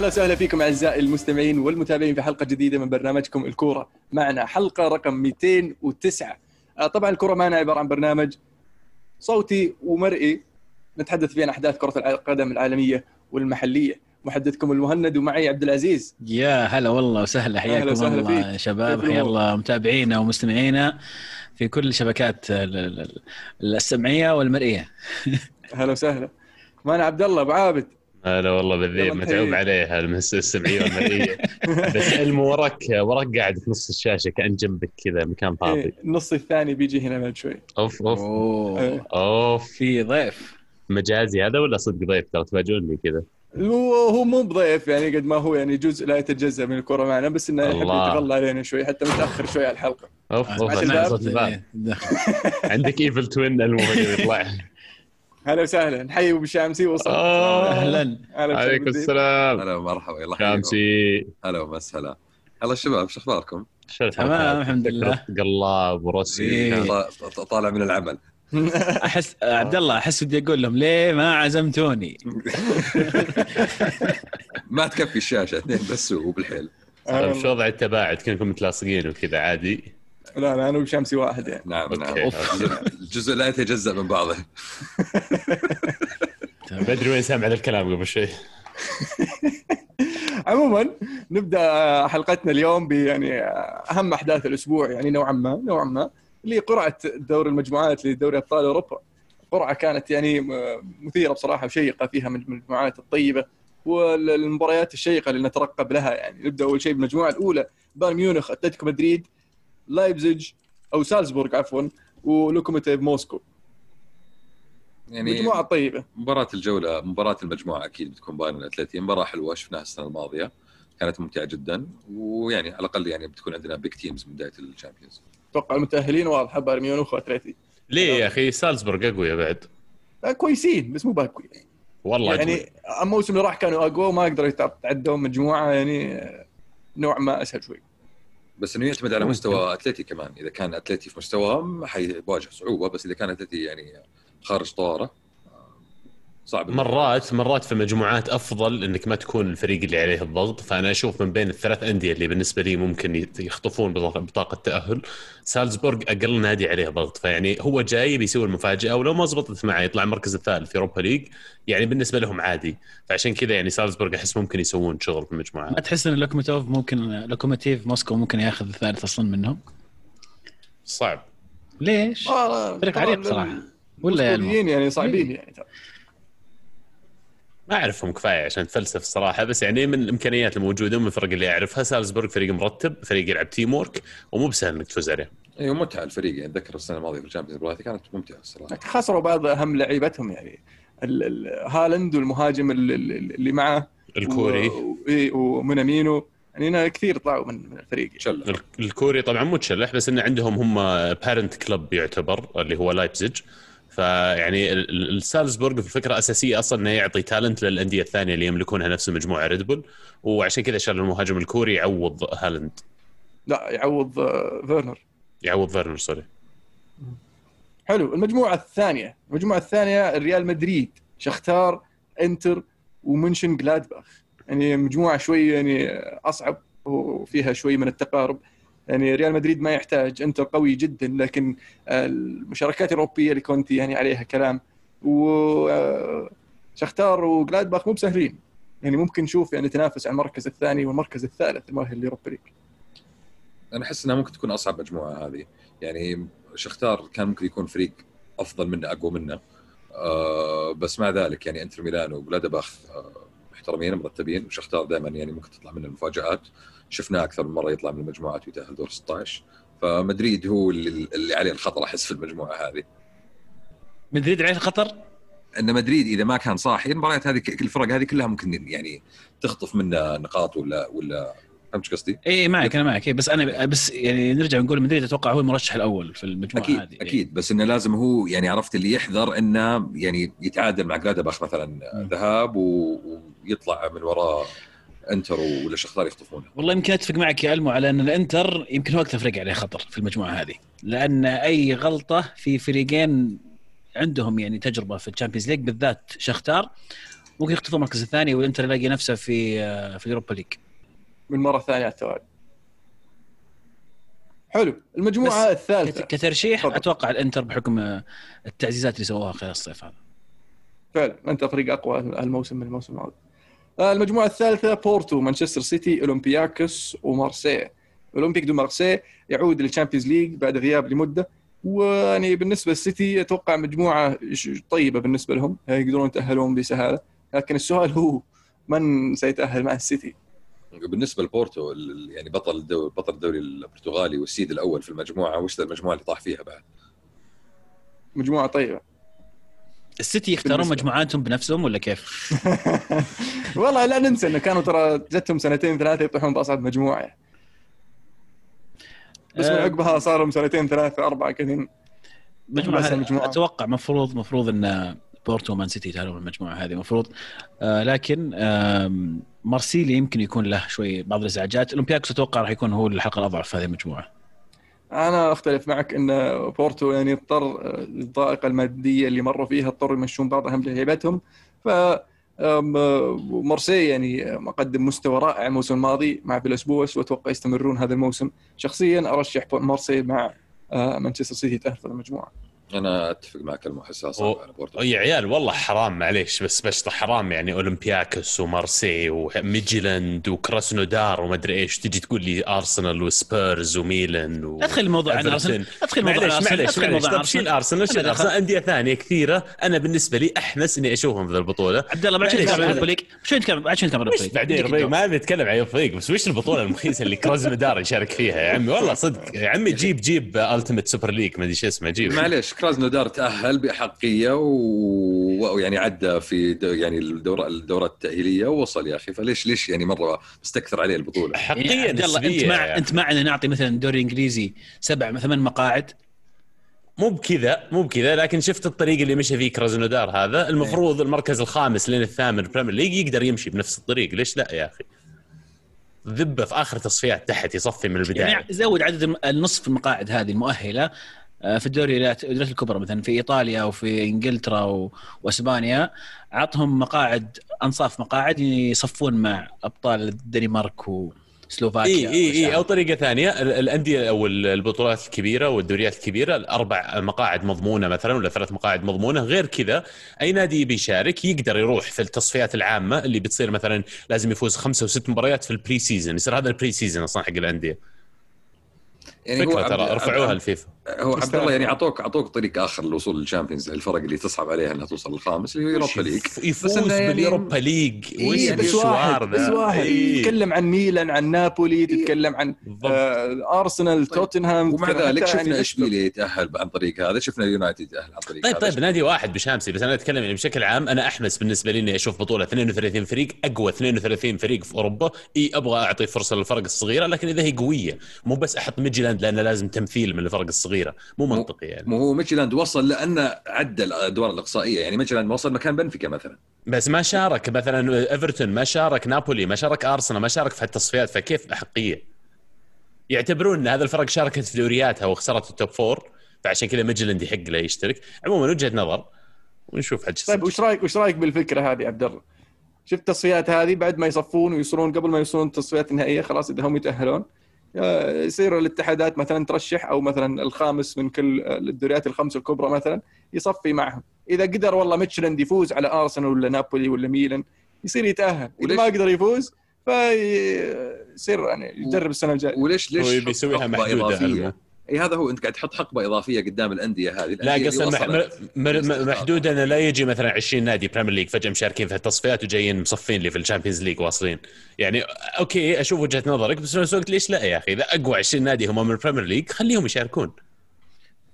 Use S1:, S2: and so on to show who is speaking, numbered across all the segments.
S1: أهلا وسهلا فيكم أعزائي المستمعين والمتابعين في حلقة جديدة من برنامجكم الكورة. معنا حلقة رقم 209 آه، طبعا الكورة معنا عبارة عن برنامج صوتي ومرئي. نتحدث فيه عن أحداث كرة القدم العالمية والمحلية. محدثكم المهند ومعي عبد العزيز.
S2: يا هلا والله وسهلا حياكم الله
S1: فيك.
S2: شباب. حيا؟ الله متابعينا ومستمعينا في كل الشبكات ال- السمعية والمرئية.
S1: أهلا وسهلا. معنا عبد الله أبو عابد.
S3: هلا والله بالذيب. متعوب عليها السمعيه والمرئيه بس علم وراك وراك قاعد في نص الشاشة كأن جنبك كذا مكان فاضي.
S1: إيه، النص الثاني بيجي هنا بعد شوي.
S3: أوف أوف.
S2: أوه.
S1: إيه.
S3: أوف.
S2: في ضيف.
S3: مجازي هذا ولا صدق ضيف؟ ترى تفاجئوني كذا.
S1: هو هو مو بضيف يعني قد ما هو يعني جزء لا يتجزأ من الكورة معنا بس إنه يحب
S3: الله.
S1: يتغلى علينا شوي حتى متأخر شوي على الحلقة.
S3: أوف أوف.
S2: إيه.
S3: عندك ايفل توين المهم يطلع.
S1: هلا وسهلا نحيي أبو شامسي وصل.
S3: آه.
S2: أهلا.
S1: أهلا وسهلا.
S3: عليكم. السلام.
S4: هلا ومرحبا الله
S3: شامسي
S4: هلا ومسهلا هلا الشباب شو
S3: أخباركم؟
S2: تمام الحمد لله.
S3: قلاب ورسي
S2: إيه.
S4: طا- طا- طالع من العمل.
S2: أحس عبد الله أحس ودي أقول لهم ليه ما عزمتوني؟
S4: ما تكفي الشاشة اثنين بس وبالحيل.
S3: شو وضع التباعد كنكم متلاصقين وكذا عادي.
S1: لا لا أنا وابو شامسي واحد يعني.
S4: نعم نعم. الجزء لا يتجزأ من بعضه.
S3: بدري وين سامع الكلام قبل شوي.
S1: عموما نبدأ حلقتنا اليوم ب يعني أهم أحداث الأسبوع يعني نوعا ما نوعا ما اللي هي قرعة دور المجموعات لدوري أبطال أوروبا. قرعة كانت يعني مثيرة بصراحة وشيقة فيها من المجموعات الطيبة والمباريات الشيقة اللي نترقب لها يعني. نبدأ أول شيء بالمجموعة الأولى بايرن ميونخ أتلتيكو مدريد. لايبزيج أو سالزبورغ عفوا ولوكوموتيف موسكو.
S4: يعني
S1: مجموعة طيبة.
S4: مباراة الجولة مباراة المجموعة أكيد بتكون بايرن الأتلتي. مباراة حلوة شفناها السنة الماضية. كانت ممتعة جدا. ويعني على الأقل يعني بتكون عندنا big teams من بداية الشامبيونز.
S1: أتوقع المتأهلين واضحه بايرن ميونخ وأتلتي.
S3: ليه يا أخي؟ سالزبورغ اقوياء بعد.
S1: آه، كويسين بس مو باقوي
S3: والله
S1: يعني الموسم اللي راح كانوا أقوى وما قدروا يتعدوا مجموعة يعني آه، نوعا ما أسهل شوي.
S4: بس إنه يعتمد على مستوى اتلتي كمان. إذا كان اتلتي في مستواهم حيواجه صعوبة بس إذا كان اتلتي يعني خارج طواره صعب
S3: مرات مرات في مجموعات أفضل إنك ما تكون الفريق اللي عليه الضغط. فأنا أشوف من بين الثلاث أندية اللي بالنسبة لي ممكن يخطفون بطاقه بطاقة تأهل سالزبورغ أقل نادي عليه ضغط. فيعني هو جاي بيسوي المفاجأة ولو ما زبطت معه يطلع المركز الثالث في أوروبا ليج. يعني بالنسبة لهم عادي. فعشان كذا يعني سالزبورغ أحس ممكن يسوون شغل في المجموعه
S2: ما تحس إن لوكوموتيف ممكن لوكوموتيف موسكو ممكن ياخذ الثالث أصلا منهم؟
S3: صعب.
S2: ليش؟ فريق عريق صراحة. ولا؟
S1: الموسكويين يعني صعبين يعني. ترى.
S3: ما أعرفهم كفاية عشان اتفلسف الصراحه بس يعني من الإمكانيات الموجودة ومن الفرق اللي اعرفها سالزبورغ فريق مرتب فريق يلعب teamwork ومو بسهل إنك تفوز عليه.
S4: أيوه متعة الفريق. يعني أتذكر السنة الماضية في الشامبيونز ليج كانت ممتعة الصراحة.
S1: خسروا بعض أهم لعيبتهم يعني ال- ال- هالاند والمهاجم ال- ال- اللي معه
S3: الكوري.
S1: و- إيه، ومنامينو. يعني هنا كثير طلعوا من من الفريق.
S3: ال- الكوري طبعا مو تشلح بس انه عندهم هم بارنت كلب يعتبر اللي هو لايبزيج فيعني ال- ال- السالزبورغ في الفكرة أساسية أصلا إنه يعطي تالنت للأندية الثانية اللي يملكونها نفس المجموعه ريد بول وعشان كذا شال المهاجم الكوري يعوض هالاند
S1: لا يعوض آه، فيرنر
S3: يعوض فيرنر sorry
S1: حلو. المجموعة الثانية المجموعة الثانية ريال مدريد شختار إنتر ومونشن جلادباخ يعني مجموعة شوي يعني أصعب وفيها شوي من التقارب. يعني ريال مدريد ما يحتاج انتر قوي جدا لكن المشاركات الأوروبية اللي كونتي يعني عليها كلام. وشختار وجلادباخ مو بسهلين. يعني ممكن نشوف يعني تنافس على المركز الثاني والمركز الثالث المؤهل لاوروبا ليج.
S4: أنا أحس إنها ممكن تكون أصعب مجموعة هذه. يعني شختار كان ممكن يكون فريق أفضل منه أقوى منه. آه بس مع ذلك يعني إنتر ميلان وبلادباخ آه محترمين مرتبين. وشختار دائما يعني ممكن تطلع منه المفاجآت. شفناه أكثر من مرة يطلع من المجموعات ويتأهل دور 16 فمدريد هو اللي, اللي عليه الخطر أحس في المجموعة هذه.
S2: مدريد عليه الخطر؟
S4: أن مدريد إذا ما كان صاحي المباريات هذه الفرق هذه كلها ممكن يعني تخطف منه نقاط ولا ولا فهمت قصدي؟
S2: اي معك أنا معك. إيه، بس أنا بس يعني نرجع نقول مدريد أتوقع هو المرشح الأول في المجموعة
S4: أكيد
S2: هذه.
S4: أكيد. بس إنه لازم هو يعني عرفت اللي يحذر إنه يعني يتعادل مع جلادباخ مثلا. ذهاب ويطلع من وراه انتر ولا شختار يخطفونه.
S2: والله يمكن أتفق معك يا ألمو على أن الإنتر يمكن هو أكثر فريق عليه خطر في المجموعة هذه. لأن أي غلطة في فريقين عندهم يعني تجربة في الشامبيونز ليج بالذات شختار ممكن يخطفوا المركز الثاني والإنتر يلاقي نفسه في في اوروبا ليج.
S1: من مرة ثانية على التوالي. حلو.
S2: المجموعة
S1: الثالثة.
S2: كت- كترشيح
S1: تفضل.
S2: أتوقع الإنتر بحكم التعزيزات اللي سووها خلال الصيف هذا.
S1: فعلا. أنت فريق أقوى الموسم من الموسم الماضي. المجموعة الثالثة بورتو مانشستر سيتي أولمبياكوس ومارسيل أولمبيك دو مارسيل يعود للشامبيونز ليج بعد غياب لمدة ويعني بالنسبة للسيتي أتوقع مجموعة طيبة بالنسبة لهم يقدرون يتأهلون بسهالة لكن السؤال هو من سيتأهل مع السيتي؟
S4: بالنسبة لبورتو يعني بطل الدوري بطل الدوري البرتغالي والسييد الأول في المجموعة وش المجموعة اللي طاح فيها بعد؟
S1: مجموعة طيبة.
S2: السيتي يختارون مجموعاتهم بنفسهم ولا كيف؟
S1: والله لا ننسى إنه كانوا ترى جتهم سنتين ثلاثة يطيحون بأصعب مجموعة. بس من
S2: آه،
S1: عقبها صار لهم سنتين ثلاثة أربعة كذا المجموعة.
S2: أتوقع مفروض مفروض إن بورتو ومان سيتي يتأهلون من المجموعة هذه مفروض آه لكن آم، مارسيليا يمكن يكون له شوي بعض الإزعاجات أولمبياكوس أتوقع راح يكون هو الحلقة الأضعف في هذه المجموعة
S1: أنا أختلف معك إن بورتو يعني اضطر آه، الضائقة المادية اللي مروا فيها اضطروا يمشون بعض اهم لعيبتهم ف مارسي يعني مقدم مستوى رائع الموسم الماضي مع فيلاس بواش وأتوقع يستمرون هذا الموسم. شخصيا أرشح مارسي مع آه، مانشستر سيتي تاهل في المجموعة.
S4: أنا أتفق معك المحسسه
S3: أو-
S4: صعبه على بورتو
S3: يا عيال والله حرام معليش بس بشطح حرام يعني أولمبياكوس ومارسي وميجيلاند وكراسنودار وما ادري إيش تجي تقول لي أرسنال وسبيرز وميلان و...
S2: أدخل الموضوع عن. أرسنال أدخل موضوع
S3: معليش
S2: أرسنال
S3: معليش
S2: أدخل
S3: معليش.
S2: موضوع
S3: طب شيل
S2: أرسنال.
S3: ارسنال شيل ارسنال أندية ثانية كثيرة. أنا بالنسبة لي أحمس إني أشوفهم في البطولة.
S2: عبد الله بعد شوي نتكلم عن شوي نتكلم بعد شوي نتكلم عن ليج.
S3: بعدين. ما بنتكلم عن الفريق بس وش البطولة المخيسه اللي كرازنودار يشارك فيها يا عمي؟ والله صدق يا عمي جيب جيب التيمت سوبر ليج ما أدري شو اسمه جيب.
S4: معليش كرازنودار تأهل باحقيه و- ويعني عدى في دو يعني الدورة الدورات التأهيلية ووصل يا أخي. فليش ليش يعني مرة مستكثر عليه البطولة؟
S2: يعني
S3: حقيقه
S2: عبد الله
S3: أنت
S2: مع
S3: يعني.
S2: أنت مع ان نعطي مثلا الدوري الانجليزي سبع ثمان مقاعد؟
S3: مو بكذا مو بكذا لكن شفت الطريق اللي مشى فيه كراسنودار هذا. المفروض المركز الخامس لين الثامن بريمير ليج يقدر يمشي بنفس الطريق. ليش لا يا أخي؟ ذبة في آخر تصفيات تحت يصفي من البداية.
S2: يعني زود عدد النصف المقاعد هذه المؤهلة. في الدوريات الدوريات الكبرى مثلا في إيطاليا وفي إنجلترا و- وأسبانيا عطهم مقاعد أنصاف مقاعد يصفون مع أبطال الدنمارك وسلوفاكيا
S3: إي إي إي
S2: أو.
S3: طريقة ثانية ال- الأندية أو ال- البطولات الكبيرة والدوريات الكبيرة الأربع مقاعد مضمونة مثلا ولا ثلاث مقاعد مضمونة غير كذا أي نادي يبي يشارك يقدر يروح في التصفيات العامة اللي بتصير مثلا لازم يفوز خمسة وست مباريات في ال pre-season يصير هذا ال pre-season أصلا حق الأندية
S4: يعني فكرة
S3: ترى رفعوها الفيفا
S4: هو عبد. الله يعني اعطوك أعطوك طريق آخر للوصول لل Champions الفرق اللي تصعب عليها إنها توصل للخامس اللي هو يوروبا ليج
S3: يفوز
S4: إنه يعني-
S3: باليوروبا ليج
S4: إيه،
S3: وش
S1: إيه بس واحد بس
S3: ذا؟
S1: واحد
S3: إيه.
S1: تتكلم عن ميلان عن نابولي تتكلم عن. آه أرسنال توتنهام
S4: ومع ذلك شفنا
S1: يعني
S4: اشبيليا يتأهل عن طريق هذا شفنا اليونايتد يتأهل عن طريق
S3: طيب
S4: هذا
S3: طيب نادي واحد بشامسي بس أنا أتكلم يعني بشكل عام أنا أحمس بالنسبة لي إني أشوف بطولة 32 فريق أقوى 32 فريق في أوروبا إي أبغى أعطي فرصة للفرق الصغيرة لكن إذا هي قوية مو بس أحط ميتشلاند لأنه لازم تمثيل من الفرق الصغيرة. مو منطقي يعني.
S4: مو هو ميتشلاند وصل لأنه عدى الأدوار الإقصائية. يعني ميتشلاند وصل مكان بنفيكا مثلا.
S3: بس ما شارك. مثلا إيفرتون ما شارك نابولي ما شارك أرسنال ما شارك في هالتصفيات فكيف احقيه؟ يعتبرون إن هذه الفرق شاركت في دورياتها وخسرت ال top four فعشان كذا ميتشلاند يحق له يشترك. عموما وجهة نظر ونشوف حد
S1: طيب وش رايك وش رأيك بالفكرة هذه عبد الله؟ شفت التصفيات هذه بعد ما يصفون ويوصلون قبل ما يوصلون التصفيات النهائيه خلاص إذا هم يتأهلون. يصير الاتحادات مثلا ترشح أو مثلا الخامس من كل الدوريات الخمس الكبرى مثلا يصفي معهم. إذا قدر والله ميتشلاند يفوز على أرسنال ولا نابولي ولا ميلان يصير يتأهل. إذا
S4: وليش؟
S1: ما قدر يفوز فيصير يعني يجرب السنة الجاية.
S4: وليش ليش
S3: هو يبي
S4: اي هذا هو أنت قاعد تحط حقبة إضافية قدام الأندية هذه.
S3: لا
S4: الأندية
S3: قصدي مح... م... م... محدود إنه لا يجي مثلا 20 نادي بريمير ليج فجأة مشاركين في التصفيات وجايين مصفين لي في الشامبيونز ليج واصلين. يعني أوكي أشوف وجهة نظرك بس في نفس الوقت ليش لا يا أخي؟ إذا أقوى 20 نادي هم من البريمير ليج خليهم يشاركون.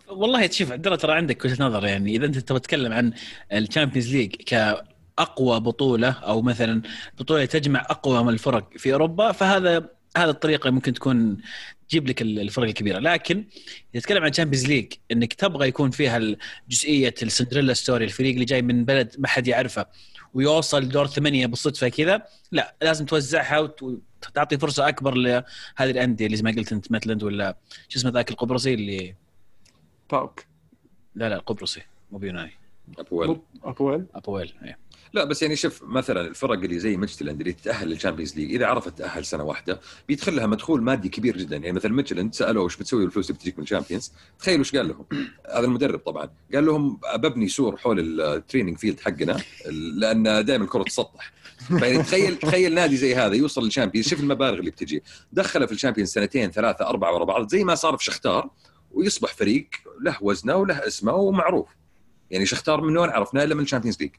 S2: والله شوف عبد الله ترى عندك وجهة نظر. يعني إذا أنت تبغى تتكلم عن الشامبيونز ليج كأقوى بطولة أو مثلا بطولة تجمع أقوى من الفرق في أوروبا فهذا هذا الطريقة ممكن تكون تجيب لك الفرق الكبيرة لكن اذا تتكلم عن الشامبيونز ليج إنك تبغى يكون فيها جزئية ال Cinderella story الفريق اللي جاي من بلد ما حد يعرفه ويوصل دور ثمانية بالصدفة كذا لا لازم توزعها وتعطي فرصة أكبر لهذه الأندية اللي زي ما قلت أنت ميتشلاند ولا شو اسمه ذاك القبرصي اللي
S1: باوك
S2: لا لا القبرصي مو بيوناني
S4: أبويل.
S1: ابويل
S2: ابويل إيه.
S4: لا بس يعني شوف مثلا الفرق اللي زي ميتشلاند اللي تتاهل للشامبيونز ليج إذا عرفت تتاهل سنة واحدة بيدخل لها مدخول مادي كبير جدا. يعني مثلا ميتشلاند سالوه وش بتسوي بالفلوس اللي بتجيك من الشامبيونز تخيلوا إيش قال لهم؟ هذا المدرب طبعا. قال لهم ببني سور حول ال training field حقنا لأن دائما الكرة تسطح. يعني تخيل تخيل نادي زي هذا يوصل للشامبيونز شوف المبالغ اللي بتجي. دخله في الشامبيونز سنتين ثلاثة أربعة ورا بعض زي ما صار في شختار ويصبح فريق له وزنه وله اسمه ومعروف. يعني شختار من وين عرفناه؟ إلا من الشامبيونز ليج.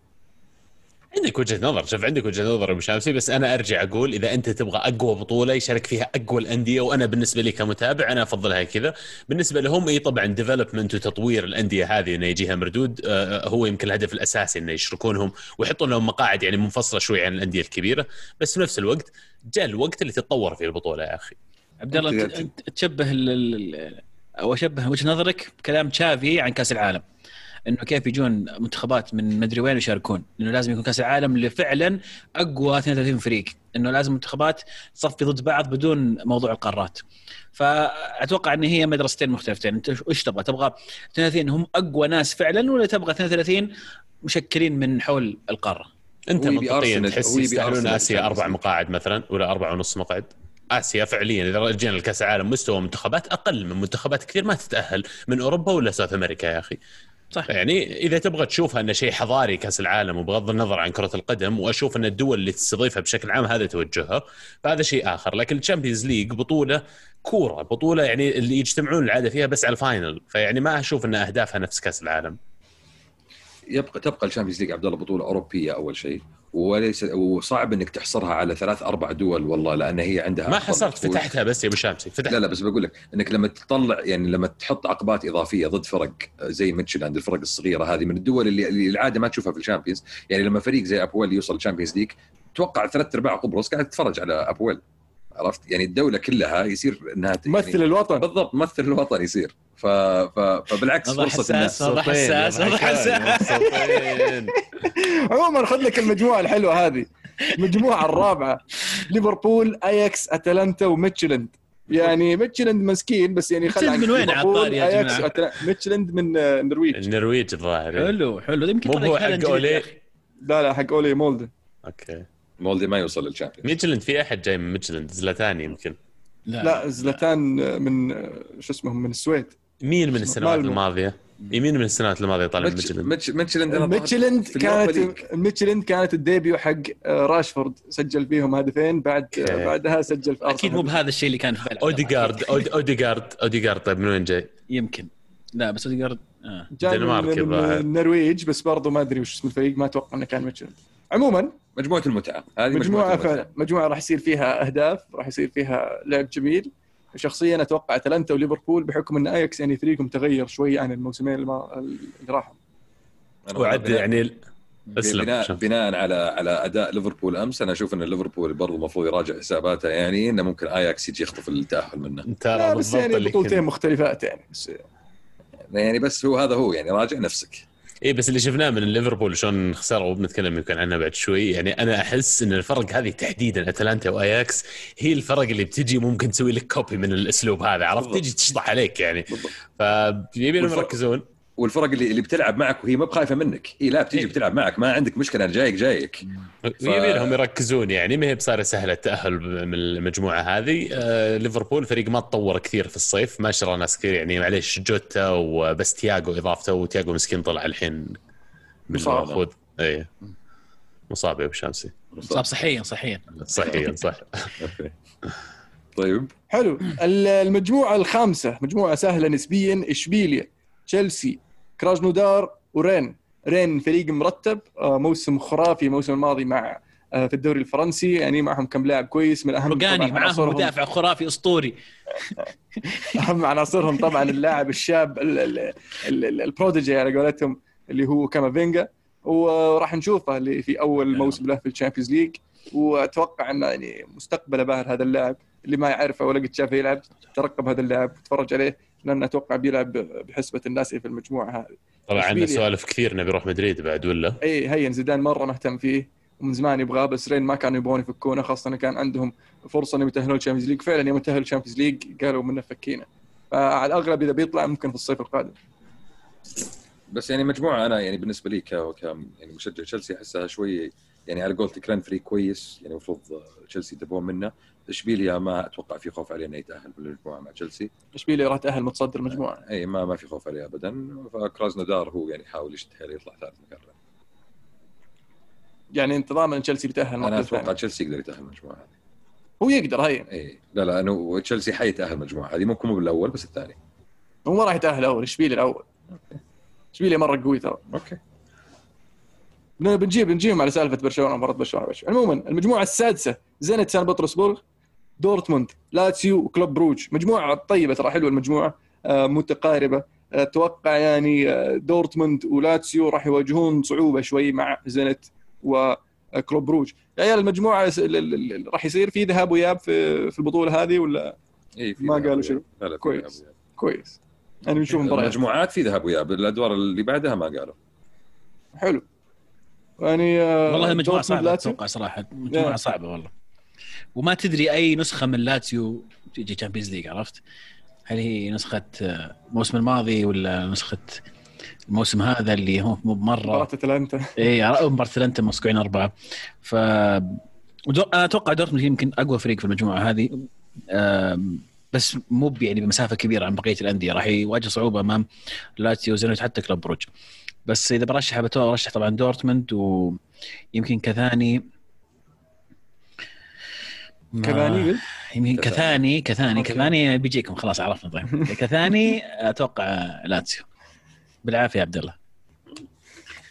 S3: عندك وجهة نظر شوف عندك وجهة نظر أبو شامسي بس أنا أرجع أقول إذا أنت تبغى أقوى بطولة يشارك فيها أقوى الأندية وأنا بالنسبة لي كمتابع أنا أفضلها كذا. بالنسبة لهم إي طبعا development وتطوير الأندية هذه إنه يجيها مردود آه، هو يمكن الهدف الأساسي إنه يشركونهم ويحطون لهم مقاعد يعني منفصلة شوي عن الأندية الكبيرة. بس في نفس الوقت جاء الوقت اللي تتطور فيه البطولة يا أخي.
S2: عبد الله أنت تشبه أو أشبه وجهه نظرك بكلام تشافي عن كأس العالم. إنه كيف يجون منتخبات من مدري وين يشاركون. إنه لازم يكون كأس العالم اللي فعلا أقوى 32 فريق. إنه لازم منتخبات تصفي ضد بعض بدون موضوع القارات. فأتوقع إن هي مدرستين مختلفتين. أنت إيش تبغى؟ تبغى 32 هم أقوى ناس فعلا ولا تبغى 32 مشكلين من حول القارة؟
S3: أنت منطقيا تحس يستاهلون اسيا أربع مقاعد مثلا ولا أربع ونص مقعد. آسيا فعليا إذا رجعنا لكأس العالم مستوى منتخبات أقل من منتخبات كثير ما تتأهل من أوروبا ولا ساوث أمريكا يا أخي. صح. يعني إذا تبغى تشوفها انه شيء حضاري كأس العالم وبغض النظر عن كرة القدم وأشوف أن الدول اللي تستضيفها بشكل عام هذا توجهها فهذا شيء آخر. لكن الشامبيونز ليج بطولة كورة بطولة يعني اللي يجتمعون العادة فيها بس على ال final فيعني ما أشوف أن أهدافها نفس كأس العالم.
S4: يبقى تبقى الشامبيونز ليج عبد الله بطولة أوروبية أول شيء. وليس وصعب إنك تحصرها على ثلاث أربع دول والله لأن هي عندها
S3: ما حصرت فتحتها بس يا أبو شامسي فتحت.
S4: لا لا بس بقول لك إنك لما تطلع يعني لما تحط عقبات إضافية ضد فرق زي ميتشلاند الفرق الصغيرة هذه من الدول اللي, اللي العادة ما تشوفها في الشامبيونز. يعني لما فريق زي أبويل يوصل الشامبيونز ليج توقع ثلاث أرباع قبرص قاعد تتفرج على أبويل. عرفت؟ يعني الدولة كلها يصير إنها
S1: تمثل يعني الوطن.
S4: بالضبط ممثل الوطن يصير. ف... ف... فبالعكس فرصة
S2: الناس. حساس حساس
S1: عموما خذ لك المجموعة الحلوة هذه. المجموعة الرابعة ليفربول أياكس أتلانتا وميتشلند يعني ميتشلند مسكين بس يعني
S2: خلى من وين عطار يا
S1: جماعة؟ ميتشلند من النرويج.
S3: النرويج الظاهر.
S2: حلو حلو. يمكن
S3: مو هو حق أولي؟
S1: لا لا حق أولي مولدن
S3: أوكي.
S4: مولدي ما يوصل للشامبيونز.
S3: ميتشلند في أحد جاي من ميتشلند زلاتان يمكن.
S1: لا, لا زلاتان من شو اسمه من السويد.
S3: مين من السنوات الماضية؟ مين من السنوات الماضية طالع ميتشلند؟
S4: ميتشلند
S1: ميتشلند كانت ميتشلند كانت ال debut حق آه، راشفورد. سجل فيهم هدفين بعد آه، بعدها سجل في
S2: أكيد مو بهذا الشيء اللي كان في بالك.
S3: أوديجارد أوديجارد أوديجارد طيب من وين جاي؟
S2: يمكن. لا بس أوديجارد
S1: آه. جاي من النرويج بس برضه ما أدري وش اسم الفريق ما أتوقع إنه كان ميتشلند عموما
S4: مجموعة المتعة.
S1: هذه مجموعة مجموعة, فعلا. مجموعة راح يصير فيها أهداف راح يصير فيها لعب جميل. شخصيا أتوقع أتلانتا وليفربول بحكم إن اياكس يعني فريقهم تغير شوي عن الموسمين اللي راحوا.
S3: وعد يعني
S4: بناء بناء على على أداء ليفربول أمس. أنا أشوف إن ليفربول برضه المفروض يراجع حساباته. يعني إنه ممكن اياكس يجي يخطف التأهل منه.
S1: لا بس يعني بطولتين مختلفات يعني بس
S4: يعني بس هو هذا هو. يعني راجع نفسك.
S3: اي بس اللي شفناه من ليفربول شلون خسروا وبنتكلم يمكن عنها بعد شوي. يعني أنا أحس إن الفرق هذه تحديدا أتلانتا وأياكس هي الفرق اللي بتجي ممكن تسوي لك copy من الأسلوب هذا عرفت؟ تجي تشطح عليك يعني. فيبي يركزون.
S4: والفرق اللي اللي بتلعب معك وهي ما بخايفة منك. اي لا بتيجي إيه. بتلعب معك. ما عندك مشكلة أنا جايك جايك.
S3: ف... يبي لهم يركزون يعني ما هي بصايره سهلة التأهل من المجموعة هذه. آه ليفربول فريق ما تطور كثير في الصيف ما شرى ناس كثير يعني. معليش جوتا وبس تياجو إضافته وتياجو مسكين طلع الحين
S1: مصاب.
S3: اي مصاب يا أبو شمسي.
S2: مصاب صحيا صحيا.
S3: صحيا صح.
S4: طيب.
S1: حلو. المجموعة الخامسة مجموعة سهلة نسبيا إشبيليا تشيلسي كراجنودار ورين. رين فريق مرتب آه، موسم خرافي الموسم الماضي مع آه، في الدوري الفرنسي. يعني معهم كم لاعب كويس من أهم
S2: روجاني معهم مدافع خرافي أسطوري.
S1: أهم عناصرهم طبعا اللاعب الشاب ال prodigy على قولتهم اللي هو كامافينجا. وراح نشوفه اللي في أول نعم. موسم له في الشامبيونز ليج. وأتوقع إنه يعني مستقبله باهر هذا اللاعب. اللي ما يعرفه ولا قد شافه يلعب ترقب هذا اللاعب وتفرج عليه. لأن أتوقع بيلعب بحسبة الناس في المجموعة هذه.
S3: طبعا عندنا سوالف كثير نبي نروح مدريد بعد ولا؟
S1: اي هين زيدان مرة مهتم فيه ومن زمان يبغاه بس رين ما كانوا يبغون يفكونه خاصة انه كان عندهم فرصة إنهم يتأهلون ال Champions League فعلا يوم تاهلوا ال Champions League قالوا منه فكينا. فعلى الأغلب إذا بيطلع ممكن في الصيف القادم.
S4: بس يعني مجموعة أنا يعني بالنسبة لي ك يعني مشجع تشيلسي أحسها شوي يعني على قولتك ران فريق كويس. يعني المفروض تشيلسي يتبعون منه. اشبيليا ما أتوقع في خوف عليه إنه يتأهل بالمجموعه مع تشيلسي.
S1: اشبيليا راح تاهل متصدر المجموعه
S4: إي ما ما في خوف عليه ابدا. فكرازنودار هو يعني يحاول يشد حيله يطلع ثالث مكان
S1: يعني انت ضامن تشيلسي بيتأهل
S4: أنا
S1: أتوقع
S4: تشيلسي يقدر يتأهل المجموعه هذه.
S1: هو يقدر هي
S4: إي لا لا أنه تشيلسي حيتأهل المجموعه هذه. ممكن مو بالأول بس الثاني.
S1: هو ما راح يتأهل أول اشبيليا الأول. اشبيليا مرة قوي ترى.
S4: okay.
S1: بن- بنجيب بنجيهم على سالفة برشلونة مباراة برشلونة. عموما المجموعة السادسة زينت سان بطرسبورغ. دورتموند لاتسيو وكلوب بروج. مجموعة طيبة ترى حلوة المجموعة آه، متقاربة. آه، أتوقع يعني آه، دورتموند ولاتسيو راح يواجهون صعوبة شوي مع زينت وكلوب بروج. يا عيال المجموعة س- ال- ال- ال- راح يصير في ذهاب واياب في في البطولة هذه ولا؟
S4: إي في
S1: ما قالوا. شنو.
S4: لا لا في
S1: كويس. كويس. يعني نشوف مباريات
S4: المجموعات في ذهاب واياب الأدوار اللي بعدها ما قالوا.
S1: حلو. يعني آه،
S2: والله المجموعة
S1: صعبة
S2: أتوقع صراحة. مجموعه
S1: يا.
S2: صعبة والله. وما تدري أي نسخة من لاتسيو تجي Champions League عرفت؟ هل هي نسخة الموسم الماضي ولا نسخة الموسم هذا اللي هو مو
S1: مباراة
S2: بمره
S1: أتلانتا.
S2: إي مباراة أتلانتا مسكوين أربعة. ف. أنا أتوقع دورتموند يمكن أقوى فريق في المجموعة هذه. بس مو يعني بمسافة كبيرة عن بقية الأندية. راح يواجه صعوبة أمام لاتسيو زينيت حتى كلوب بروج. بس إذا برشح برشح طبعا دورتموند ويمكن كثاني
S1: قلت؟
S2: يمكن كثاني. كثاني. كثاني بيجيكم. خلاص عرفنا. طيب. كثاني أتوقع لاتسيو. بالعافية يا عبد الله.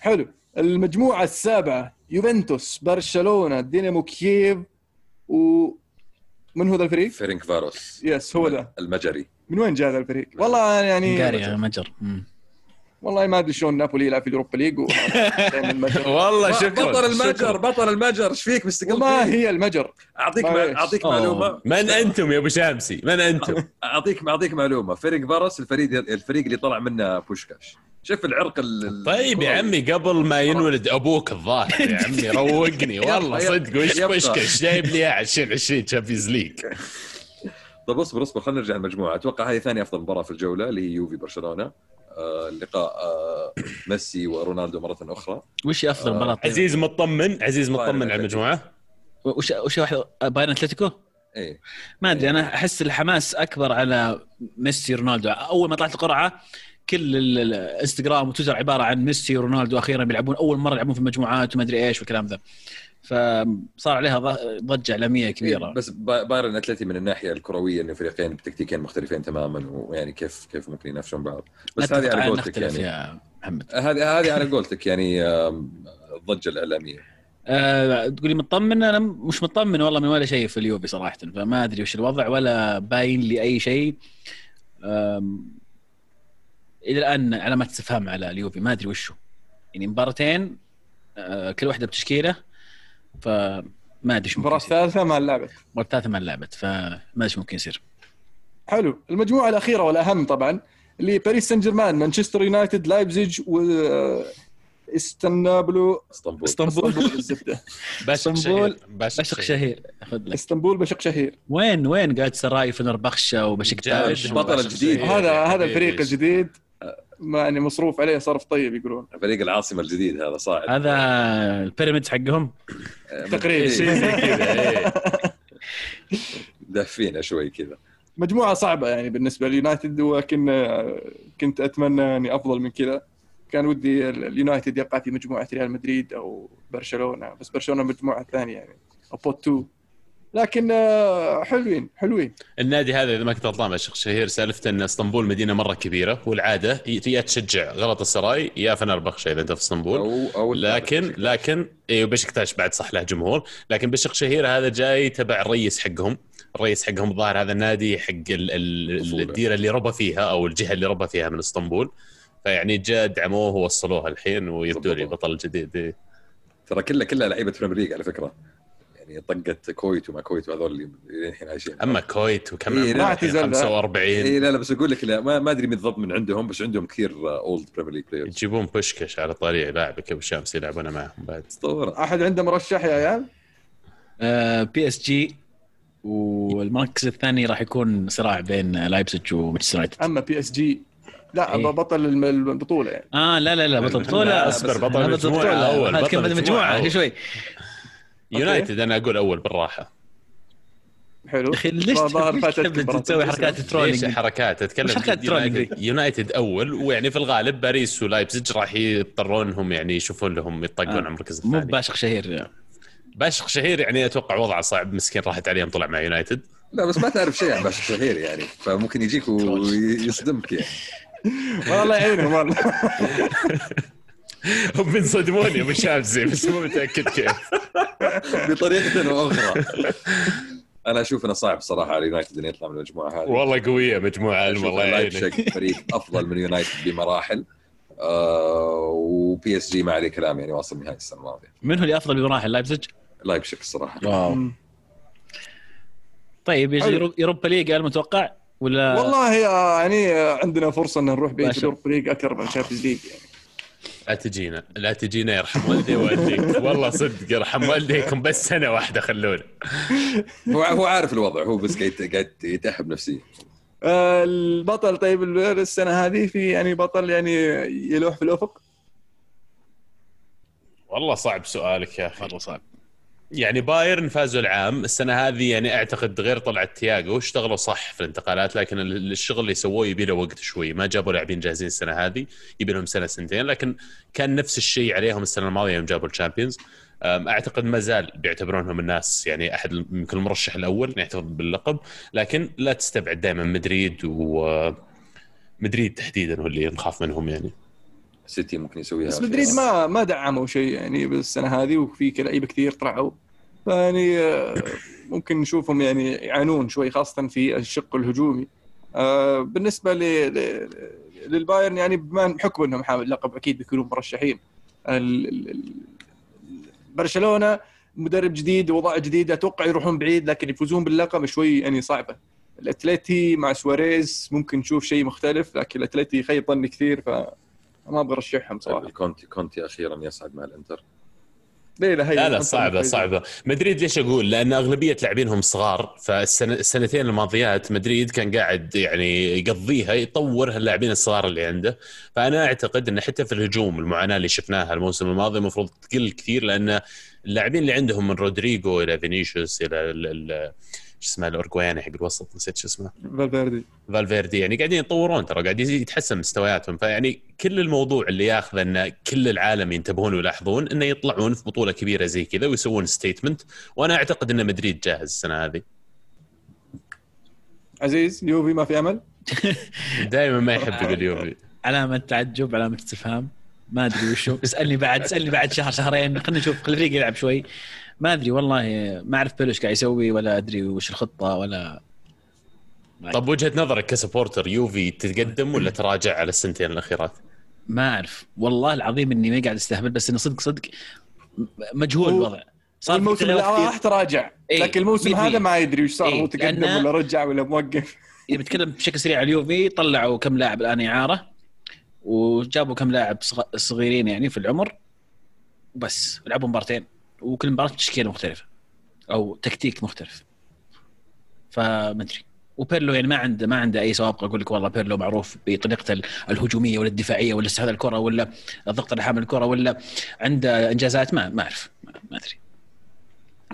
S1: حلو. المجموعة السابعة يوفنتوس برشلونة دينامو كييف و من هو ذا الفريق؟
S4: فيرينك فاروس.
S1: يس هو ذا.
S4: المجري.
S1: من وين جاء ذا الفريق؟ والله يعني
S2: هنغاريا مجر. مم.
S1: والله ما أدري شلون نابولي يلعب في اليوروبا ليج.
S3: والله شكرا
S4: بطل المجر. بطل المجر إيش فيك مستقل فيه؟
S1: هي المجر
S4: أعطيك
S1: ما.
S4: أعطيك
S2: أوه.
S4: معلومة
S3: من أنتم يا أبو شامسي من أنتم
S4: اعطيك أعطيك معلومة فريق فاروس الفريق الفريق اللي طلع منه بوشكاش شوف العرق ال...
S3: طيب يا عمي قبل ما ينولد أبوك الظاهر يا عمي روقني والله صدق وش. بوشكش جايب لي إياه 2020 تشامبيونز ليج
S4: طيب اصبر اصبر خلينا نرجع المجموعه أتوقع هذه ثاني أفضل مباراة في الجولة اللي هي يوفي برشلونة آه اللقاء آه ميسي ورونالدو مرة أخرى.
S2: وش افضل
S4: آه،
S2: مباراه؟
S3: عزيز مطمن عزيز مطمن على المجموعة.
S2: وش وش واحد؟ بايرن أتلتيكو؟
S4: إيه
S2: ما أدري أنا أحس الحماس أكبر على ميسي رونالدو أول ما طلعت القرعة كل ال- ال- الانستغرام وتويتر عبارة عن ميسي ورونالدو أخيرا بيلعبون أول مرة يلعبون في المجموعات وما أدري إيش والكلام ذا. فصار عليها ضجة إعلامية كبيرة.
S4: بس با- بايرن أتلتي من الناحية الكروية إنه فريقين بتكتيكين مختلفين تماما ويعني كيف كيف ممكن ينافسون بعض. بس هذه على قولتك يعني.
S2: يا محمد.
S4: هذه هذه على قولتك يعني الضجة الإعلامية.
S2: أه تقولي مطمن؟ أنا مش مطمن والله من ولا شيء في اليوفي صراحة فما أدري وش الوضع ولا باين لي أي شيء. إلى الآن علامات استفهام على اليوفي ما أدري وشه يعني مباراتين أه، كل واحدة بتشكيلة. فما أدري
S1: المباراة
S2: يصير.
S1: الثالثة ما لعبت.
S2: المباراه الثالثه ما لعبت فما أدري شو ممكن يصير.
S1: حلو. المجموعة الأخيرة والأهم طبعا اللي باريس سان جيرمان مانشستر يونايتد لايبزيج و استنبولو
S4: اسطنبول
S2: اسطنبول اسطنبول،
S3: شهير.
S2: بشق شهير. خذ لك.
S1: اسطنبول بشق شهير.
S2: وين وين قاعد سراي فنربخشة وبشكتاش.
S4: البطل الجديد.
S3: شهير.
S1: هذا هذا. الفريق الجديد. ما يعني مصروف عليه صرف طيب يقولون.
S4: فريق العاصمة الجديد هذا صاعد.
S2: هذا البيراميدز حقهم؟
S4: آه،
S1: تقريبا.
S3: شيء زي كذا إيه.
S4: دافينا شوي كذا.
S1: مجموعة صعبة يعني بالنسبة لليونايتد ولكن كنت أتمنى يعني أفضل من كذا. كان ودي ال- اليونايتد يقع في مجموعة ريال مدريد أو برشلونة بس برشلونة المجموعة الثانية يعني. أو pot 2 لكن آه، حلوين حلوين.
S3: النادي هذا إذا ما كنت غلطان مع باشق شهير سالفته إن إسطنبول مدينة مرة كبيرة والعادة يا تشجع غلطة سراي يا فنربخشة إذا أنت في إسطنبول.
S4: أو أو
S3: لكن لكن أيوه بشكتاش بعد صح له جمهور. لكن باشق شهير هذا جاي تبع الرئيس حقهم. الرئيس حقهم الظاهر هذا النادي حق ال- ال-. الديرة اللي ربى فيها أو الجهة اللي ربى فيها من إسطنبول. فيعني جاء دعموه ووصلوه الحين ويبدو لي. بطل جديد.
S4: ترى كلها كلها لعيبة بريمير ليج على فكرة. يعني طقت كويت وما كويت وهذول اللي الحين عايشين.
S3: أما كويت وكم
S4: إيه، لا
S3: الحين؟
S1: اعتزل ذا.
S3: 45
S4: اي لا لا بس أقول لك لا ما, ما أدري مين بالضبط من عندهم بس عندهم كثير اولد بريمير ليج بلايرز
S3: يجيبون بوشكش على طريق لاعبك أبو شامس يلعبون معهم بعد.
S4: أسطورة.
S1: أحد عنده مرشح يا عيال؟
S2: آه، PSG والمركز الثاني راح يكون صراع بين لايبزيج ومانشستر يونايتد
S1: أما PSG لا
S2: إيه.
S1: بطل الم- البطولة يعني.
S2: لا لا لا بطل
S3: لا، بطل. أول،
S2: هذا
S3: بطل
S2: كان
S3: المجموعة
S2: مجموعة
S3: أول.
S2: شوي.
S3: يونايتد أنا أقول أول بالراحة.
S1: حلو.
S2: يا أخي ليش تسوي. حركات
S3: ليش؟
S2: trolling؟
S3: حركات؟ اتكلم
S2: حركات trolling
S3: يونايتد, أول ويعني في الغالب باريس ولايبزيج راح يضطرون انهم يعني يشوفون لهم يطقون
S2: آه.
S3: على المركز
S2: مو
S3: الثاني.
S2: باشق شهير.
S3: باشق شهير يعني أتوقع وضعه صعب. مسكين راحت عليهم طلع مع يونايتد.
S4: لا بس ما تعرف شيء عن باشق شهير يعني فممكن يجيك ويصدمك يعني.
S1: والله يعينهم والله.
S3: هم بينصدمون يا ابو شامسي بس مو متأكد كيف.
S4: بطريقة أو أخرى. أنا أشوف إنه صعب صراحة على يونايتد إنه يطلع من المجموعة هذه.
S3: والله قوية
S4: مجموعة
S3: الله يعينك
S4: فريق أفضل من يونايتد بمراحل. آه و PSG ما عليه كلام يعني واصل نهائي السنة الماضية.
S2: من هو اللي أفضل بمراحل لايبزيج؟
S4: لايبزيج الصراحه
S2: wow. طيب يجي Europa League المتوقع ولا
S1: والله يعني عندنا فرصة إن نروح. في ال Europa League أكثر من ال Champions League يعني.
S3: لا تجينا لا تجينا يرحم والدي ووالديك. والله صدق يرحم والديكم بس سنة واحدة خلونا.
S4: هو هو عارف الوضع هو بس قاعد قاعد يتعب نفسيا.
S1: آه، البطل طيب السنة هذه في يعني بطل يعني يلوح في الأفق؟
S3: والله صعب سؤالك يا أخي.
S2: مره صعب.
S3: يعني بايرن فازوا العام السنة هذه يعني أعتقد غير طلعت تياجو اشتغلوا صح في الانتقالات لكن ال- الشغل اللي سووه يبي له وقت شوي. ما جابوا لاعبين جاهزين السنة هذه يبي لهم سنة سنتين لكن كان نفس الشيء عليهم السنة الماضية يوم جابوا الشامبيونز. أعتقد ما زال بيعتبرونهم الناس يعني أحد يمكن المرشح الأول يحتفظ باللقب. لكن لا تستبعد دائما مدريد و مدريد تحديدا هو اللي نخاف منهم يعني.
S4: سيتي ممكن يسويها
S1: بس مدريد ما ما دعموا شيء يعني بالسنة هذه وفي لعيبة كثير طلعوا. فيعني آه، ممكن نشوفهم يعني يعانون شوي خاصة في الشق الهجومي. آه، بالنسبة. للبايرن يعني بما بحكم إنهم حامل لقب أكيد بيكونوا مرشحين. برشلونة مدرب جديد وضع جديد أتوقع يروحون بعيد لكن يفوزون باللقب شوي يعني صعبة. الأتليتي مع سواريز ممكن نشوف شيء مختلف لكن الأتليتي خيب ظني كثير ف ما أبغى ارشحهم
S4: طيب
S1: صراحة.
S4: كونتي كونتي أخيرا يصعد مع
S1: الإنتر. لا هي
S3: لا لا صعبة صعبة. مدريد ليش أقول؟ لأن أغلبية لاعبينهم صغار فالسنة السنتين الماضيات مدريد كان قاعد يعني يقضيها يطور هاللاعبين الصغار اللي عنده. فأنا أعتقد إن حتى في الهجوم المعاناة اللي شفناها الموسم الماضي المفروض تقل كثير لأن اللاعبين اللي عندهم من رودريجو إلى فينيسيوس إلى ال- ال- شو اسمه الاورجواني حق الوسط نسيت شو اسمه.
S1: فالفيردي.
S3: فالفيردي يعني قاعدين يتطورون ترى قاعد يتحسن مستوياتهم. فيعني كل الموضوع اللي ياخذ إن كل العالم ينتبهون ويلاحظون إنه يطلعون في بطولة كبيرة زي كذا ويسوون statement وأنا أعتقد إن مدريد جاهز السنة هذه.
S1: عزيز يوفي ما في أمل؟
S3: دائما ما يحب يقول يوفي
S2: علامة تعجب علامة استفهام. ما أدري وشو. اسألني بعد اسألني بعد شهر شهرين. خلينا نشوف خلي الفريق يلعب شوي. ما أدري والله ما أعرف بيلوش قاعد يسوي ولا أدري وش الخطة ولا
S3: طب وجهة نظرك كسبورتر يوفي تتقدم ولا تراجع على السنتين الأخيرات؟
S2: ما أعرف والله العظيم إني ما قاعد أستهبل بس إنه صدق صدق مجهول
S1: هو-
S2: الوضع صار
S1: الموسم. راح تراجع
S2: إيه،
S1: لكن الموسم هذا. ما يدري وش صار
S2: إيه،
S1: هو تقدم ولا رجع ولا موقف
S2: إذا بتكلم بشكل سريع على اليوفي طلعوا كم لاعب الآن إعارة وجابوا كم لاعب صغ- صغيرين يعني في العمر بس لعبوا مبارتين وكل مباراة تشكيلة مختلفة أو تكتيك مختلف. فمدري وبيرلو يعني ما عنده ما عنده أي سوابق أقول لك والله بيرلو معروف بطريقته ال- الهجومية ولا الدفاعية ولا استحواذ الكرة ولا الضغط على حامل الكرة ولا عنده إنجازات ما ما أعرف. ما أدري.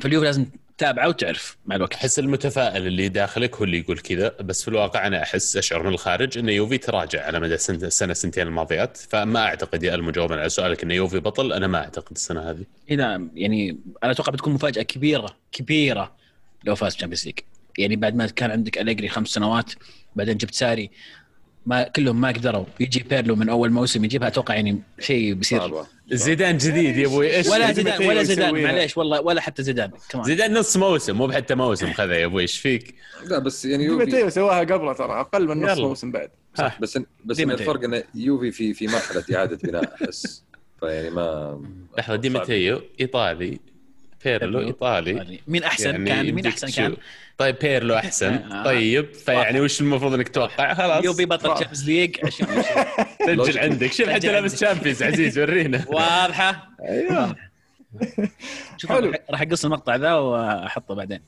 S2: فاليوفي لازم تتابعه وتعرف مع الوقت.
S3: أحس المتفائل اللي داخلك هو اللي يقول كذا بس في الواقع أنا أحس أشعر من الخارج إن يوفي تراجع على مدى السنة سنتين الماضيات فما أعتقد يا المجاوبه على سؤالك إن يوفي بطل أنا ما أعتقد السنة هذه.
S2: هنا يعني أنا أتوقع بتكون مفاجأة كبيرة كبيرة لو فاز Champions League يعني بعد ما كان عندك اليجري خمس سنوات بعدين جبت ساري ما كلهم ما قدروا. يجي بيرلو من أول موسم يجيبها أتوقع يعني شيء بيصير
S4: صعبة.
S3: زيدان جديد يا أبوي إيش
S2: ولا زيدان ولا زيدان؟ معليش والله ولا حتى زيدان كمان
S3: زيدان نص موسم مو بحتى موسم خذها يا أبوي إيش فيك؟
S4: لا بس يعني
S1: دي
S4: يوفي
S1: ماتيو سواها قبله ترى أقل من نص. موسم بعد
S4: بس بس
S2: ماتيو.
S4: الفرق انه يوفي في في مرحلة إعادة بناء احس فيعني ما
S3: لحظة دي ماتيو إيطالي بيرلو. إيطالي.
S2: مين أحسن كان؟ مين
S3: أحسن.
S2: كان؟
S3: طيب بيرلو أحسن.
S2: آه.
S3: طيب فيعني وش المفروض إنك تتوقع خلاص.
S2: يوفي بطل Champions League 2020
S3: سجل عندك. شوف حتى لابس
S2: عندك.
S3: Champions عزيز ورينا.
S2: واضحة.
S1: أيوه.
S2: شوف. راح- أقص المقطع ذا وأحطه بعدين.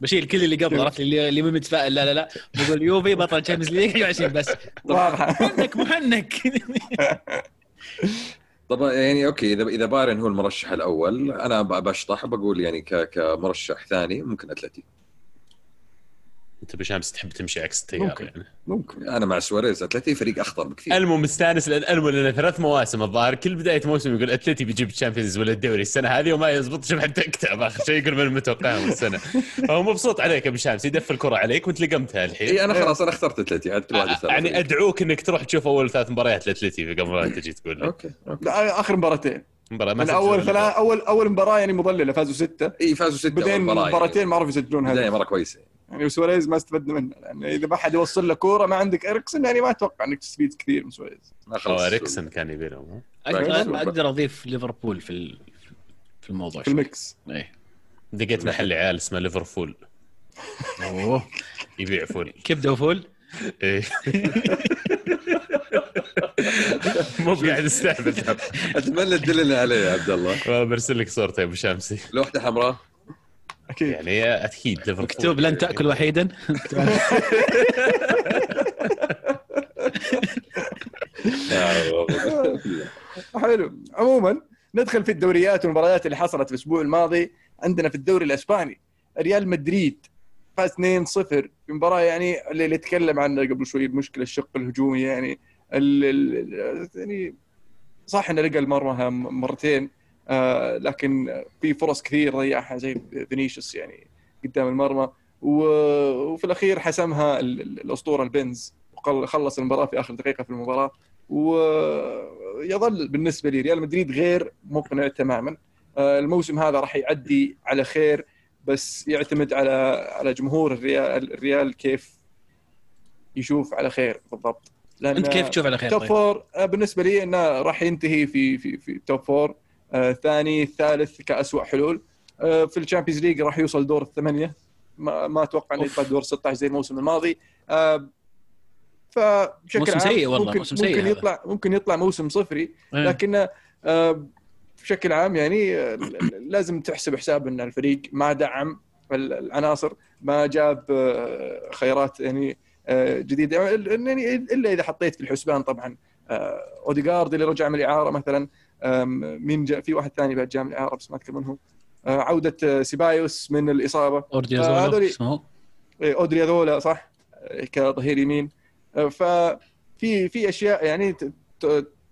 S2: بشيل كل اللي قبل عرفت؟ اللي اللي مو متفائل. لا لا لا. بقول يوفي بطل Champions League 20 بس.
S1: واضحه
S2: محنك محنك
S4: طب يعني okay إذا إذا بايرن هو المرشح الأول أنا بشطح بقول يعني كمرشح ثاني ممكن اتلتي
S3: انت أبو شامس تحب تمشي عكس التيار
S1: ممكن.
S3: يعني.
S1: ممكن.
S4: أنا مع سواريز أتلتي فريق أخطر بكثير.
S3: المو مستانس لأن المو لنا ثلاث مواسم الظاهر كل بداية موسم يقول أتلتي بيجيب ال Champions ولا الدوري السنة هذه وما يزبط شوف حتى اكتئب اخر شيء يقول من المتوقع السنة. فهو مبسوط عليك أبو شامس يدف الكره عليك وأنت لقمتها الحين.
S4: إي أنا خلاص أنا اخترت أتلتي. عاد كل واحد يختار
S3: يعني. أدعوك إنك تروح تشوف أول ثلاث مباريات لأتلتي قبل ما تجي تقول لي.
S4: okay okay.
S1: لا آخر مباراتين.
S3: مباراة ما
S1: من
S3: أول
S1: ثلاث اول أول مباراة يعني مضللة فازوا ستة.
S4: إي فازوا ستة
S1: بعدين
S4: مباراة
S1: مباراتين ما عرفوا يسجلون
S4: مره كويسة.
S1: يعني سواريز ما استفدنا منه لأن إذا ما حد يوصل له كورة ما عندك إريكسن يعني ما أتوقع إنك تستفيد كثير من سواريز.
S4: خلص
S3: إريكسن كان يبي لهم
S2: أقدر أقدر أضيف ليفربول في ال- في الموضوع
S1: في ال mix.
S2: إيه.
S3: لقيت محل عيال اسمه ليفرفول
S2: أوه.
S3: يبيع فول.
S2: كبده وفول
S3: إيه. مو قاعد استهبل
S4: أتمنى تدلنا عليه يا عبد الله.
S3: برسل لك صورته يا أبو شامسي
S4: لوحدة حمراء.
S1: أكيد.
S3: يعني أكيد ليفربول
S2: مكتوب لن تأكل وحيدا.
S1: حلو. عموما ندخل في الدوريات والمباريات اللي حصلت الأسبوع الماضي. عندنا في الدوري الإسباني ريال مدريد فاز 2-0 في مباراة يعني اللي اللي تكلم عنها قبل شوي المشكلة الشق الهجومي يعني ال ال يعني صح إنه لقى المرمى مرتين. آه لكن في فرص كثير ضيعها زي فينيسيوس يعني قدام المرمى. وفي الأخير حسمها ال- ال- الأسطورة البنز. وخلص المباراة في آخر دقيقة في المباراة. ويظل بالنسبة لي ريال مدريد غير مقنع تماما. آه، الموسم هذا راح يعدي على خير بس يعتمد على على جمهور الريال الريال كيف يشوف على خير بالضبط.
S2: أنت كيف تشوف على خير؟
S1: top
S2: طيب؟
S1: four آه، بالنسبة لي إنه راح ينتهي في في في top four. آه، ثاني ثالث كاسوء حلول آه، في ال Champions ليج راح يوصل دور الثمانية ما ما أتوقع
S2: إنه.
S1: يبقى دور 16 زي الموسم الماضي آه، فبشكل
S2: موسم
S1: عام
S2: سيء والله،
S1: ممكن
S2: موسم سيء
S1: ممكن
S2: هذا.
S1: يطلع ممكن يطلع موسم صفري
S2: إيه.
S1: لكن آه، بشكل عام يعني آه، لازم تحسب حساب إن الفريق ما دعم ال- العناصر ما جاب آه، خيارات يعني آه، جديدة يعني إلا إذا حطيت في الحسبان طبعا آه، اوديجارد اللي رجع من الإعارة مثلا مين جاء؟ في واحد ثاني بعد جاء من بس ما أذكر منهم آه، عودة آه، سيبايوس من الإصابة.
S2: أوردي
S1: آه،
S2: اسمه
S1: إيه، اودري ذولا صح؟ إيه، كظهير يمين. ففي في أشياء يعني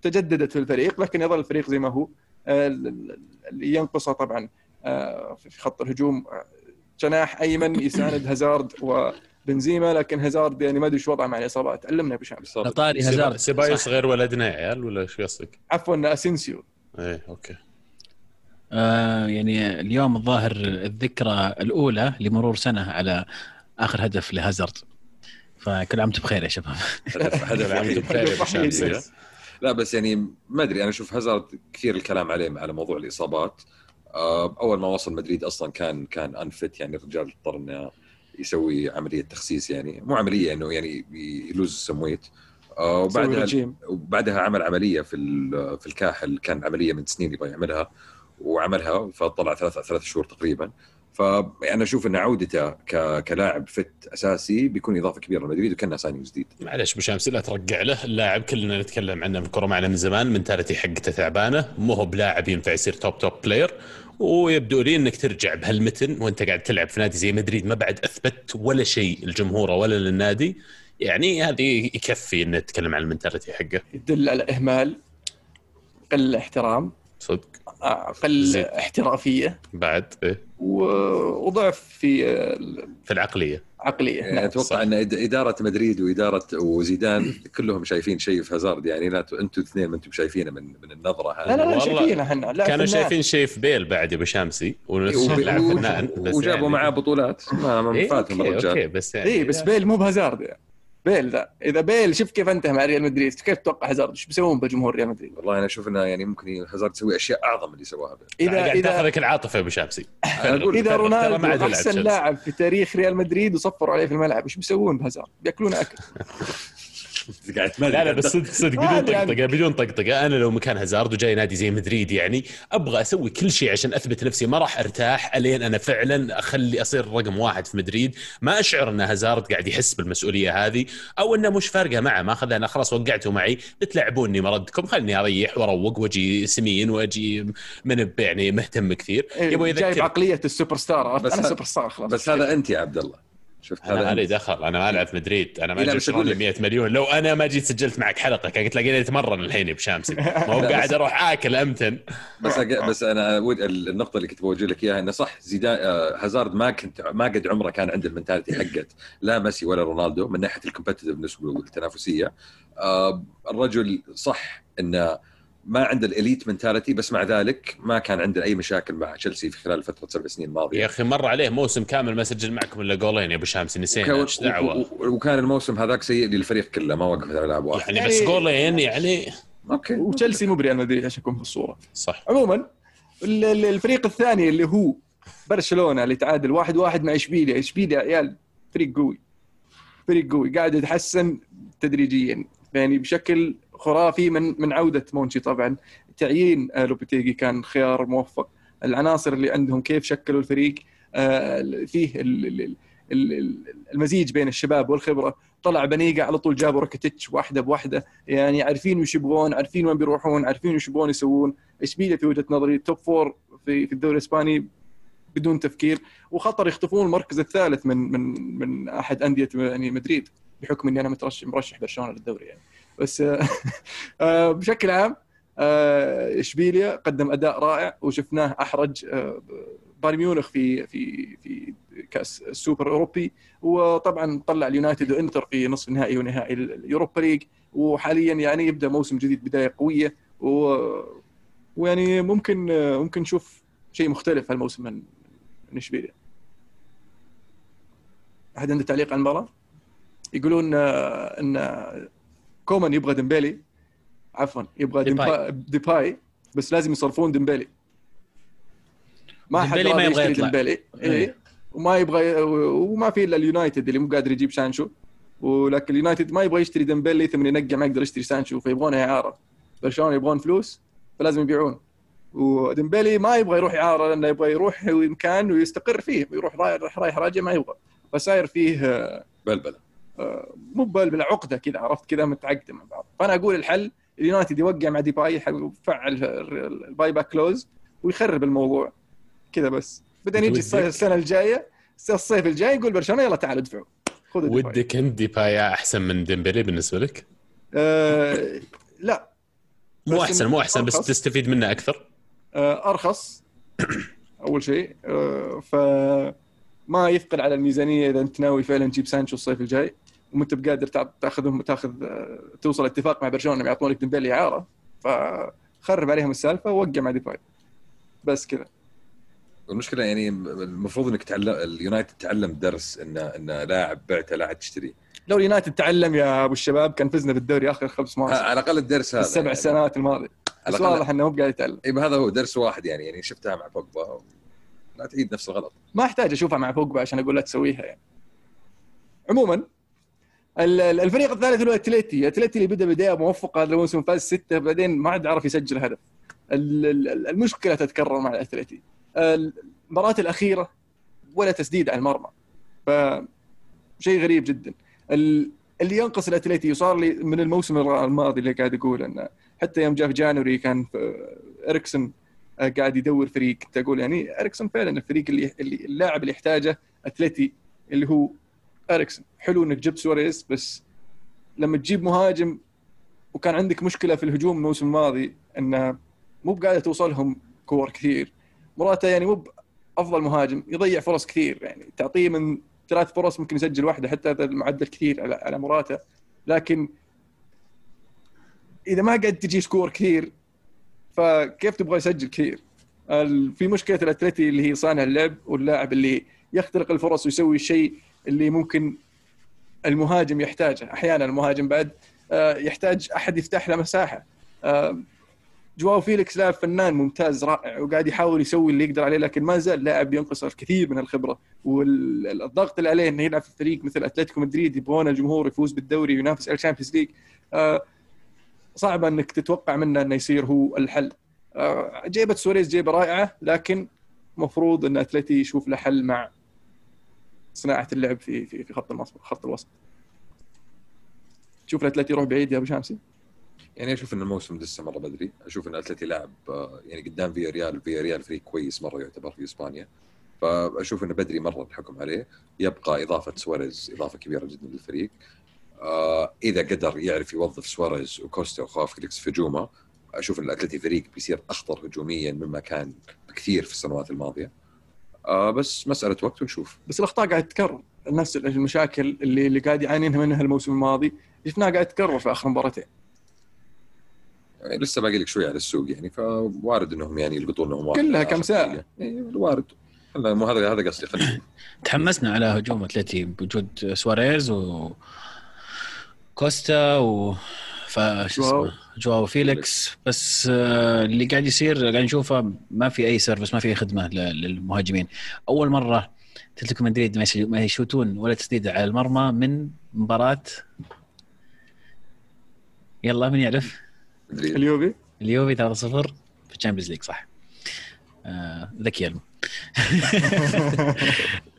S1: تجددت في الفريق لكن يظل الفريق زي ما هو. ال- ال- اللي ينقصه طبعا في خط الهجوم جناح أيمن يساند هازارد وبنزيما لكن هازارد يعني ما أدري شو وضعه مع الإصابات علمنا أبو شامس
S2: طاري هازارد
S3: سيبايوس. غير ولدنا يا عيال ولا شو قصدك؟
S1: عفوا أسينسيو
S3: إيه okay
S2: آه يعني اليوم الظاهر الذكرى الأولى لمرور سنة على آخر هدف لهازارد فكل عام وأنتم بخير يا شباب
S4: هدف
S3: عام
S4: وحيد.
S3: بخير.
S4: بس. لا بس يعني ما أدري أنا أشوف هازارد كثير الكلام عليه على موضوع الإصابات آه، أول ما وصل مدريد أصلا كان كان unfit يعني الرجال اضطر انه يسوي عملية تخسيس يعني مو عملية إنه يعني ي lose some weight
S1: آه،
S4: وبعدها وبعدها عمل عملية في ال- في الكاحل كان عملية من سنين يبغى يعملها وعملها فطلع ثلاث ثلاث شهور تقريبا. فانا أشوف إن عودته ك- كلاعب fit أساسي بيكون إضافة كبيرة لمدريد وكأنه signing جديد.
S3: معلش أبو شامسي لا ترجع له. اللاعب كلنا نتكلم عنه في الكره معنا من زمان ال mentality حقته تعبانه مو هو بلاعب ينفع يصير top top player ويبدو لي إنك ترجع بهالمتن وأنت قاعد تلعب في نادي زي مدريد. ما بعد أثبت ولا شيء لجمهوره ولا للنادي. يعني هذه يكفي إن نتكلم عن ال mentality حقه.
S1: يدل على إهمال قل احترام
S3: صدق.
S1: قل. احترافية.
S3: بعد إيه؟
S1: وضعف في
S3: في العقلية.
S1: العقليه
S4: يعني
S1: نعم.
S4: أتوقع
S3: صح.
S4: إن إد- إدارة مدريد وإدارة وزيدان كلهم شايفين شيء في هازارد يعني لا ت- أنتم اثنين ما أنتم شايفينه من من النظرة
S1: لا لا
S4: هذه
S1: لا
S3: والله
S1: شايفينه إحنا لا
S3: كانوا. شايفين شيء في بيل بعد يا ابو فنان بس
S4: وجابوا
S3: يعني-
S4: معاه بطولات ما
S3: إيه
S4: فاتهم الرجال
S3: okay بس يعني
S1: اي إيه، بس بيل مو بهازارد يعني. بيل ذا. إذا بيل شوف كيف انتهى مع ريال مدريد. كيف تتوقع هازارد؟ إيش بيسوون بجمهور ريال مدريد؟
S4: والله أنا أشوف إنه يعني ممكن هازارد يسوي أشياء أعظم من اللي سواها بيل.
S1: اذا
S3: قاعد
S1: اذا
S3: تأخذك العاطفة يا
S4: أبو أقول
S3: إذا
S1: رونالدو
S3: أحسن.
S1: لاعب في تاريخ ريال مدريد وصفروا عليه في الملعب إيش بيسوون بهازارد؟ بيأكلون أكل.
S4: قاعد
S3: لا لا بس صدق صدق بدون
S1: عادي يعني.
S3: طقطقه بدون طقطقه أنا لو مكان هازارد وجاي نادي زي مدريد يعني أبغى أسوي كل شيء عشان أثبت نفسي. ما راح أرتاح ألين أنا فعلا أخلي أصير رقم واحد في مدريد. ما أشعر أن هازارد قاعد يحس بالمسؤولية هذه أو أنه مش فارقة معه. ما اخذ أنا خلاص وقعته معي. بتلعبوني مردكم. خلني أريح وأروق وأجي سمين وأجي من يعني مهتم كثير. يبغى
S1: إيه، جايب عقلية السوبر ستار؟
S4: بس أنا
S1: سوبر ستار خلاص.
S4: بس هذا أنت يا عبد الله. شفت
S3: أنا
S4: هذا
S3: مالي. دخل أنا ما ألعب في مدريد أنا ما
S4: إيه،
S3: جبت
S4: لك.
S3: 100 مليون. لو أنا ما جيت سجلت معك حلقة كان قلت لقيني أتمرن الحين بشامسي ما هو قاعد أروح آكل أمتن.
S4: بس بس أنا ود النقطة اللي كنت بوجه لك إياها إنه صح زيدان آه، هازارد ما كنت ما قد عمره كان عنده ال mentality حقت لا ميسي ولا رونالدو من ناحية ال competitiveness والتنافسيه آه، الرجل صح إنه ما عنده ال elite mentality بس مع ذلك ما كان عنده أي مشاكل مع تشيلسي في خلال فترة سبع سنين
S3: يا
S4: الماضيه
S3: أخي مر عليه موسم كامل ما سجل معكم إلا جولين يا أبو شامسي نسينا
S4: إيش دعوة؟ وكان الموسم هذاك سيء للفريق كله ما وقف على لاعب واحد
S3: يعني بس
S1: يعني-
S3: جولين يعني
S4: okay.
S1: وتشيلسي مو بريال مدريد عشان يكون في الصورة.
S3: صح.
S1: عموما ال- ال- الفريق الثاني اللي هو برشلونة اللي تعادل واحد واحد مع إشبيليا إشبيليا يا عيال فريق قوي فريق قوي قاعد يتحسن تدريجيا يعني بشكل خرافي من من عودة مونشي. طبعا تعيين آه، لوبيتيجي كان خيار موفق. العناصر اللي عندهم كيف شكلوا الفريق آه، فيه ال- ال- ال- ال- المزيج بين الشباب والخبرة. طلع بنيقه على طول جابوا راكيتيتش واحدة بواحدة. يعني عارفين وش يبغون عارفين وين بيروحون عارفين وش يبغون يسوون. اشبيليا في وجهة نظري؟ top four في في الدوري الإسباني بدون تفكير. وخطر يخطفون المركز الثالث من من من أحد أندية يعني مدريد بحكم إني أنا مترشح مرشح برشلونة للدوري يعني. بس آه، آه، بشكل عام آه، إشبيليا قدم أداء رائع وشفناه أحرج بايرن ميونخ في في في كأس السوبر الأوروبي وطبعا طلع اليونايتد وإنتر في نصف النهائي ونهائي ال Europa League وحاليا يعني يبدأ موسم جديد بداية قوية و ويعني ممكن ممكن نشوف شيء مختلف هالموسم من من إشبيليا. أحد عنده تعليق عن المباراة؟ يقولون إن كومان يبغى ديمبيلي. عفوا يبغى
S2: ديباي.
S1: بس لازم يصرفون ديمبيلي. ما حد
S2: ما يبغى
S1: يشتري
S2: يطلع.
S1: ديمبيلي.
S2: إيه.
S1: إيه. وما يبغى وما في إلا اليونايتد اللي مو قادر يجيب سانشو. ولكن اليونايتد ما يبغى يشتري ديمبيلي ثم ينقع ما يقدر يشتري سانشو فيبغونه إعارة. برشلونة يبغون فلوس فلازم يبيعون. وديمبيلي ما يبغى يروح إعارة لأنه يبغى يروح مكان ويستقر فيه. يروح رايح رايح راجع ما يبغى. فصاير فيه آه، بلبلة. مو بلبله عقده كذا عرفت كذا؟ متعقدة مع بعض. فأنا أقول الحل اليونايتد يوقع مع ديباي يفعل ال buy back clause ويخرب الموضوع. كذا بس. بعدين يجي السنة الجاية. الصيف الجاي يقول برشلونة يلا تعالوا ادفعوا. ديباي.
S3: ودك أنت ديباي أحسن من ديمبلي بالنسبة لك؟
S1: آه لا.
S3: مو أحسن مو أحسن بس. تستفيد منه أكثر؟
S1: آه أرخص. أول شيء. آه ف ما يثقل على الميزانية إذا أنت ناوي فعلا تجيب سانشو الصيف الجاي. وما انت بقادر تاخذهم تاخذ آه، توصل اتفاق مع برشلونة انهم يعطونك ديمبلي اعاره فخرب عليهم السالفة ووقع مع ديباي بس كذا.
S4: المشكلة يعني المفروض انك تعلم اليونايتد تعلم درس انه انه لاعب بعته لا عاد تشتريه
S1: لو اليونايتد تعلم يا أبو الشباب كان فزنا بالدوري آخر خمس مواسم.
S4: على الأقل الدرس هذا
S1: السبع
S4: يعني.
S1: سنوات الماضيه بس واضح إنه مو قاعد يتعلم.
S4: اي هذا هو درس واحد يعني يعني شفتها مع بوجبا لا تعيد نفس الغلط.
S1: ما أحتاج أشوفها مع بوجبا عشان أقول لا تسويها يعني. عموما الفريق الثالث هو أتليتي، أتليتي اللي بدا بداية موفقة هذا الموسم فاز ستة بعدين ما عاد عرف يسجل هدف. ال- ال- المشكلة تتكرر مع الاتليتي. المباراة الأخيرة ولا تسديد على المرمى. ف شيء غريب جدا. ال- اللي ينقص الاتليتي وصار لي من الموسم الماضي اللي قاعد أقول انه حتى يوم جاء في January كان إريكسون آه، قاعد يدور فريق كنت أقول يعني إريكسون فعلا الفريق اللي, اللاعب اللي يحتاجه اتلتي اللي هو اريكسون حلو إنك جبت سواريز بس لما تجيب مهاجم وكان عندك مشكلة في الهجوم الموسم الماضي إنه مو بقاعدة توصلهم كور كثير موراتا يعني مو افضل مهاجم يضيع فرص كثير يعني تعطيه من ثلاث فرص ممكن يسجل واحدة حتى هذا المعدل كثير على على موراتا لكن إذا ما قاعد تجيه كور كثير فكيف تبغى يسجل كثير؟ في مشكلة الأتلتي اللي هي صانع اللعب واللاعب اللي يخلق الفرص ويسوي الشيء اللي ممكن المهاجم يحتاجه، أحيانا المهاجم بعد آه، يحتاج أحد يفتح له مساحة. آه، جواو فيليكس لاعب فنان ممتاز رائع وقاعد يحاول يسوي اللي يقدر عليه لكن ما زال لاعب ينقص الكثير من الخبرة. والضغط اللي عليه إنه يلعب في فريق مثل أتلتيكو مدريد يبغون الجمهور يفوز بالدوري وينافس على ال Champions League. آه، صعب إنك تتوقع منه إنه يصير هو الحل. جيبة سواريز جيبة رائعة لكن مفروض إن أتلتي يشوف له حل مع صناعة اللعب في في في خط الوسط خط الوسط. تشوف الأتلتي يروح بعيد يا أبو شامسي
S4: يعني أشوف إن الموسم لسه مرة بدري. أشوف إن اتلتي لاعب آه، يعني قدام فيا ريال فيا ريال فريق كويس مرة يعتبر في إسبانيا. فأشوف إنه بدري مرة الحكم عليه. يبقى إضافة سواريز إضافة كبيرة جدا للفريق. آه إذا قدر يعرف يوظف سواريز وكوستا وجواو فيليكس في هجومه أشوف إن الأتلتي فريق بيصير أخطر هجوميا مما كان بكثير في السنوات الماضية. آه بس مسألة وقت ونشوف
S1: بس الأخطاء قاعد تتكرر نفس المشاكل اللي اللي قاعد يعانينها منها الموسم الماضي شفناها قاعد تتكرر في آخر مباراتين
S4: يعني لسه باقي لك شوي على السوق يعني فوارد إنهم يعني يلقطون لهم واحد
S1: كلها كم ساعة.
S4: دقيقة. إيه، وارد مو هذا هذا قصدي.
S2: تحمسنا على هجوم أتلتي بوجود سواريز و كوستا و ف شو. اسمه جواو فيليكس بس آه، اللي قاعد يصير قاعد نشوفه ما في أي service ما في أي خدمة للمهاجمين. أول مرة اتلتيكو مدريد ما يش- ما يشوتون ولا تسديده على المرمى من مباراة. يلا من يعرف؟
S1: اليوفي.
S2: اليوفي 3-0 في الشامبيونز ليج صح. آه، ذكي يا المو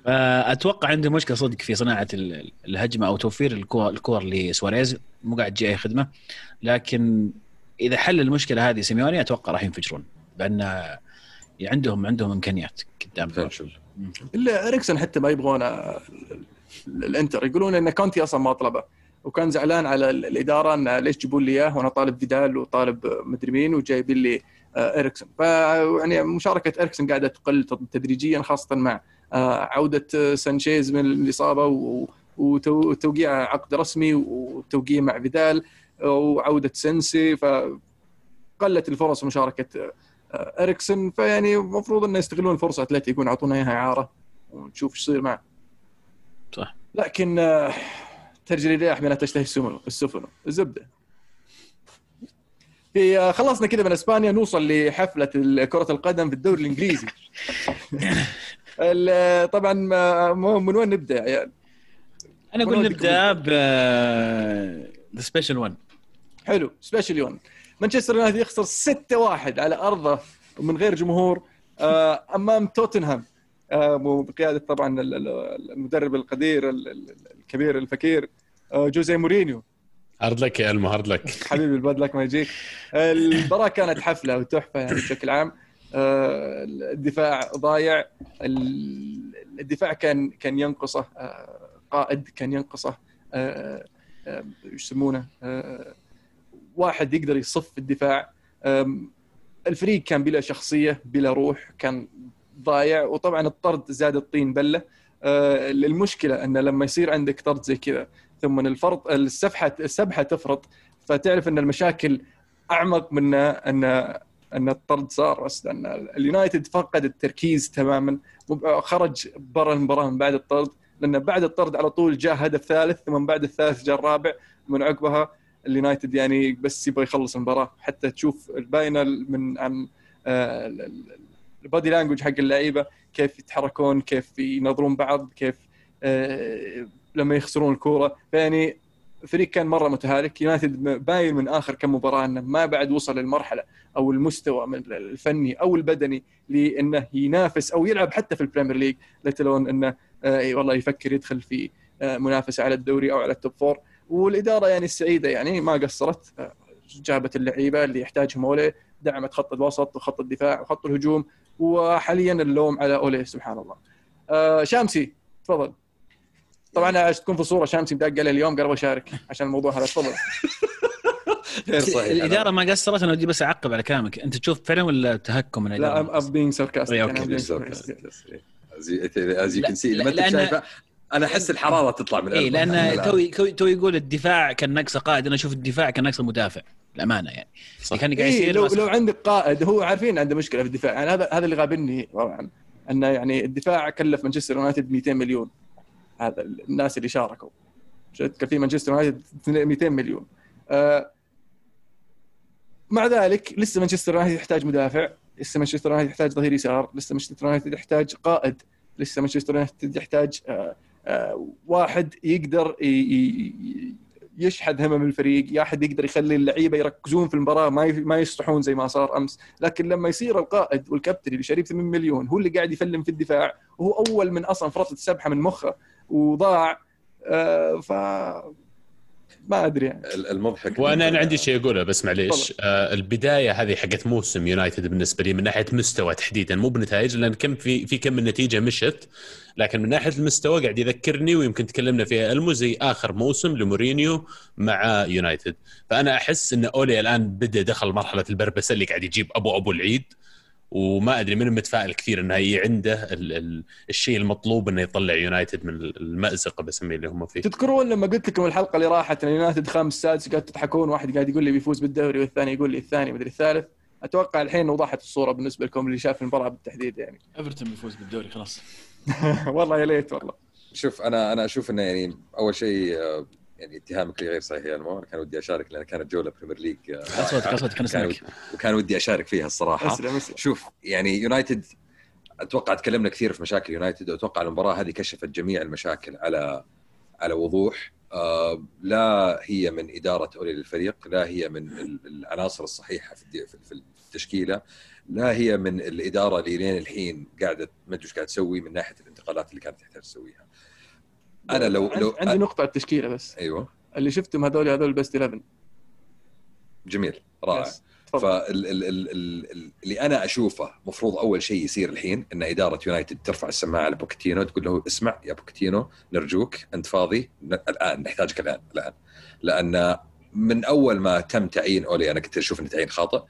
S2: فأتوقع عنده مشكلة صدق في صناعة ال- الهجمة أو توفير الكور الكور لسواريز. مو قاعد تجي أي خدمة. لكن إذا حل المشكلة هذه سيميوني أتوقع راح ينفجرون. لأن عندهم عندهم إمكانيات قدام.
S1: إلا إريكسون حتى ما يبغون الإنتر. يقولون إن كونتي أصلا ما طلبه. وكان زعلان على ال- الإدارة إن ليش جيبون لي إياه وأنا طالب فيدال وطالب مدري مين وجايبين لي آه، إريكسون. فيعني مشاركة إريكسون قاعدة تقل تدريجيا خاصة مع عودة آه، سانشيز من الإصابة وتوقيع عقد رسمي وتوقيع مع فيدال آه، وعودة سنسي فقلت الفرص مشاركة آه، اريكسون فيعني المفروض إنه يستغلون الفرصه اتلتي يكون يعطونا إياها إعارة ونشوف إيش يصير معه.
S2: صح.
S1: لكن ترجي الرياح بلا تشتهي السفن الزبدة. في خلصنا كذا من إسبانيا نوصل لحفلة كرة القدم في الدوري الإنجليزي. ال- طبعا من وين نبدأ يا عيال؟
S2: أنا
S1: أقول
S2: نبدأ ب the special one
S1: حلو special one مانشستر يونايتد يخسر 6-1 على أرضه ومن غير جمهور آه، أمام توتنهام آه، بقيادة طبعا ال- ال- المدرب القدير ال- ال- الكبير الفكير آه، جوزي مورينيو.
S3: hard luck يا المو hard luck.
S1: حبيبي ال bad luck ما يجيك. المباراه كانت حفلة وتحفة يعني بشكل عام. الدفاع ضايع. ال- الدفاع كان كان ينقصه آه، قائد كان ينقصه آه، آه، يسمونه؟ آه، واحد يقدر يصف الدفاع. الفريق كان بلا شخصية بلا روح كان ضايع. وطبعا الطرد زاد الطين بلة. آه، المشكلة إنه لما يصير عندك طرد زي كذا ثم الفرط السفحه السبحة تفرط فتعرف إن المشاكل أعمق من ان أن الطرد صار لأن اليونايتد فقد التركيز تماما خرج برا المباراه من بعد الطرد لأن بعد الطرد على طول جاء هدف ثالث ثم بعد الثالث جاء الرابع من عقبها اليونايتد يعني بس يبغى يخلص المباراة. حتى تشوف باينه من عن آه، ال- ال- ال body language حق اللعيبة كيف يتحركون كيف ينظرون بعض كيف آه، لما يخسرون الكورة. فيعني فريق كان مرة متهالك يونايتد باين من آخر كم مباراة إنه ما بعد وصل للمرحلة أو المستوى من الفني أو البدني لإنه ينافس أو يلعب حتى في البريمير ليج لتلون إنه آه، والله يفكر يدخل في آه، منافسة على الدوري أو على ال top four والإدارة يعني السعيدة يعني ما قصرت آه، جابت اللعيبة اللي يحتاجهم أولي دعمت خط الوسط وخط الدفاع وخط الهجوم وحاليا اللوم على أولي سبحان الله. شامسي تفضل. طبعا عشان تكون في صورة شامسي مدق عليه اليوم قرب أشارك عشان الموضوع هذا تفضل.
S4: غير صحيح
S2: الإدارة ما قصرت أنا ودي بس أعقب على كلامك أنت تشوف فعلا ولا تهكم من
S1: لا.
S2: إيه،.
S1: I'm being sarcastic.
S4: از يو كان سي
S2: لا-
S4: لما أنت
S2: لأن-
S4: شايفة أنا أحس الحرارة تطلع من
S2: اي. لأن
S4: لا.
S2: توي تو يقول الدفاع كان ناقصه قائد أنا أشوف الدفاع كان ناقصه مدافع الامانه يعني
S3: صح.
S2: كان قاعد
S1: إيه
S2: يصير
S1: لو
S2: بس-
S1: لو عندك قائد هو عارفين عنده مشكلة في الدفاع يعني هذا هذا اللي غابني طبعا أنه يعني الدفاع كلف مانشستر يونايتد 200 مليون هذا الناس اللي شاركوا. كان في مانشستر يونايتد 200 مليون. آه مع ذلك لسه مانشستر يونايتد يحتاج مدافع لسه مانشستر يونايتد يحتاج ظهير يسار لسه مانشستر يونايتد يحتاج قائد لسه مانشستر يونايتد يحتاج آه، آه، واحد يقدر يشحذ همم الفريق يا أحد يقدر يخلي اللعيبة يركزون في المباراة ما ما يسطحون زي ما صار أمس. لكن لما يصير القائد والكابتن اللي شاريه 8 مليون هو اللي قاعد يفلم في الدفاع وهو أول من أصلا فرطت السبحه من مخه. وضاع آه، ف ما أدري يعني.
S4: ال- المضحك
S3: وأنا أنا عندي شيء أقوله بس معليش. آه البداية هذه حقت موسم يونايتد بالنسبة لي من ناحية مستوى تحديدا مو بنتائج لأن كم في في كم من نتيجة مشت لكن من ناحية المستوى قاعد يذكرني ويمكن تكلمنا فيها المو زي آخر موسم لمورينيو مع يونايتد. فأنا أحس إن أولي الآن بدا دخل مرحلة البربسة اللي قاعد يجيب أبو أبو العيد. وما أدري من متفائل كثير انه هي عنده ال ال الشيء المطلوب إنه يطلع يونايتد من المأزق بسميه اللي هم فيه.
S1: تذكرون لما قلت لكم الحلقة اللي راحت إن يونايتد خامس سادس قاعد تضحكون واحد قاعد يقول لي بيفوز بالدوري والثاني يقول لي الثاني مدري الثالث. أتوقع الحين وضحت الصورة بالنسبة لكم اللي شاف المباراة بالتحديد يعني.
S2: إيفرتون بيفوز بالدوري خلاص.
S1: والله يا ليت والله.
S4: شوف أنا أنا أشوف إنه يعني أول شيء آه، يعني اتهامك لي غير صحيح يا المو أنا كان ودي أشارك لأن كانت جولة بريمير ليج
S2: اصوتك اصوتك خلنا
S4: كان وكان ودي أشارك فيها الصراحة.
S1: اسلم اسلم
S4: شوف يعني يونايتد أتوقع تكلمنا كثير في مشاكل يونايتد واتوقع المباراة هذه كشفت جميع المشاكل على على وضوح. آه لا هي من إدارة أولي للفريق لا هي من ال- العناصر الصحيحة في في- في التشكيلة لا هي من الإدارة اللي لين الحين قاعدة ما أدري إيش قاعد تسوي من ناحية الانتقالات اللي كانت تحتاج تسويها. أنا لو لو
S1: عندي نقطة على التشكيلة بس.
S4: أيوه.
S1: اللي شفتم هذول هذول البست 11
S4: جميل. رائع.
S1: تفضل.
S4: فاللي أنا أشوفه مفروض أول شيء يصير الحين إن إدارة يونايتد ترفع السماعة على بوكيتينو تقول له اسمع يا بوكيتينو نرجوك أنت فاضي؟ الآن نحتاجك الآن الآن. لأن من أول ما تم تعيين أولي أنا كنت أشوف إنه تعيين خاطئ.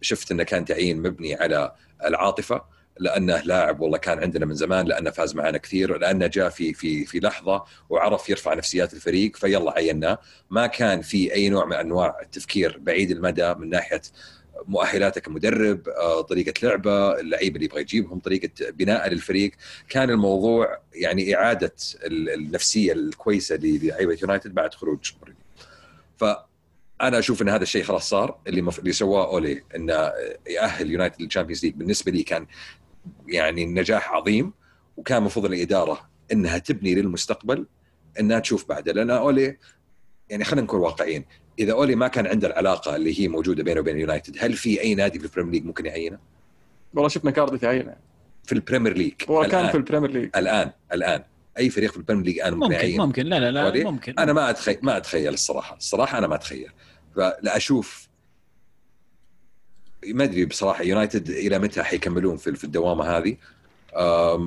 S4: شفت إنه كان تعيين مبني على العاطفة. لأنه لاعب والله كان عندنا من زمان لأنه فاز معنا كثير لأنه جاء في في في لحظة وعرف يرفع نفسيات الفريق فيلا عيناه ما كان في أي نوع من أنواع التفكير بعيد المدى من ناحية مؤهلاته كمدرب آه، طريقة لعبه اللعيبة اللي يبغى يجيبهم طريقة بناء للفريق. كان الموضوع يعني إعادة ال- النفسية الكويسة للعيبه يونايتد بعد خروج مورينيو. فأنا أشوف إن هذا الشيء خلاص صار اللي مف... اللي سواه أولي انه يأهل يونايتد للشامبيونز ليج بالنسبة لي كان يعني نجاح عظيم وكان المفروض الإدارة إنها تبني للمستقبل إنها تشوف بعده. لأن أولي يعني خلينا نكون واقعيين إذا أولي ما كان عنده العلاقة اللي هي موجودة بينه وبين يونايتد هل في أي نادي في البريمير ليج ممكن يعينه؟
S1: والله شفنا كارديف عينه.
S4: في البريمير ليج.
S1: هو كان. في البريمير ليج.
S4: الآن الآن. أي فريق في البريمير ليج الآن ممكن,
S2: ممكن
S4: يعين؟
S2: ممكن. لا لا لا؟ ممكن.
S4: أنا ما اتخيل ما أتخيل الصراحة. الصراحة أنا ما أتخيل. فلا أشوف ما أدري بصراحة يونايتد إلى متى حيكملون في الدوامة هذه؟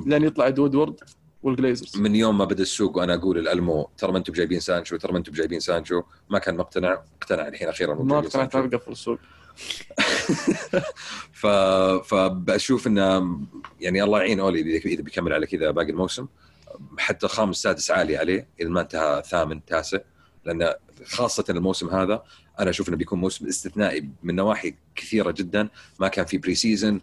S1: لين يطلع وودورد والجليزرز.
S4: من يوم ما بدأ السوق وأنا أقول الألمو ترى ما أنتم جايبين سانشو ترى ما أنتم جايبين سانشو. ما كان مقتنع اقتنع الحين أخيرا
S1: ما اقتنعت بقفل السوق.
S4: ف... فبشوف انه يعني الله يعين أولي اذا بيكمل على كذا باقي الموسم. حتى خامس سادس عالي عليه إذا ما انتهى ثامن تاسع لأن خاصة الموسم هذا أنا أشوف إنه بيكون موسم استثنائي من نواحي كثيرة جدا. ما كان في pre-season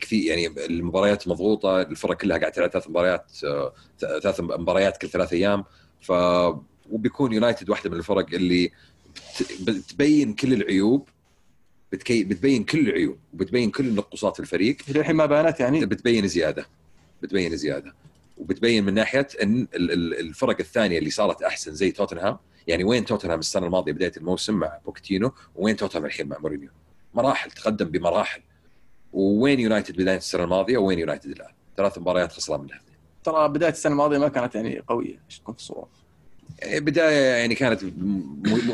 S4: كثير يعني المباريات مضغوطة الفرق كلها قاعدة تلعب ثلاث مباريات آه، ثلاث مباريات كل ثلاث أيام. ف وبيكون يونايتد واحدة من الفرق اللي بت- بتبين كل العيوب بتكي بتبين كل العيوب وبتبين كل نقصات في الفريق
S1: للحين ما بانت يعني؟
S4: بتبين زيادة بتبين زيادة. وبتبين من ناحية إن ال- ال- الفرق الثانية اللي صارت أحسن زي توتنهام يعني وين توتنهام السنة الماضية بداية الموسم مع بوكيتينو وين توتنهام الحين مع مورينيو؟ مراحل تقدم بمراحل. وين يونايتد بداية السنة الماضية وين يونايتد الآن؟ ثلاث مباريات خسران منها.
S1: ترى بداية السنة الماضية ما كانت يعني قوية إيش تكون في الصورة
S4: يعني بداية يعني كانت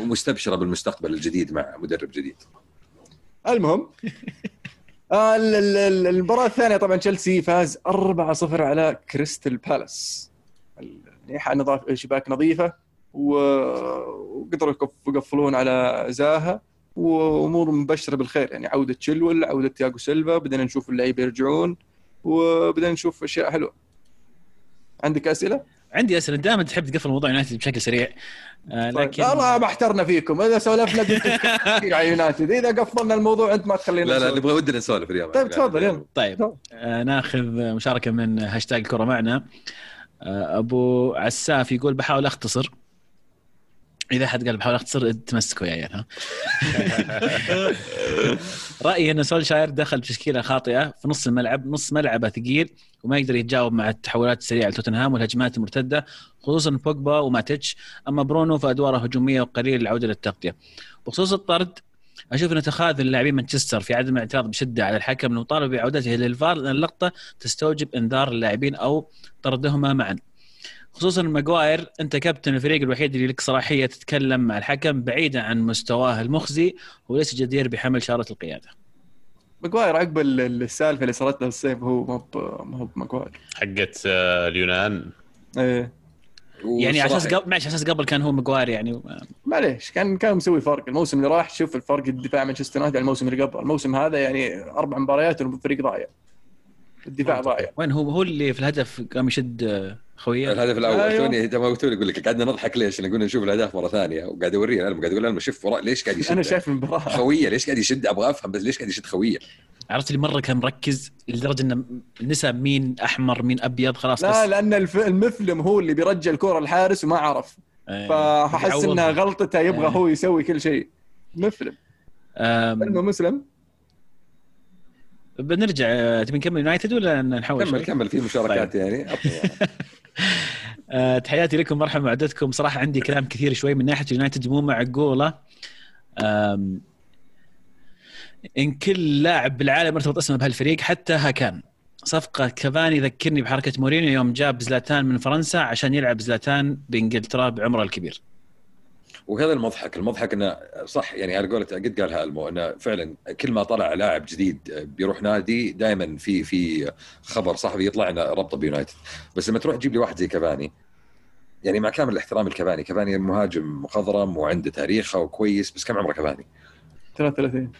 S4: مستبشرة بالمستقبل الجديد مع مدرب جديد.
S1: المهم. آه، ال- ال- ال- المباراة الثانية طبعا تشيلسي فاز 4-0 على كريستال بالاس. الناحية الدفاعية شباك نظيفة. وقدروا يقف- يقفلون على زاها وأمور مبشرة بالخير. يعني عودة تشيلول عودة تياغو سيلفا بدنا نشوف اللعيبة يرجعون وبدنا نشوف أشياء حلوة. عندك أسئلة؟
S2: عندي أسئلة. دائما تحب تقفل موضوع يونايتد بشكل سريع. آه،
S1: طيب.
S2: لكن
S1: والله ما احترنا فيكم. إذا سولفنا كثير على يونايتد. إذا قفلنا الموضوع أنت ما تخلينا
S4: لا لا. نبغى ودنا نسولف اليوم.
S1: طيب تفضل. يلا.
S2: طيب. آه، ناخذ مشاركة من هاشتاج الكرة معنا. آه، أبو عساف يقول بحاول أختصر. إذا حد قال بحاول أختصر تمسكوا يا عيال ها؟ رأيي إن سولشاير دخل بتشكيله خاطئة في نص الملعب نص ملعبه ثقيل وما يقدر يتجاوب مع التحولات السريعة لتوتنهام والهجمات المرتدة خصوصا بوجبا وماتيتش. أما برونو فأدواره هجومية وقليل العودة للتغطية. بخصوص الطرد أشوف إن تخاذل لاعبين مانشستر في عدم الاعتراض بشدة على الحكم المطالب بعودته للفار لأن اللقطة تستوجب إنذار اللاعبين أو طردهما معا. خصوصا ماجواير أنت كابتن الفريق الوحيد اللي لك صلاحية تتكلم مع الحكم بعيدا عن مستواه المخزي وليس جدير بحمل شارة القيادة.
S1: ماجواير عقب ال- السالفة اللي صارت له الصيف هو ما هو ما هو ماجواير.
S3: حقت آه، اليونان.
S1: إيه.
S2: يعني على
S4: أساس
S2: قبل معلش على أساس قبل كان هو ماجواير يعني.
S1: معليش كان كان مسوي فرق الموسم اللي راح شوف الفرق الدفاع مانشستر يونايتد عن الموسم اللي قبل. الموسم هذا يعني أربع مباريات والفريق ضايع. الدفاع ضايع.
S2: وين هو هو اللي في الهدف قام يشد خويه
S4: الهدف الأول.
S1: أيوه.
S4: توني توني أقول لك قعدنا نضحك ليش؟ نقول نشوف الأهداف مرة ثانية وقاعد اوريه أنا قاعد أقول له شوف وراء ليش قاعد يشد؟
S1: أنا شايف المباراه
S4: خويه ليش قاعد يشد؟ أبغى أفهم بس ليش قاعد يشد خويه
S2: عرفت اللي مرة كان مركز لدرجة إنه نسى مين أحمر مين أبيض خلاص
S1: لا
S2: بس.
S1: لأن الف- المفلم هو اللي بيرجع الكرة الحارس وما عرف. فأحس
S2: بيعوض.
S1: انها غلطته يبغى
S2: آه.
S1: هو يسوي كل شيء. مفلم المهم مسلم.
S2: بنرجع آه، تبي نكمل يونايتد ولا نحول
S4: كمل
S2: شوي؟
S4: كمل في مشاركات يعني عطني.
S2: آه، تحياتي لكم مرحبا وعدتكم صراحة عندي كلام كثير شوي من ناحية يونايتد مو معقوله إن كل لاعب بالعالم ارتبط اسمه بهالفريق حتى هاكان صفقة كافاني ذكرني بحركة مورينيو يوم جاب زلاتان من فرنسا عشان يلعب زلاتان بإنجلترا بعمره الكبير.
S4: وهذا المضحك المضحك إنه صح يعني على قولة قد قالها ألمو إنه فعلا كل ما طلع لاعب جديد بيروح نادي دائما في في خبر صحفي يطلع إنه ربطه بيونايتد. بس لما تروح تجيب لي واحد زي كافاني يعني مع كامل الاحترام لكافاني كافاني مهاجم مخضرم وعنده تاريخه وكويس بس كم عمره كافاني؟
S1: 33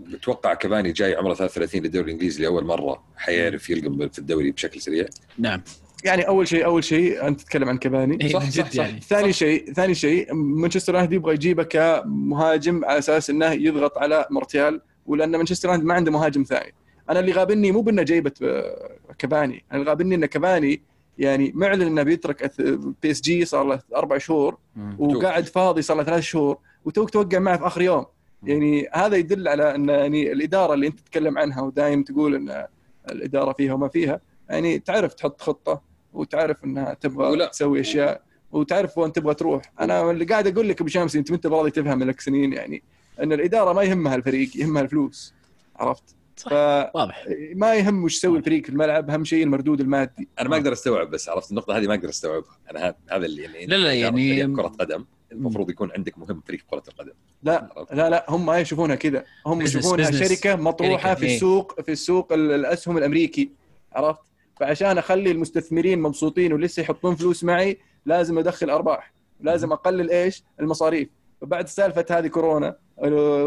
S4: بتوقع كافاني جاي عمره 33 للدوري الإنجليزي لأول مرة حيعرف يتأقلم في الدوري بشكل سريع؟
S2: نعم.
S1: يعني أول شيء أول شيء أنت تتكلم عن كافاني.
S2: إيه،
S4: صح، صح،
S2: جد
S4: صح.
S2: يعني.
S1: ثاني شيء ثاني شيء مانشستر يونايتد يبغى يجيبه كمهاجم على أساس إنه يضغط على مارتيال ولأن مانشستر يونايتد ما عنده مهاجم ثاني. أنا اللي غابني مو بإنه جايبه آه، كافاني. أنا اللي غابني إن كافاني يعني معلن إنه بيترك بي إس جي صار له أربع شهور وقاعد فاضي صار له ثلاث شهور وتوك توقع معه في آخر يوم. يعني هذا يدل على إن يعني الإدارة اللي أنت تتكلم عنها ودايم تقول إن الإدارة فيها وما فيها يعني تعرف تحط خطة وتعرف إنها تبغى
S4: ولا-
S1: تسوي أشياء وتعرف وين تبغى تروح. أنا اللي قاعد أقول لك أبو شمس أنت ما انت براضي تفهم لك سنين يعني؟ إن الإدارة ما يهمها الفريق يهمها الفلوس. عرفت؟
S2: صح.
S1: فما
S2: واضح
S1: يهم وش يسوي الفريق في الملعب أهم شيء المردود المادي.
S4: أنا ما أقدر أستوعب بس عرفت؟ النقطة هذه ما أقدر أستوعبها. أنا هذا- هذا اللي يعني
S2: لا، لا، يعني-
S4: كرة قدم المفروض يكون عندك مهم فريق كرة القدم.
S1: لا
S4: عرفت؟
S1: لا لا هم ما يشوفونها كذا. هم يشوفونها. شركة مطروحة
S2: شركة،
S1: في
S2: إيه.
S1: السوق في السوق ال- الأسهم الأمريكي. عرفت؟ فعشان أخلي المستثمرين مبسوطين ولسه يحطون فلوس معي لازم أدخل أرباح. لازم أقلل إيش؟ المصاريف. فبعد سالفة هذه كورونا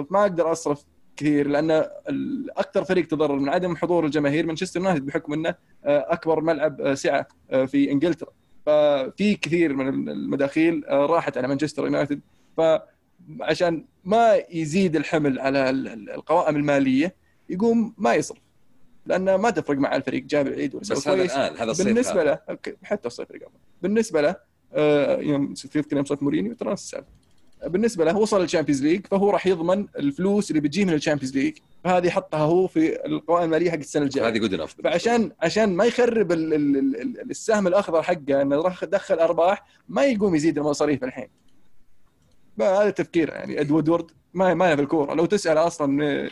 S1: ما أقدر أصرف كثير لأن أكثر فريق تضرر من عدم حضور الجماهير. مانشستر يونايتد بحكم إنه أه، أكبر ملعب أه، سعة أه، في إنجلترا. ففي كثير من المداخيل راحت على مانشستر يونايتد. فعشان ما يزيد الحمل على ال- ال- القوائم المالية يقوم ما يصرف. لأنه ما تفرق مع الفريق جاب العيد ولا
S4: بس هذا الان هذا الصيف
S1: بالنسبة
S4: هذا.
S1: له okay، حتى الصيف اللي قبل. بالنسبة له آه، يوم تذكر يوم صيف مورينيو ترى نفس السالفة. بالنسبة له وصل للشامبيونز ليج فهو راح يضمن الفلوس اللي بتجيه من الشامبيونز ليج. فهذه يحطها هو في القوائم الماليه حق السنة الجاية.
S4: هذه good enough
S1: فعشان عشان ما يخرب ال- ال- ال- ال- السهم الأخضر حقه إنه راح دخل أرباح ما يقوم يزيد المصاريف الحين. هذا التفكير يعني. إدوارد ما ما في الكورة. لو تسأل أصلا آه،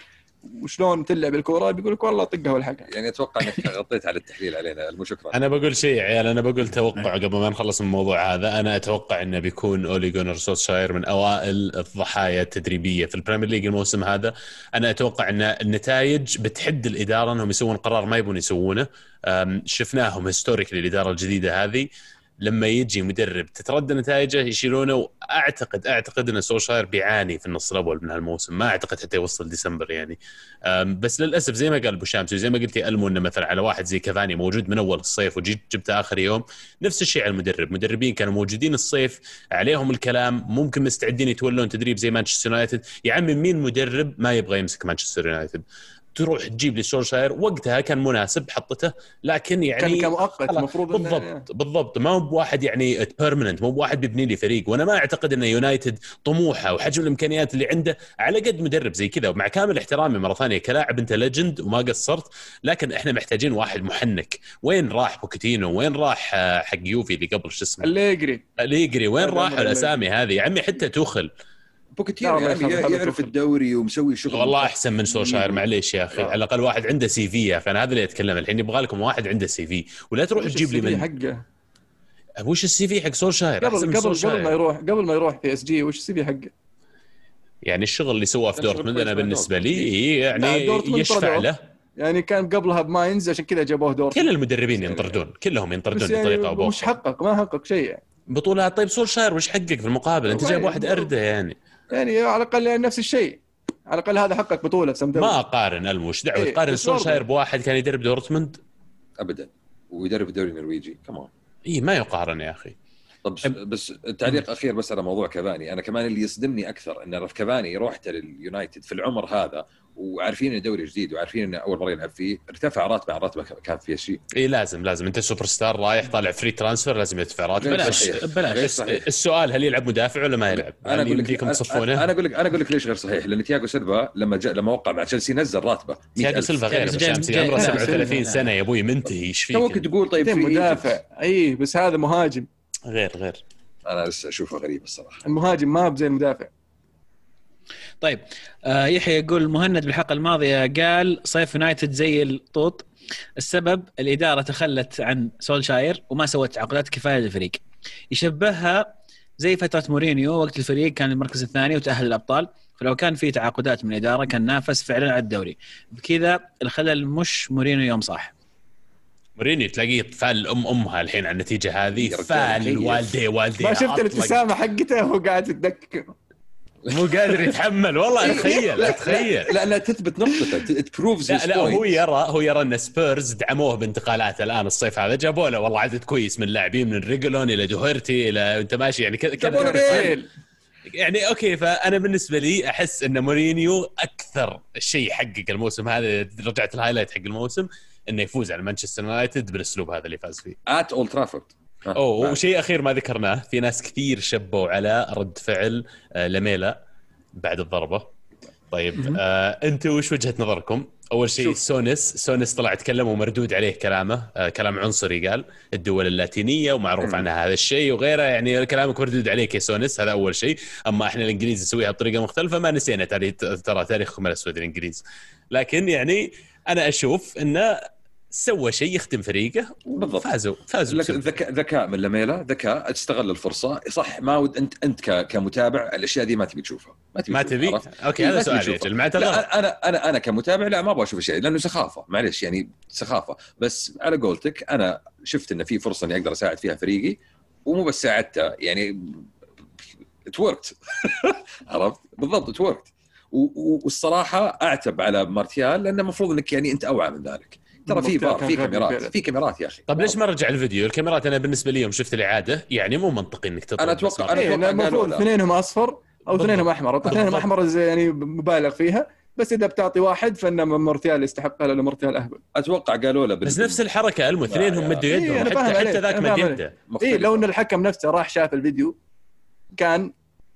S1: وشلون تلعب الكورة بيقول لك والله طقها والحقها
S4: يعني أتوقع إنك غطيت على التحليل علينا ألمو شكرا.
S3: أنا بقول شيء يا عيال أنا بقول توقع قبل ما نخلص من الموضوع هذا أنا أتوقع إنه بيكون أولي جونر سولشاير من أوائل الضحايا التدريبية في البريمير ليج الموسم هذا. أنا أتوقع إن النتائج بتحد الإدارة إنهم يسوون قرار ما يبون يسوونه. شفناهم historically الإدارة الجديدة هذه. لما يجي مدرب تتردى نتائجه يشيلونه واعتقد أعتقد إن سولشاير بيعاني في النص الأول من هالموسم. ما أعتقد حتى يوصل ديسمبر يعني. بس للأسف زي ما قال أبو شامس وزي ما قلت ألمو إنه مثلا على واحد زي كافاني موجود من أول الصيف وجيت جبته آخر يوم نفس الشيء على المدرب. مدربين كانوا موجودين الصيف عليهم الكلام ممكن مستعدين يتولون تدريب زي مانشستر يونايتد. يا عمي مين مدرب ما يبغى يمسك مانشستر يونايتد؟ تروح تجيب لي سولشاير وقتها كان مناسب حطته لكن يعني
S1: كان كمؤقت. المفروض إنه-
S3: بالضبط بالضبط. ما هو بواحد يعني permanent مو بواحد بيبني لي فريق. وأنا ما أعتقد إن يونايتد طموحه وحجم الإمكانيات اللي عنده على قد مدرب زي كذا. ومع كامل احترامي مرة ثانية كلاعب أنت legend وما قصرت لكن إحنا محتاجين واحد محنك. وين راح بوكيتينو؟ وين راح آه، حق يوفي اللي قبل شو اسمه؟
S1: أليجري.
S3: أليجري وين راحوا الأسامي هذه؟ يا عمي حتى توخل.
S4: بوكيتينو يعني يعرف الدوري ومسوي شغل
S3: والله أحسن من سولشاير معليش يا
S4: أخي.
S3: على الأقل واحد عنده CV يا أخي. أنا هذا اللي أتكلم. الحين يبغى لكم واحد عنده CV ولا تروح تجيب لي
S1: ال CV
S3: من
S1: حقه؟
S3: وش ال CV حق سولشاير
S1: قبل قبل قبل ما يروح قبل ما يروح بي إس جي وش ال CV حقه؟
S3: يعني الشغل اللي سواه في دورتموند أنا
S4: بالنسبة.
S3: لي يعني يشفع. له.
S1: يعني كان قبلها بماينز عشان كذا جابوه دور
S3: كل المدربين ينطردون. كلهم ينطردون
S1: يعني
S3: بطريقة أو
S1: مش
S3: بأخرى.
S1: حقق ما حقق شيء يعني.
S3: بطولات. طيب سولشاير وش حقق في المقابل؟ أنت جايب واحد أرده يعني.
S1: يعني على الأقل يعني نفس الشيء. على الأقل هذا حقق بطولة سم دوري
S3: ما أقارن الموش. دعوة
S1: إيه،
S3: تقارن
S1: برضه.
S3: سولشاير بواحد كان يدرب دورتموند؟
S4: ابدا. ويدرب الدوري النرويجي. كمان
S3: اي ما يقارن يا أخي.
S4: طب بس تعليق أخير بس على موضوع كافاني. أنا كمان اللي يصدمني أكثر إن رف كافاني رحت لليونايتد في العمر هذا وعارفين انه دوري جديد وعارفين انه أول مره يلعب فيه ارتفع راتبه عن راتبه كان في شيء.
S3: إي لازم لازم. أنت سوبر ستار رايح طالع فري ترانسفير لازم يدفع راتب
S4: غير
S3: بلاش.
S2: بلاش.
S3: السؤال هل يلعب مدافع ولا ما يلعب؟
S4: أنا أقول لك
S3: يمديكم
S4: أنا أقول لك أنا أقول لك ليش غير صحيح. لأن تياجو سيلفا لما جاء لما وقع مع تشيلسي نزل راتبه
S3: تياجو
S4: 100,000.
S3: سيلفا غير عمره
S2: جاي-
S3: 37
S2: جاي-
S3: سنة يا أبوي منتهي إيش فيك؟
S4: توك تقول طيب في
S1: مدافع. إي بس هذا مهاجم.
S3: غير غير.
S4: أنا لسه أشوفه غريب الصراحة.
S1: المهاجم ما بزي المدافع
S2: طيب آه يحيى يقول مهند بالحلقة الماضية قال صيف يونايتد زي الطوط. السبب الإدارة تخلت عن سولشاير وما سوت تعاقدات كفاية للفريق. يشبهها زي فترة مورينيو وقت الفريق كان المركز الثاني وتأهل الأبطال. فلو كان في تعاقدات من الإدارة كان نافس فعلا على الدوري. بكذا الخلل مش مورينيو يوم صح
S3: مورينيو تلاقيه فال أم أمها الحين على النتيجة هذه. فال. والديه والديه
S1: ما شفت. الابتسامة حقته وهو قاعد يتدك
S3: مو قادر يتحمل. والله أتخيل أتخيل.
S4: لانها تثبت نقطته it proves
S3: لا لا هو يرى هو يرى أن سبيرز دعموه بانتقالات الآن الصيف هذا. جابوا له والله عدد كويس من اللاعبين من ريجولون إلى دوهرتي إلى أنت ماشي يعني كذا كذا. يعني okay فأنا بالنسبة لي أحس أن مورينيو أكثر شيء حقق الموسم هذا رجعت ال highlight حق الموسم إنه يفوز على مانشستر يونايتد بالأسلوب هذا اللي فاز فيه.
S4: at Old Trafford
S3: أوه وشيء أخير ما ذكرناه في ناس كثير شبوا على رد فعل آه، لميلا بعد الضربة. طيب آه أنتم وش وجهة نظركم؟ أول شيء
S1: شوف.
S3: سونس سونس طلع تكلم ومردود عليه كلامه آه كلام عنصري قال الدول اللاتينية ومعروف. عنها هذا الشيء وغيره يعني كلامك مردود عليك يا سونس هذا أول شيء أما إحنا الانجليز نسويها بطريقة مختلفة ما نسينا ترى ترى تاريخهم الاسود الانجليز لكن يعني أنا أشوف انه سوى شيء يخدم فريقه
S4: بالضبط.
S3: فازوا فازوا.
S4: ذكاء ذكاء من لميلا ذكاء تستغل الفرصة. صح ما ود انت أنت كمتابع الأشياء دي ما تبي تشوفها. ما تبي
S3: ما تبي؟
S4: okay
S3: هذا سؤال يا
S4: لا أنا أنا أنا كمتابع لا ما أبغى أشوف الشيء لأنه سخافة. معلش يعني سخافة. بس على قولتك أنا شفت انه في فرصة إني أقدر أساعد فيها فريقي ومو بس ساعدته يعني it worked عرفت؟ بالضبط it worked والصراحة أعتب على مارتيال لأنه المفروض إنك يعني أنت أوعى من ذلك. ترى في
S1: كان
S4: في كاميرات. في كاميرات يا أخي
S3: طب ليش ما رجع الفيديو؟ الكاميرات أنا بالنسبة لي يوم شفت الإعادة يعني مو منطقي إنك
S4: أنا
S3: مرة.
S1: إيه،
S4: أتوقع
S1: المفروض
S4: لا.
S1: اثنينهم أصفر
S3: أو.
S1: اثنينهم أحمر اثنينهم. أحمر زي يعني مبالغ فيها بس إذا بتعطي واحد فإن مارتيال يستحقها لأنه مارتيال اهبل
S4: أتوقع قالوا له
S3: بس نفس الحركة المو اثنينهم مدوا
S1: إيه،
S3: يدهم حتى حتى ذاك مد يده
S1: اي لو إن الحكم نفسه راح شاف الفيديو كان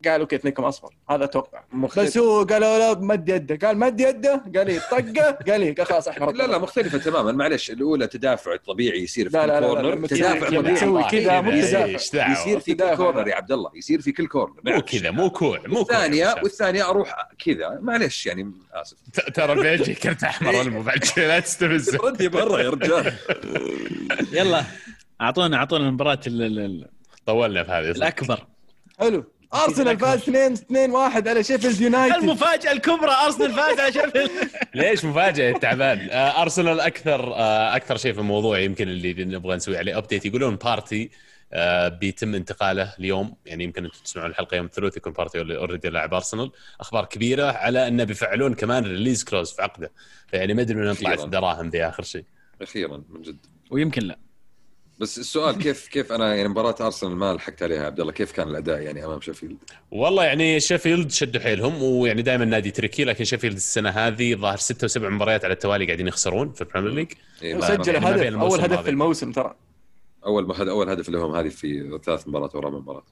S1: قال okay اثنينكم أصفر. هذا أتوقع
S4: مختلف.
S1: بس هو قالوا لا مد يده. قال مد يده قال لي طقه قال لي قال خلاص أحمر.
S4: لا لا مختلفة تماما. معلش الأولى تدافع طبيعي يصير في
S1: لا،
S4: كل
S1: لا، لا،
S4: تدافع طبيعي.
S1: تسوي كذا مو
S3: كذا،
S1: تدافع.
S4: يصير في كل. corner يا عبد الله. يصير في كل corner
S3: مو كذا مو كوع مو كوع
S4: والثانية والثانية أروح كذا. معلش يعني آسف.
S3: ت- ترى بيجي كرت أحمر بعد لا تستفز.
S4: ردي برا يا رجال.
S2: يلا أعطونا أعطونا المباراة ال- ال- ال-
S3: طولنا في هذه.
S2: الأكبر.
S1: حلو. أرسنال فاز 2 2 1 على شيفيلد يونايتد.
S2: المفاجأة الكبرى أرسنال فاز على شيفيلد.
S3: ليش مفاجأة؟ يا تعبان. آه، أرسنال أكثر آه، أكثر شيء في الموضوع يمكن اللي نبغى نسوي عليه. update يقولون بارتي آه، بيتم انتقاله اليوم. يعني يمكن أنتم تسمعون الحلقة يوم الثلاثاء يكون بارتي already لاعب أرسنال. أخبار كبيرة على انه بيفعلون كمان release clause في عقده. فيعني ما أدري من طلعت. الدراهم ذي اخر شيء.
S4: أخيرا من جد.
S2: ويمكن لا.
S4: بس السؤال كيف كيف أنا يعني مباراة أرسنال ما لحقت عليها عبد الله؟ كيف كان الأداء يعني أمام شيفيلد
S3: والله يعني شيفيلد شدوا حيلهم ويعني دائما نادي تركي لكن شيفيلد السنة هذه ظاهر ستة وسبع مباريات على التوالي قاعدين يخسرون في البريمير ليج.
S4: إيه، ما-
S1: سجل
S3: ما بين
S1: هدف أول هدف. في الموسم ترى.
S4: أول ما هذا أول هدف لهم هذه في ثلاث مباريات ورا مباراه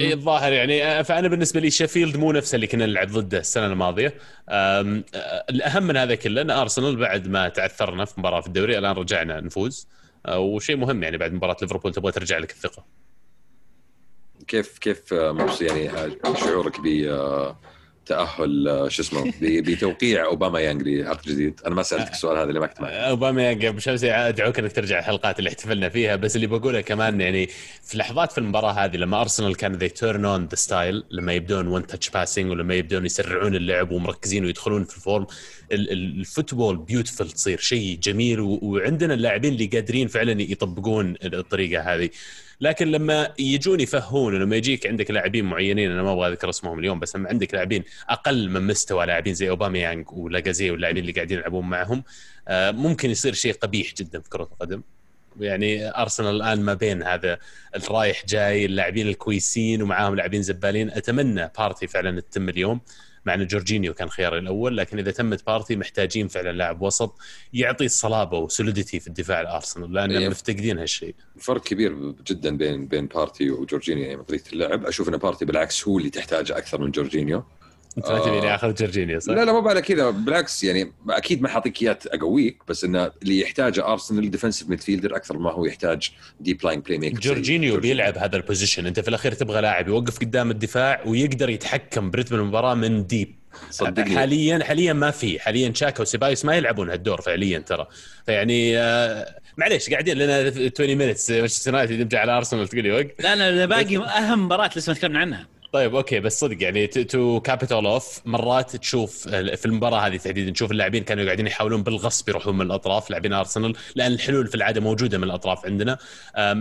S3: اي الظاهر يعني آه، فأنا بالنسبة لي شيفيلد مو نفسه اللي كنا نلعب ضده السنة الماضية. آه، الأهم من هذا كله إن أرسنال بعد ما تعثرنا في مباراة في الدوري الآن رجعنا نفوز. وشيء مهم يعني بعد مباراة ليفربول تبغى ترجع لك الثقة.
S4: كيف كيف آه، يعني آه، شعورك ب آه، تأهل آه، شو اسمه بتوقيع أوباميانج لعقد جديد. أنا ما سألتك السؤال هذا اللي ما كنت معك.
S3: أوباما قبل شمس أدعوك إنك ترجع الحلقات اللي احتفلنا فيها. بس اللي بقوله كمان يعني في لحظات في المباراة هذه لما أرسنال كان they turn on the style لما يبدون one touch passing ولما يبدون يسرعون اللعب ومركزين ويدخلون في ال form ال- ال- ال football beautiful تصير شيء جميل وعندنا اللاعبين اللي قادرين فعلا يطبقون الطريقة هذه. لكن لما يجون يفهون ولما يجيك عندك لاعبين معينين أنا ما أبغى أذكر اسمهم اليوم بس لما عندك لاعبين أقل من مستوى لاعبين زي أوباميانج ولاكازيت واللاعبين اللي قاعدين يلعبون معهم آه، ممكن يصير شيء قبيح جدا في كرة القدم. يعني أرسنال الآن ما بين هذا الرايح جاي اللاعبين الكويسين ومعاهم لاعبين زبالين. أتمنى بارتي فعلا تتم اليوم. مع ان جورجينيو كان خياري الأول لكن إذا تمت بارتي محتاجين فعلا لاعب وسط يعطي الصلابه و solidity في الدفاع الأرسنال لأن
S4: إيه.
S3: مفتقدين هالشيء.
S4: فرق كبير جدا بين بين بارتي وجورجينيو يعني من طريقه اللعب. أشوف إن بارتي بالعكس هو اللي تحتاجه أكثر من جورجينيو.
S3: انت ما تبيني اخذ جورجينيو صح؟
S4: لا لا مو على كذا. بالعكس يعني أكيد ما حاعطيك إياه أقويك بس إنه اللي يحتاجه ارسنال defensive midfielder أكثر ما هو يحتاج deep lying playmaker
S3: جورجينيو بيلعب هذا ال position أنت في الأخير تبغى لاعب يوقف قدام الدفاع ويقدر يتحكم برتم المباراة من deep
S4: صدقني.
S3: حاليا حاليا ما في. حاليا شاكا وسيبايوس ما يلعبون هالدور فعليا ترى. فيعني آه معليش قاعدين لنا 20 minutes مانشستر يونايتد يرجع على ارسنال تقول لي وقت.
S2: لا لا باقي أهم مباراة لسه ما تكلمنا عنها.
S3: طيب okay بس صدق يعني to cap it all off مرات تشوف في المباراة هذه تحديدا تشوف اللاعبين كانوا قاعدين يحاولون بالغصب يروحون من الأطراف لاعبين ارسنال لأن الحلول في العادة موجودة من الأطراف عندنا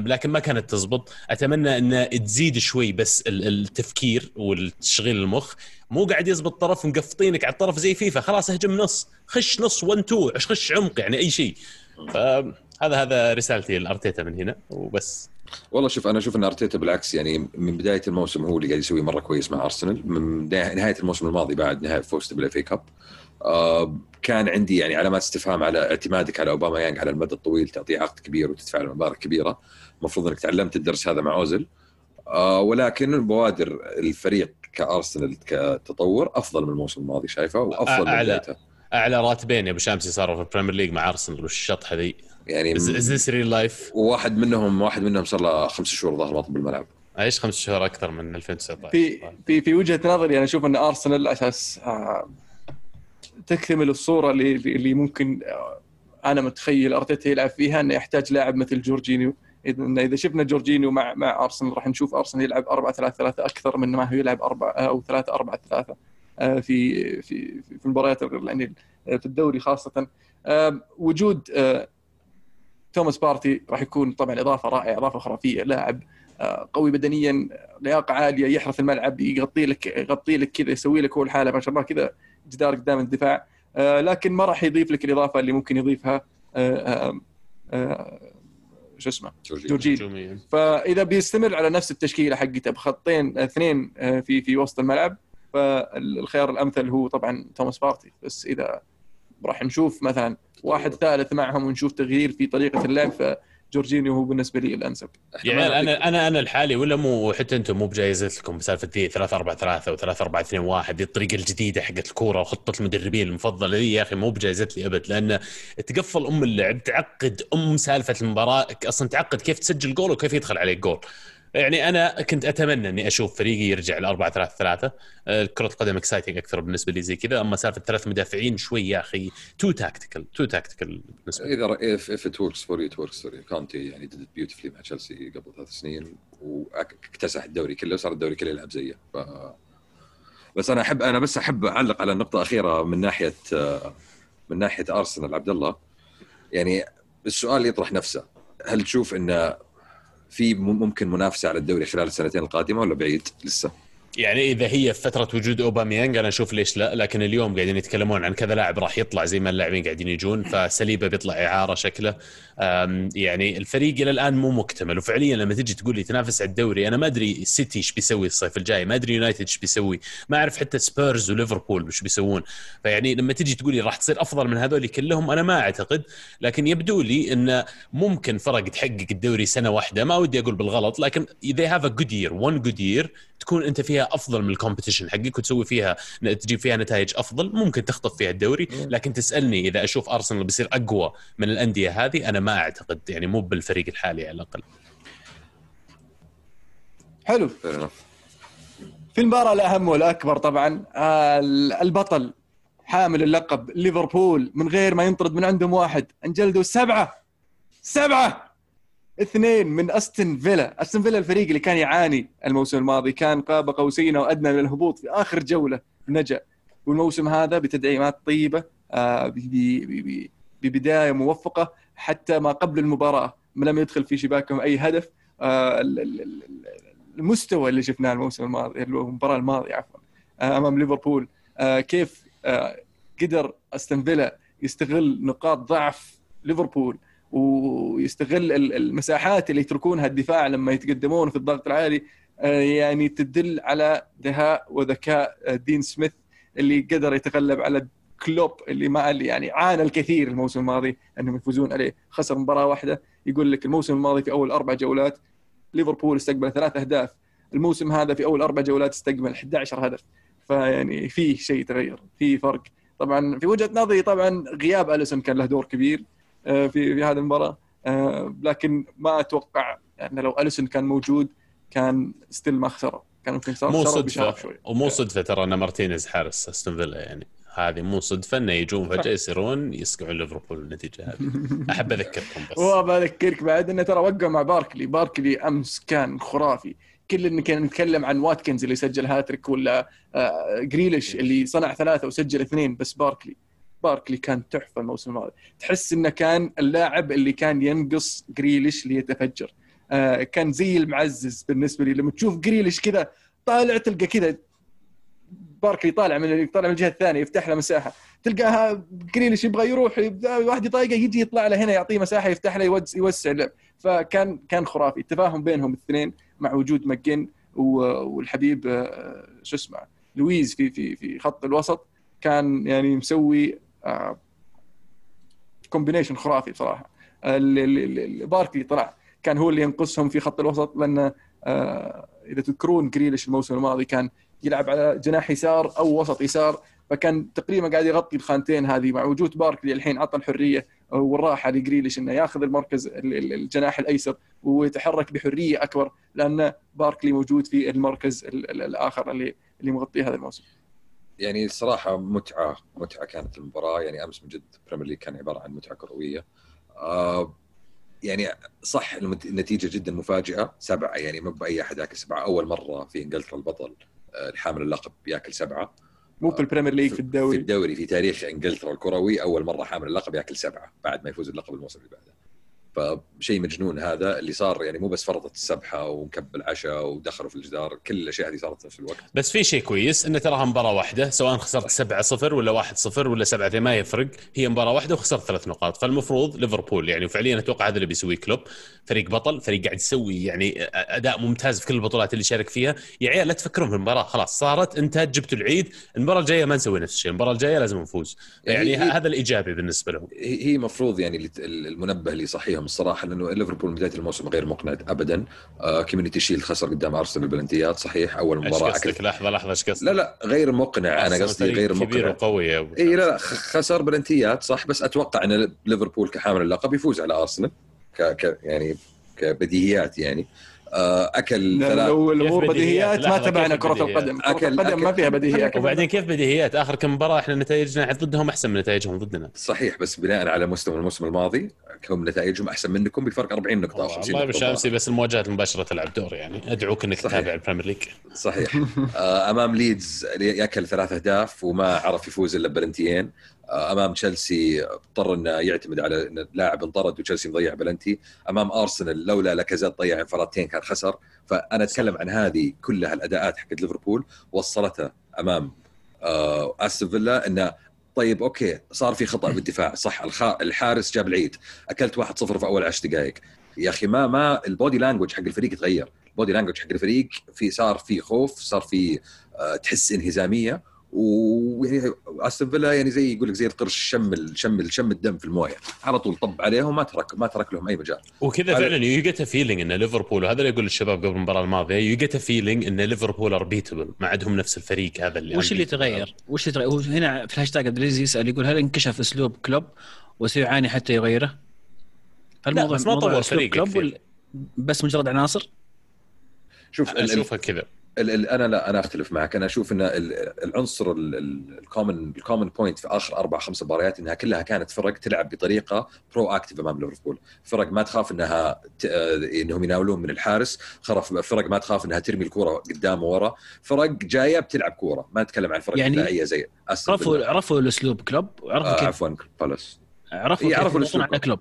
S3: لكن ما كانت تزبط. أتمنى ان تزيد شوي بس ال- التفكير والتشغيل المخ. مو قاعد يزبط طرف مقفطينك على الطرف زي فيفا. خلاص اهجم نص. خش نص 1 2 خش عمق يعني أي شيء. فهذا هذا رسالتي لأرتيتا من هنا وبس.
S4: والله شوف أنا أشوف إن أرتيتا بالعكس يعني من بداية الموسم هو اللي قاعد يسوي مرة كويس مع أرسنال. من نهايه الموسم الماضي بعد نهايه فوزته بالاف كاب. آه كان عندي يعني علامات استفهام على اعتمادك على أوباما يانج على المدى الطويل تعطيه عقد كبير وتدفع له مبالغ كبيرة. المفروض إنك تعلمت الدرس هذا مع اوزل آه ولكن بوادر الفريق كأرسنال كتطور أفضل من الموسم الماضي شايفه؟ وأفضل من
S3: أعلى.
S4: بدايته.
S3: أعلى راتبين يا أبو شامسي صاروا في ال Premier League مع أرسنال والشطحه ذي
S4: يعني
S3: is this real life
S4: وواحد منهم واحد منهم صار له خمس شهور ظهر مطلب بالملعب
S3: إيش خمس شهور أكثر من 2019
S1: في في في وجهة نظري أنا أشوف أن ارسنال أساس آه، تكتمل الصورة اللي اللي ممكن آه، أنا متخيل أرتيتا يلعب فيها أنه يحتاج لاعب مثل جورجينيو. إذا إن إذا شفنا جورجينيو مع مع ارسنال راح نشوف ارسنال يلعب 4 3 3 أكثر من ما هو يلعب 4 أو 3 4 3 في في في المباريات يعني في الدوري خاصة. آه، وجود آه، توماس بارتي راح يكون طبعا إضافة رائعة إضافة خرافية لاعب آه، قوي بدنيا لياقة عالية يحرث الملعب يغطي لك يغطي لك كذا يسوي لك هو الحالة ما شاء الله كذا جدار قدام الدفاع. آه، لكن ما راح يضيف لك الإضافة اللي ممكن يضيفها آه، شو اسمه؟
S3: هجومياً.
S1: فإذا بيستمر على نفس التشكيلة حقته بخطين اثنين في في وسط الملعب فالخيار الأمثل هو طبعا توماس بارتي. بس إذا راح نشوف مثلا واحد ثالث معهم ونشوف تغيير في طريقة اللعب فجورجينيو هو بالنسبة لي
S3: الأنسب. عيال أنا أنا أنا الحالي ولا مو حتى أنتم مو بجايزت لكم بسالفة ذي 3 4 3 و 3 4 2 1 دي الطريقة الجديدة حقت الكورة وخطة المدربين المفضلة. ذي يا أخي مو بجايزت لي أبد لأن تقفل أم اللعب تعقد أم سالفة المباراة أصلا تعقد كيف تسجل جول وكيف يدخل عليك جول. يعني أنا كنت أتمنى إني أشوف فريقي يرجع ل 4 3 3 كرة القدم exciting أكثر بالنسبة لي زي كذا. أما سالفة ثلاث مدافعين شوي يا أخي too tactical too tactical بالنسبة لي.
S4: إذا if it works for you it works for you. كونتي يعني it beautifully مع تشيلسي قبل ثلاث سنين واكتسح الدوري كله وصار الدوري كله يلعب زيه. ف... بس أنا احب أنا بس أحب أعلق على نقطه اخيره من ناحية من ناحية ارسنال عبد الله. يعني السؤال يطرح نفسه. هل تشوف انه في ممكن منافسة على الدوري خلال السنتين القادمة ولا بعيد لسه؟
S3: يعني إذا هي في فترة وجود أوباميانج أنا أشوف ليش لا لكن اليوم قاعدين يتكلمون عن كذا لاعب راح يطلع زي ما اللاعبين قاعدين يجون فسليبة بيطلع إعارة شكله يعني الفريق إلى الآن مو مكتمل. وفعليا لما تجي تقول لي تنافس على الدوري أنا ما أدري سيتي إيش بيسوي الصيف الجاي ما أدري يونايتد إيش بيسوي ما أعرف حتى سبيرز وليفربول إيش بيسوون. فيعني لما تجي تقول لي راح تصير أفضل من هذول كلهم أنا ما أعتقد. لكن يبدو لي إن ممكن فرق تحقق الدوري سنة واحدة ما ودي أقول بالغلط لكن they have a good year one good year تكون أنت فيها أفضل من ال competition حقك وتسوي فيها تجيب فيها نتائج أفضل ممكن تخطف فيها الدوري. لكن تسألني إذا أشوف أرسنال بيصير أقوى من الأندية هذه أنا ما أعتقد يعني مو بالفريق الحالي على الأقل.
S1: حلو. في المباراة الأهم والأكبر طبعا البطل حامل اللقب ليفربول من غير ما ينطرد من عندهم واحد انجلدوا سبعة سبعة اثنين من استن فيلا. استن فيلا الفريق اللي كان يعاني الموسم الماضي كان قاب قوسين أو أدنى من الهبوط في آخر جولة نجأ. والموسم هذا بتدعيمات طيبة آه، ببداية موفقة. حتى ما قبل المباراة لم يدخل في شباكهم أي هدف آه، ال- ال- ال- المستوى اللي شفناه الموسم الماضي المباراة الماضية عفوا آه، أمام ليفربول. آه، كيف قدر أستون يستغل نقاط ضعف ليفربول ويستغل ال- المساحات اللي يتركونها الدفاع لما يتقدمون في الضغط العالي يعني تدل على دهاء وذكاء دين سميث اللي قدر يتغلب على كلوب اللي ما اللي يعني عانى الكثير الموسم الماضي انهم يفوزون عليه. خسر مباراة واحدة يقول لك الموسم الماضي في أول أربع جولات ليفربول استقبل ثلاث أهداف. الموسم هذا في أول أربع جولات استقبل 11 هدف. فيعني في شيء تغير في فرق. طبعا في وجهة نظري طبعا غياب أليسون كان له دور كبير آه، في في هذه المباراة. آه، لكن ما أتوقع أن لو أليسون كان موجود كان still ما خسروا كان ممكن صار
S3: مو
S1: صدفة.
S3: ومو صدفة ترى أن مارتينيز حارس أستون فيلا يعني. هذه مو صدفة إنه يجون فجأة يصيرون يسقعون ليفربول النتيجه هذه. أحب أذكركم بس.
S1: وبذكرك بعد إنه ترى وقع مع باركلي. باركلي أمس كان خرافي. كل ان كان نتكلم عن واتكنز اللي سجل هاتريك ولا آه، جريليش اللي صنع ثلاثة وسجل اثنين بس باركلي. باركلي كان تحفة الموسم الماضي تحس إنه كان اللاعب اللي كان ينقص جريليش ليتفجر. آه، كان زي المعزز بالنسبة لي. لما تشوف جريليش كذا طالع تلقى كذا باركلي طالع من طالع من الجهة الثانية يفتح له مساحة. تلقاها جريليش يبغى يروح واحد يطايقه يجي يطلع له هنا يعطيه مساحة يفتح له يوز- يوسع اللعب. فكان كان خرافي. التفاهم بينهم الاثنين مع وجود ماكجين والحبيب آه، شو اسمه لويز في في في خط الوسط كان يعني مسوي combination خرافي بصراحه باركلي طلع. كان هو اللي ينقصهم في خط الوسط لأن آه، إذا تذكرون جريليش الموسم الماضي كان يلعب على جناح يسار أو وسط يسار فكان تقريبا قاعد يغطي الخانتين هذه مع وجود باركلي الحين عطى الحرية والراحة لجريليش إنه ياخذ المركز ال- ال- الجناح الأيسر ويتحرك بحرية أكبر لأن باركلي موجود في المركز ال- ال- الآخر اللي اللي مغطيه هذا الموسم.
S4: يعني الصراحه متعة متعة كانت المباراة. يعني أمس من جد Premier League كان عبارة عن متعة كروية. آه يعني صح النتيجة جدا مفاجئة سبعة يعني ما بأي أحد ياكل سبعة. أول مرة في إنجلترا البطل الحامل اللقب ياكل سبعة.
S1: مو في ال Premier League في
S4: في
S1: الدوري.
S4: الدوري في تاريخ إنجلترا الكروي أول مرة حامل اللقب ياكل سبعة بعد ما يفوز اللقب الموسم اللي بعده. فشيء مجنون هذا اللي صار يعني مو بس فرطت السبحة ومكب العشاء ودخلوا في الجدار كل الأشياء هذه صارت في نفس الوقت.
S3: بس في شيء كويس انه تراها مباراة واحدة سواء خسرت 7 0 ولا 1 0 ولا 7 2 ما يفرق هي مباراة واحدة وخسرت ثلاث نقاط. فالمفروض ليفربول يعني وفعليا أتوقع هذا اللي بيسويه كلوب. فريق بطل فريق قاعد يسوي يعني أداء ممتاز في كل البطولات اللي شارك فيها. يا عيال لا تفكرون في المباراة خلاص صارت انتهت جبتوا العيد المباراة الجاية ما نسوي نفس الشيء المباراة الجاية لازم نفوز. يعني
S4: هي-
S3: هذا الإيجابي بالنسبة لهم.
S4: هي هي مفروض يعني المنبه اللي يصحيهم الصراحة لأنه ليفربول بداية الموسم غير مقنع ابدا. آه Community Shield خسر قدام أرسنال بالبلنتيات صحيح أول
S3: إيش
S4: مباراة
S3: قصدك؟
S4: أكل
S3: لحظة لحظة إيش قصدك؟
S4: لا لا غير مقنع
S3: أنا
S4: قصدي غير
S3: كبير
S4: مقنع
S3: وقوي يا أبو
S4: إي لا لا. خسر بلنتيات صح بس أتوقع إن ليفربول كحامل اللقب يفوز على أرسنال ك... ك... يعني كبديهيات يعني. أكل
S1: لا،
S4: ثلاث
S1: لو الأمور
S3: كيف بديهيات؟
S1: ما تبعنا
S3: كيف
S1: كرة
S3: بديهيات؟
S1: القدم. كرة
S4: أكل-
S1: القدم ما فيها بديهيات.
S3: وبعدين كيف بديهيات؟ آخر كم مباراة إحنا نتائجنا ضدهم أحسن من نتائجهم ضدنا.
S4: صحيح بس بناء على مستوى الموسم الماضي هم نتائجهم أحسن منكم بفرق 40 نقطة أو 50
S3: والله شمسي بس المواجهات المباشرة تلعب دور يعني. أدعوك
S4: إنك.
S3: تتابع ال Premier League.
S4: صحيح. آه، أمام ليدز يأكل ثلاث أهداف وما عرف يفوز إلا ببلنتيين آه، أمام تشيلسي اضطر إنه يعتمد على لاعب انطرد وتشيلسي مضيع بلنتي. أمام أرسنال لولا لاكازيت ضيع انفرادتين كان خسر. فأنا أتكلم عن هذه كلها الأداءات حقت ليفربول وصلتها أمام آه، أستون فيلا انه طيب okay صار في خطأ بالدفاع. صح الحارس جاب العيد. أكلت 1-0 في أول 10 دقائق. يا أخي ما ما ال body language حق الفريق تغير. ال body language حق الفريق في صار في خوف صار في آه، تحس إنهزامية. ويعني استون فيلا يعني زي يقول لك زي القرش شم ال- شم ال- شم الدم في الموية على طول طب عليهم ما ترك ما ترك لهم أي مجال
S3: وكذا
S4: على-
S3: فعلا you get feeling إن ليفربول وهذا اللي يقول الشباب قبل المباراة الماضية you get feeling إن ليفربول are beatable ما عندهم نفس الفريق هذا اللي
S2: وش اللي. تغير؟ وش اللي تغير؟ هنا في الهاشتاج ادريزي يسأل يقول هل انكشف أسلوب كلوب وسيعاني حتى يغيره؟ هل
S3: لا،
S2: موضوع-
S3: بس ما طور فريق
S2: كلوب بس مجرد عناصر؟
S4: شوف
S3: أشوفها كذا
S4: ال ال أنا لا أنا أختلف معك. أنا أشوف إن ال- العنصر ال common ال common point في آخر أربع خمس مباريات إنها كلها كانت فرق تلعب بطريقة proactive أمام ليفربول، فرق ما تخاف إنها ت... آه، إنهم يناولون من الحارس، خرف فرق ما تخاف إنها ترمي الكره قدام وورا، فرق جاية بتلعب كورة، ما نتكلم عن فرق
S2: يعني
S4: دفاعيه زي
S2: عرفوا. عرفوا الأسلوب كلوب؟ وعرفوا
S4: آه عفوا بالاس
S2: عرفوا
S4: إيه، عرفوا.
S2: على كلوب.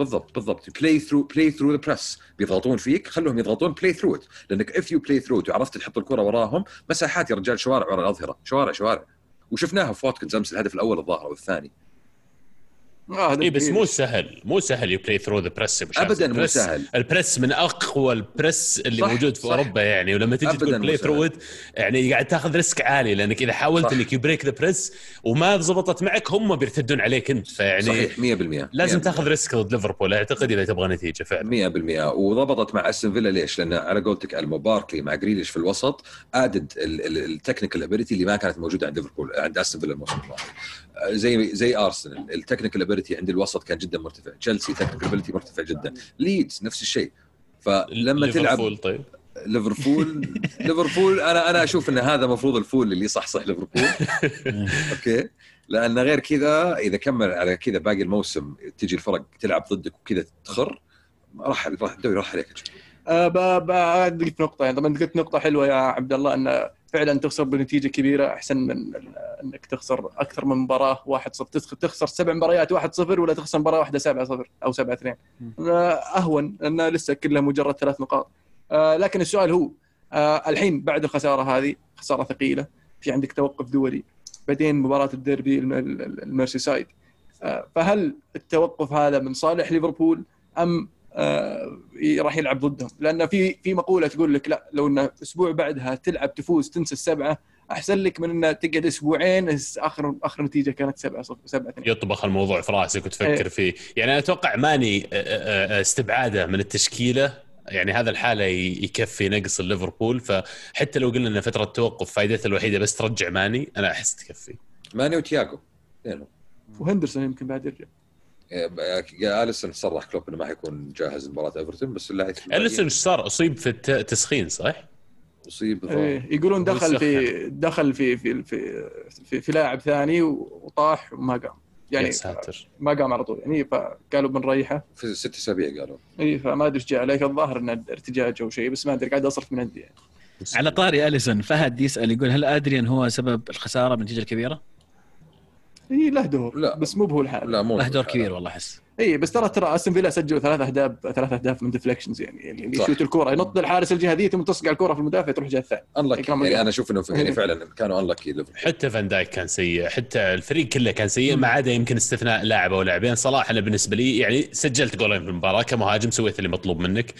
S4: بالضبط بالضبط. play through play through the press بيضغطون فيك خلهم يضغطون play through لأنك if you play through وعرفت تحط الكرة وراهم مساحات يا رجال شوارع ورا الأظهرة. شوارع شوارع. وشفناها في واتكنز أمس الهدف الأول الظاهر أو الثاني.
S1: آه
S3: اي بس. مو سهل مو سهل you play through the press
S4: ابدا مو سهل
S3: ال press من أقوى البريس اللي
S4: صح،
S3: موجود في
S4: صح.
S3: أوروبا يعني ولما تجي تقول
S4: play.
S3: through يعني قاعد تاخذ risk عالي لأنك إذا حاولت.
S4: إنك
S3: ي break the press وما ضبطت معك هم بيرتدون عليك أنت فيعني
S4: صحيح 100%
S3: لازم
S4: 100%.
S3: تاخذ risk ضد ليفربول أعتقد إذا تبغى نتيجة فعلا
S4: 100% وضبطت مع أستون فيلا ليش؟ لأن على قولتك ألمو باركلي مع جريليش في الوسط added ال technical ability اللي ما كانت موجودة عند ليفربول عند أستون فيلا الموسم الماضي زي زي ارسنال ال technical ability عند الوسط كان جدا مرتفع. تشيلسي technical ability مرتفع جدا. ليدز نفس الشيء. فلما تلعب
S3: ليفربول طيب.
S4: ليفربول ليفربول أنا أنا أشوف إن هذا المفروض الفول اللي يصحصح ليفربول أوكي. لأن غير كذا إذا كمل على كذا باقي الموسم تجي الفرق تلعب ضدك وكذا تخر راح راح الدوري راح عليك.
S1: ب- ب- قلت نقطة يعني. طبعا قلت نقطة حلوة يا عبد الله إن فعلا تخسر بنتيجة كبيرة أحسن من إنك تخسر أكثر من مباراة 1-0 تخ- تخسر سبع مباريات 1-0 ولا تخسر مباراة واحدة 7-0 أو 7-2 آه، أهون لأن لسه كلها مجرد ثلاث نقاط. آه، لكن السؤال هو آه، الحين بعد الخسارة هذه خسارة ثقيلة في عندك توقف دولي بعدين مباراة الديربي الم- ال- ال- ال Merseyside آه، فهل التوقف هذا من صالح ليفربول أم راح يلعب ضدهم. لأن في في مقولة تقول لك لا لو إن أسبوع بعدها تلعب تفوز تنسى السبعة أحسن لك من إن تقعد أسبوعين اخر آخر نتيجة كانت 7 0 7 2
S3: يطبخ الموضوع في راسك وتفكر
S1: إيه.
S3: فيه. يعني أنا أتوقع ماني آه، آه، آه، استبعاده من التشكيلة. يعني هذا الحالة يكفي نقص ليفربول. فحتى لو قلنا إن فترة توقف فائدتها الوحيدة بس ترجع ماني أنا أحس تكفي.
S4: ماني وتياجو
S1: وهندرسون يمكن بعد يرجع.
S4: أليسون صرح كلوب إنه ما حيكون جاهز لمباراة إيفرتون بس اللي
S3: أليسون إيش صار أصيب في الت- التسخين صح؟
S4: أصيب
S1: إيه يقولون
S3: هو
S1: دخل في. دخل في في في في, في لاعب ثاني وطاح وما قام
S3: يا
S1: يعني
S3: ساتر
S1: ما قام على طول يعني فقالوا بنريحه
S4: في ست أسابيع قالوا
S1: اي فما أدري إيش جاء عليه الظاهر انه ارتجاج أو شيء بس ما أدري قاعد أصرف من عندي يعني.
S2: على طاري أليسون فهد يسأل يقول هل آدريان هو سبب الخسارة بالنتيجه الكبيرة؟
S1: اي له دور
S4: لا.
S1: بس مو بهو الحال.
S4: لا مو
S2: له دور كبير والله أحس.
S1: اي بس ترى ترى استون فيلا سجلوا ثلاث أهداف ثلاث أهداف من deflections يعني يعني اللي
S4: صح.
S1: يشوت الكورة ينط الحارس الجهه ذي ثم تصقع الكورة في المدافع تروح جهة الثانية
S4: unlucky
S1: كلام
S4: يعني
S1: القول.
S4: أنا أشوف انه يعني
S1: إيه.
S4: فعلا كانوا unlucky
S3: حتى فان دايك كان سيء حتى الفريق كله كان سيء ما عدا يمكن استثناء لاعب أو لاعبين. صلاح أنا بالنسبة لي يعني سجلت جولين في المباراة كمهاجم سويت اللي مطلوب منك.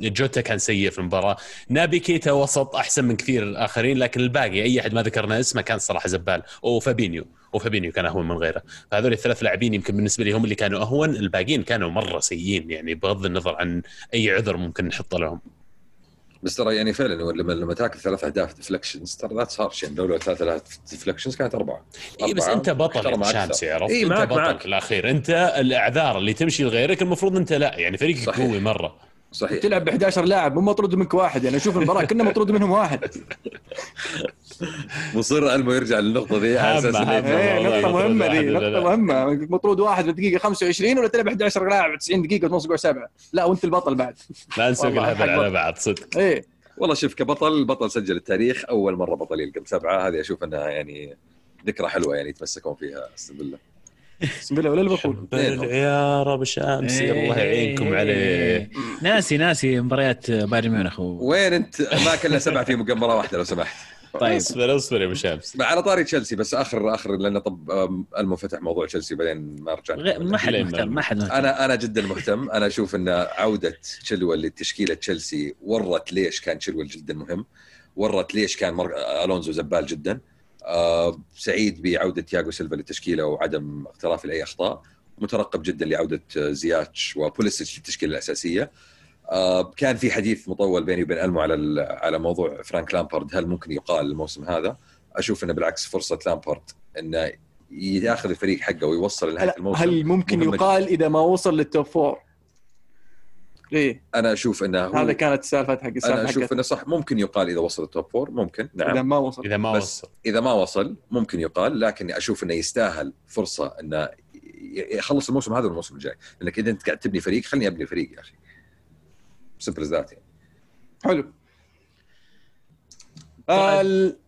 S3: جوتا كان سيء في المباراة. نابي كيتا وسط أحسن من كثير اخرين لكن الباقي أي أحد ما ذكرنا اسمه كان صراحة زبال. وفابينيو وفابينيو كان أهون من غيره. فهذول الثلاث لاعبين يمكن بالنسبة لي هم اللي كانوا أهون الباقيين كانوا مرة سيئين يعني بغض النظر عن أي عذر ممكن نحطه لهم.
S4: بس ترى يعني فعلا لما لما تاكل ثلاث أهداف deflections ترى that's harsh يعني لو لو ثلاث أهداف deflections كانت أربعة.
S3: اي بس أنت بطل. شانسي عرفت؟
S4: إي،
S3: أنت
S4: معك-
S3: بطل
S4: معك.
S3: في الأخير. أنت الأعذار اللي تمشي لغيرك المفروض أنت لا يعني فريقك. قوي مرة.
S4: صحيح.
S1: تلعب ب 11 لاعب مو مطرود منك واحد يعني شوف المباراة كنا مطرود منهم واحد.
S4: مصر ألمو يرجع للنقطة ذي على
S3: أساس
S4: إنه-
S3: هامة.
S1: إيه
S3: والله
S1: نقطة
S3: مطرود
S1: مهمة
S3: واحد
S1: دي
S3: ولا
S1: نقطة
S3: لا؟
S1: مهمة. مطرود واحد في الدقيقة 25 ولا تلعب 11 لاعب 90 دقيقة ونص أسبوع سبعة. لا وانت البطل بعد.
S3: لا نسوق
S1: والله
S3: الهبل على
S1: بطل.
S3: بعض صدق.
S1: إيه.
S4: والله شوف كبطل البطل سجل التاريخ أول مرة بطل يلقب سبعة هذه أشوف إنها يعني ذكرى حلوة يعني يتمسكون فيها استون فيلا
S1: بسم الله ولا ليفربول
S3: بالعيار ابو شمس الله يعينكم
S2: إيه.
S3: عليه
S2: ناسي ناسي مباريات بايرن ميونخ.
S4: وين أنت؟ ما كنا سبعة في مباراه واحدة لو سمحت.
S2: طيب.
S3: اصبر اصبر يا أبو شمس.
S4: على طاري تشيلسي بس آخر آخر لأن طب المنفتح موضوع تشيلسي بعدين ما رجعنا.
S2: غير- ما حد مهتم ما حد مهتم
S4: أنا أنا جدا مهتم. أنا أشوف إن عودة تشيلويل لتشكيلة تشيلسي ورت ليش كان تشيلويل جدا مهم. ورت ليش كان مر... ألونزو زبال جدا. آه سعيد بعودة تياغو سيلفا للتشكيلة وعدم اقتراف لأي أخطاء مترقب جدا لعودة آه، زياتش وبوليسيتش للتشكيلة الأساسية. آه كان في حديث مطول بيني وبين ألمو على على موضوع فرانك لامبارد هل ممكن يقال الموسم هذا؟ أشوف إنه بالعكس فرصة لامبارد إنه ياخذ الفريق حقه ويوصل
S1: لنهاية
S4: الموسم
S1: هل ممكن يقال إذا ما وصل لل top four؟ ليه؟
S4: أنا أشوف إنه هو
S1: هذا كانت السالفه حق
S4: أنا
S1: أشوف
S4: إنه صح ممكن يقال إذا وصل ال top four ممكن نعم.
S1: إذا ما وصل.
S3: إذا ما وصل.
S4: إذا ما وصل ممكن يقال لكن أشوف إنه يستاهل فرصة إنه يخلص الموسم هذا والموسم الجاي. لأنك إذا أنت قاعد تبني فريق خليني أبني فريق يا أخي. simple that يعني.
S1: حلو. آه، ال-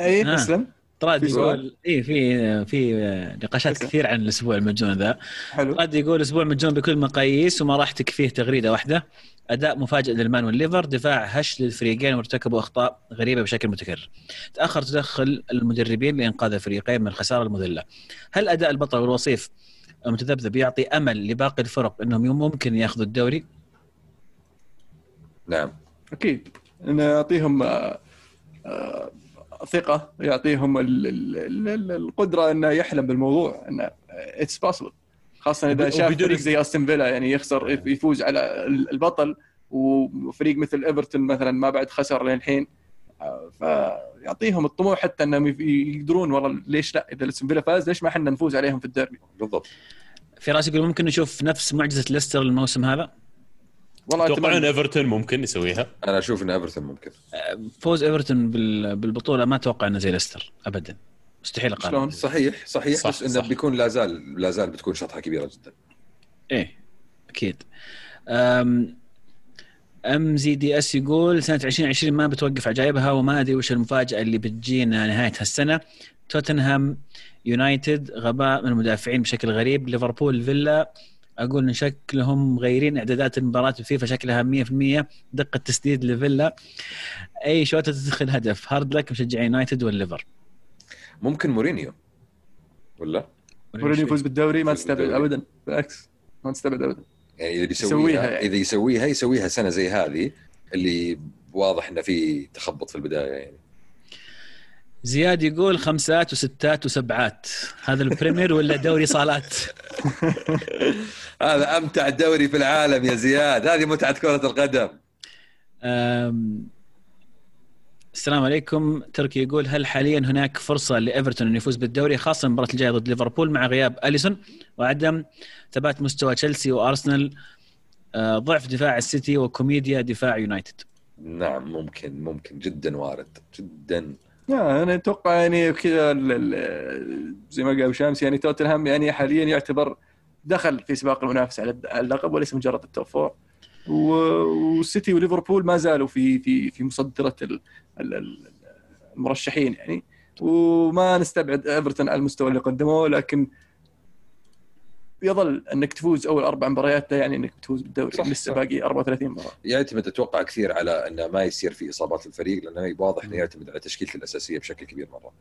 S1: اي
S2: آه. طراد يقول اي في في نقاشات. كثير عن الأسبوع المجنون ذا.
S1: حلو.
S2: طراد يقول أسبوع مجنون بكل المقاييس وما راح تكفيه تغريدة واحدة. أداء مفاجئ للمان والليفر دفاع هش للفريقين وارتكبوا أخطاء غريبة بشكل متكرر. تأخر تدخل المدربين لإنقاذ الفريقين من الخسارة المذلة. هل أداء البطل والوصيف المتذبذب يعطي أمل لباقي الفرق إنهم ممكن يأخذوا الدوري؟
S4: نعم.
S1: أكيد. انه يعطيهم آه، آه، ثقة يعطيهم ال- ال- ال- القدرة إنه يحلم بالموضوع انه it's possible خاصة
S3: إذا
S1: شاف فريق زي استون فيلا يعني يخسر يفوز على ال- البطل وفريق مثل ايفرتون مثلا ما بعد خسر للحين فيعطيهم الطموح حتى إنهم يقدرون والله ليش لا؟ إذا استون فيلا فاز ليش ما إحنا نفوز عليهم في الديربي؟
S4: بالضبط.
S2: في راسي يقول ممكن نشوف نفس معجزة ليستر الموسم هذا؟
S1: والله
S3: تتوقعون. إيفرتون ممكن يسويها؟
S4: أنا أشوف إن إيفرتون ممكن
S2: فوز إيفرتون بال- بالبطولة ما أتوقع إنه زي ليستر ابدا مستحيل
S1: شلون؟
S2: اقارن
S4: صحيح صحيح
S3: صح،
S4: بس إنه
S3: صح.
S4: بيكون لا زال لا زال بتكون شطحة كبيرة جدا
S2: إيه أكيد أم أم زي دي إس يقول سنة 2020 ما بتوقف عجائبها وما أدري وش المفاجأة اللي بتجينا نهاية هالسنة توتنهام يونايتد غباء من المدافعين بشكل غريب ليفربول فيلا أقول إن شكلهم مغيرين إعدادات المباراة الفيفا شكلها 100% دقة تسديد لفيلا. أي شوطة تدخل هدف hard luck مشجعين يونايتد والليفر
S4: ممكن مورينيو. ولا؟
S1: مورينيو يفوز بالدوري ما تستبعد. ابدا. بالعكس ما تستبعد ابدا.
S4: يعني إذا
S1: يسويها
S4: بيسويها
S1: يعني.
S4: إذا يسويها يسويها سنة زي هذه اللي واضح إنه في تخبط في البداية يعني.
S2: زياد يقول خمسات وستات وسبعات. هذا البريمير ولا دوري صالات؟
S4: هذا أمتع دوري في العالم يا زياد. هذه متعة كرة القدم.
S2: السلام عليكم. تركي يقول هل حاليا هناك فرصة لإيفرتون انه يفوز بالدوري خاصة المباراه الجاية ضد ليفربول مع غياب أليسون وعدم ثبات مستوى تشيلسي وأرسنال؟ أه، ضعف دفاع السيتي وكوميديا دفاع يونايتد.
S4: نعم ممكن ممكن. جدا وارد. جدا
S1: لا أنا أتوقع يعني كذا زي ما قال شامس يعني توتنهام يعني حاليا يعتبر دخل في سباق المنافسه على اللقب وليس مجرد ال top four. والسيتي وليفربول ما زالوا في في في مصدرة ال- ال- ال- المرشحين يعني. وما نستبعد إيفرتون على المستوى اللي قدموه لكن يظل إنك تفوز أول أربع مباريات لا يعني إنك تفوز بالدوري
S4: صح،
S1: لسه
S4: صح.
S1: باقي 34 مباراة.
S4: يعتمد أتوقع كثير على إنه ما يصير في إصابات للفريق لأنه واضح إنه يعتمد على تشكيلته الأساسية بشكل كبير مرة.